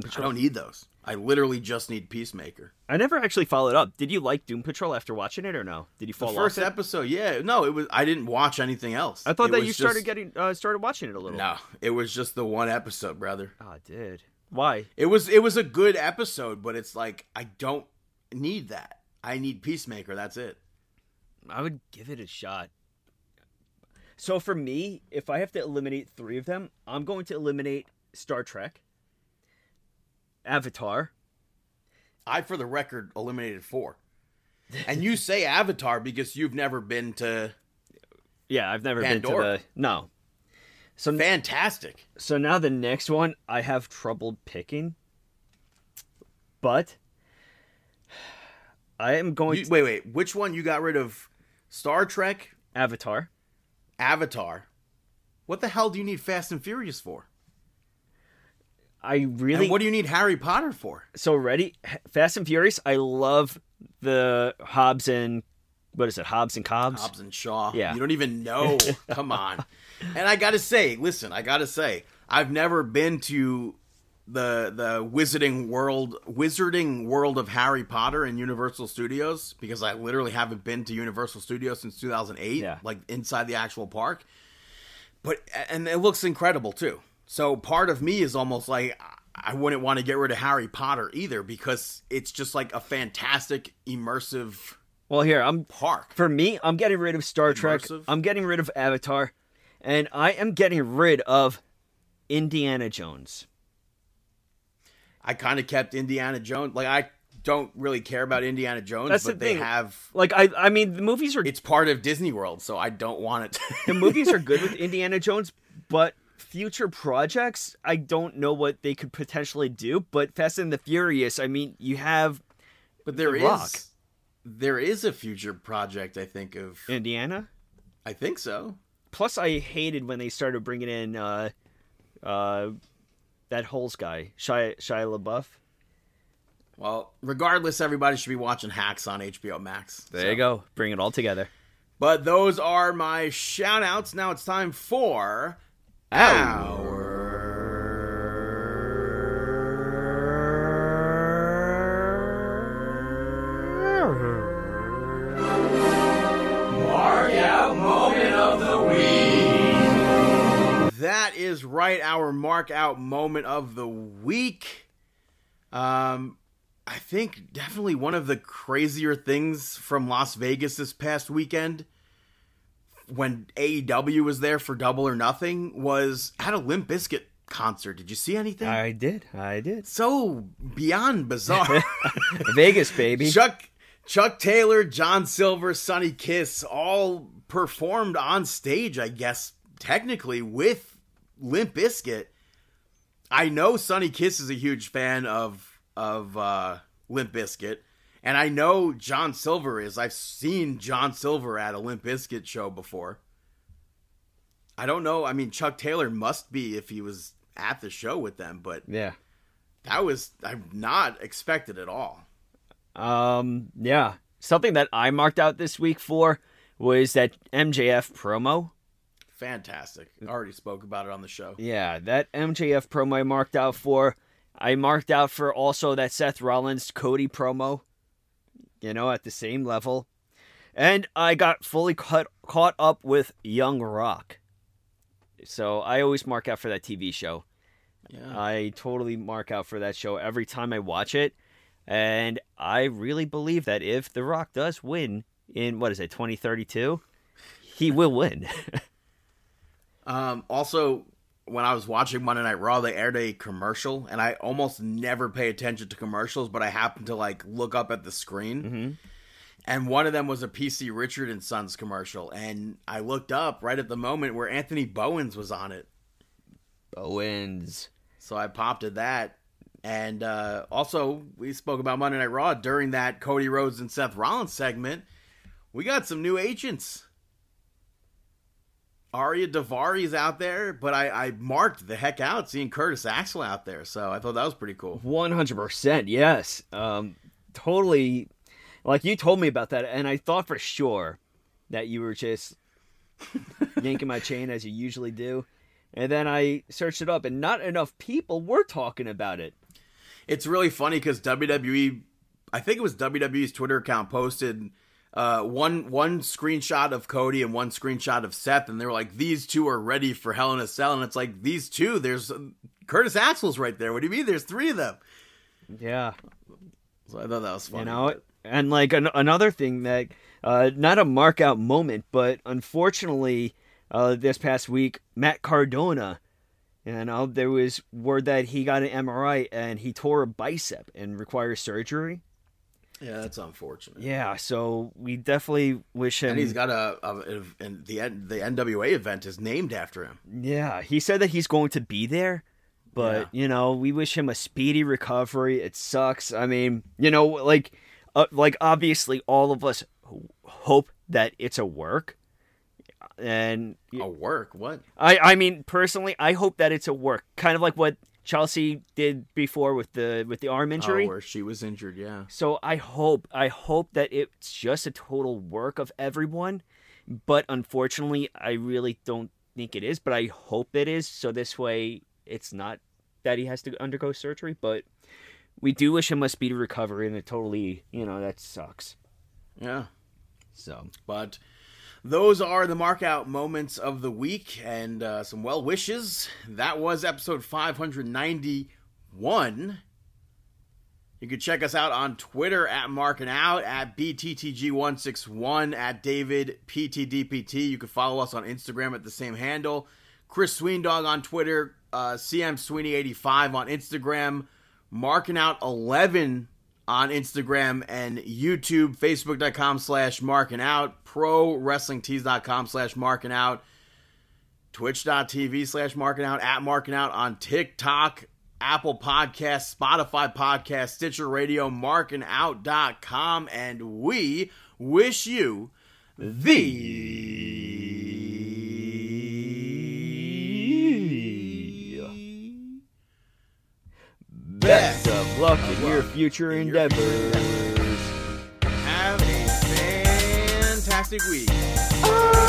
Patrol. I don't need those. I literally just need Peacemaker. I never actually followed up. Did you like Doom Patrol after watching it or no? Did you The fall first off? it? episode, yeah, no, it was. I didn't watch anything else. I thought It that you started just- getting uh, started watching it a little. No, it was just the one episode, brother. Oh, I did. Why? It was it was a good episode, but it's like I don't need that. I need Peacemaker. That's it. I would give it a shot. So for me, if I have to eliminate three of them, I'm going to eliminate Star Trek, Avatar. I, for the record, eliminated four. And you say Avatar because you've never been to Yeah, I've never been to the no. So fantastic. so now the next one I have trouble picking, but (sighs) I am going You, to wait, wait. Which one you got rid of? Star Trek, Avatar. Avatar. What the hell do you need Fast and Furious for? I really And what do you need Harry Potter for? so ready Fast and Furious. I love the Hobbs and what is it? Hobbs and Cobbs. Hobbs and Shaw. Yeah. You don't even know. (laughs) Come on. And I gotta say, listen, I gotta say, I've never been to the the wizarding world wizarding world of Harry Potter in Universal Studios because I literally haven't been to Universal Studios since 2008, Yeah. like inside the actual park. But and it looks incredible too. So part of me is almost like I wouldn't want to get rid of Harry Potter either because it's just like a fantastic immersive Well, here I'm park. For me, I'm getting rid of Star Trek. I'm getting rid of Avatar, and I am getting rid of Indiana Jones. I kind of kept Indiana Jones. Like I don't really care about Indiana Jones, That's but the they thing. have Like I, I mean, the movies are it's part of Disney World, so I don't want it. (laughs) the movies are good with Indiana Jones, but future projects, I don't know what they could potentially do. But Fast and the Furious, I mean, you have but there The is there is a future project. I think of. Indiana. I think so. Plus, I hated when they started bringing in uh, uh, that Holes guy, Shia, Shia LaBeouf. Well, regardless, everybody should be watching Hacks on HBO Max. There So- you go. Bring it all together. But those are my shout outs. Now it's time for Mark is right, our mark out moment of the week. Um, I think definitely one of the crazier things from Las Vegas this past weekend. when AEW was there for Double or Nothing was at a Limp Bizkit concert. Did you see anything? I did. I did. so beyond bizarre. (laughs) Vegas, baby. Chuck Chuck Taylor, John Silver, Sonny Kiss all performed on stage, I guess, technically with Limp Bizkit. I know Sonny Kiss is a huge fan of of uh, Limp Bizkit, and I know John Silver is. I've seen John Silver at a Limp Bizkit show before. I don't know. I mean, Chuck Taylor must be if he was at the show with them, but Yeah. that was I'm not expected at all. Um, yeah. Something that I marked out this week for was that MJF promo. Fantastic. I Already spoke about it on the show. Yeah, that MJF promo I marked out for. I marked out for also that Seth Rollins Cody promo. You know, at the same level. And I got fully caught caught up with Young Rock. So I always mark out for that TV show. Yeah. I totally mark out for that show every time I watch it. And I really believe that if The Rock does win in, what is it, 2032, he will win. (laughs) Um, also, when I was watching Monday Night Raw, they aired a commercial, and I almost never pay attention to commercials, but I happened to like look up at the screen, Mhm. and one of them was a PC Richard and Sons commercial, and I looked up right at the moment where Anthony Bowens was on it, Bowens. so I popped at that. And uh, also, we spoke about Monday Night Raw during that Cody Rhodes and Seth Rollins segment. We got some new agents. Arya Daivari's out there, but I, I marked the heck out seeing Curtis Axel out there, so I thought that was pretty cool. One hundred percent, yes. Um, totally. Like you told me about that, and I thought for sure that you were just (laughs) yanking my chain as you usually do. And then I searched it up, and not enough people were talking about it. It's really funny because WWE, I think it was WWE's Twitter account posted uh, one one screenshot of Cody and one screenshot of Seth, and they were like, "These two are ready for Hell in a Cell," and it's like these two. There's Curtis Axel's right there. What do you mean? There's three of them. Yeah, So I thought that was funny. you know. And like an- another thing that, uh, not a mark out moment, but unfortunately, uh, this past week, Matt Cardona. You know, there was word that he got an MRI and he tore a bicep and requires surgery. Yeah, that's unfortunate. Yeah, so we definitely wish him. And he's got a, a, a and the the NWA event is named after him. yeah, he said that he's going to be there, but you know, we wish him a speedy recovery. It sucks. I mean, you know, like, uh, like obviously, all of us hope that it's a work, and A work? What? I, I mean, personally, I hope that it's a work, kind of like what Chelsea did before with the with the arm oh, injury. Oh, where she was injured? Yeah. So I hope I hope that it's just a total work of everyone, but unfortunately, I really don't think it is. But I hope it is. So this way, it's not that he has to undergo surgery. But we do wish him a speedy recovery, and it totally, you know, that sucks. Yeah. So But those are the mark out moments of the week and uh, some well wishes. That was episode 591. You can check us out on Twitter at Marking Out, at BTTG161, at David PTDPT. You can follow us on Instagram at the same handle. Chris Sweendog on Twitter, uh, CM Sweeney85 on Instagram, Marking Out 11 on Instagram and YouTube, Facebook.com slash Marking Out, ProWrestlingTees.com slash Marking Out, Twitch.tv slash Marking Out, at Marking Out on TikTok, Apple Podcasts, Spotify Podcast, Stitcher Radio, markingout.com, and we wish you the best of luck in your future in your endeavors. Have a fantastic week. Ah.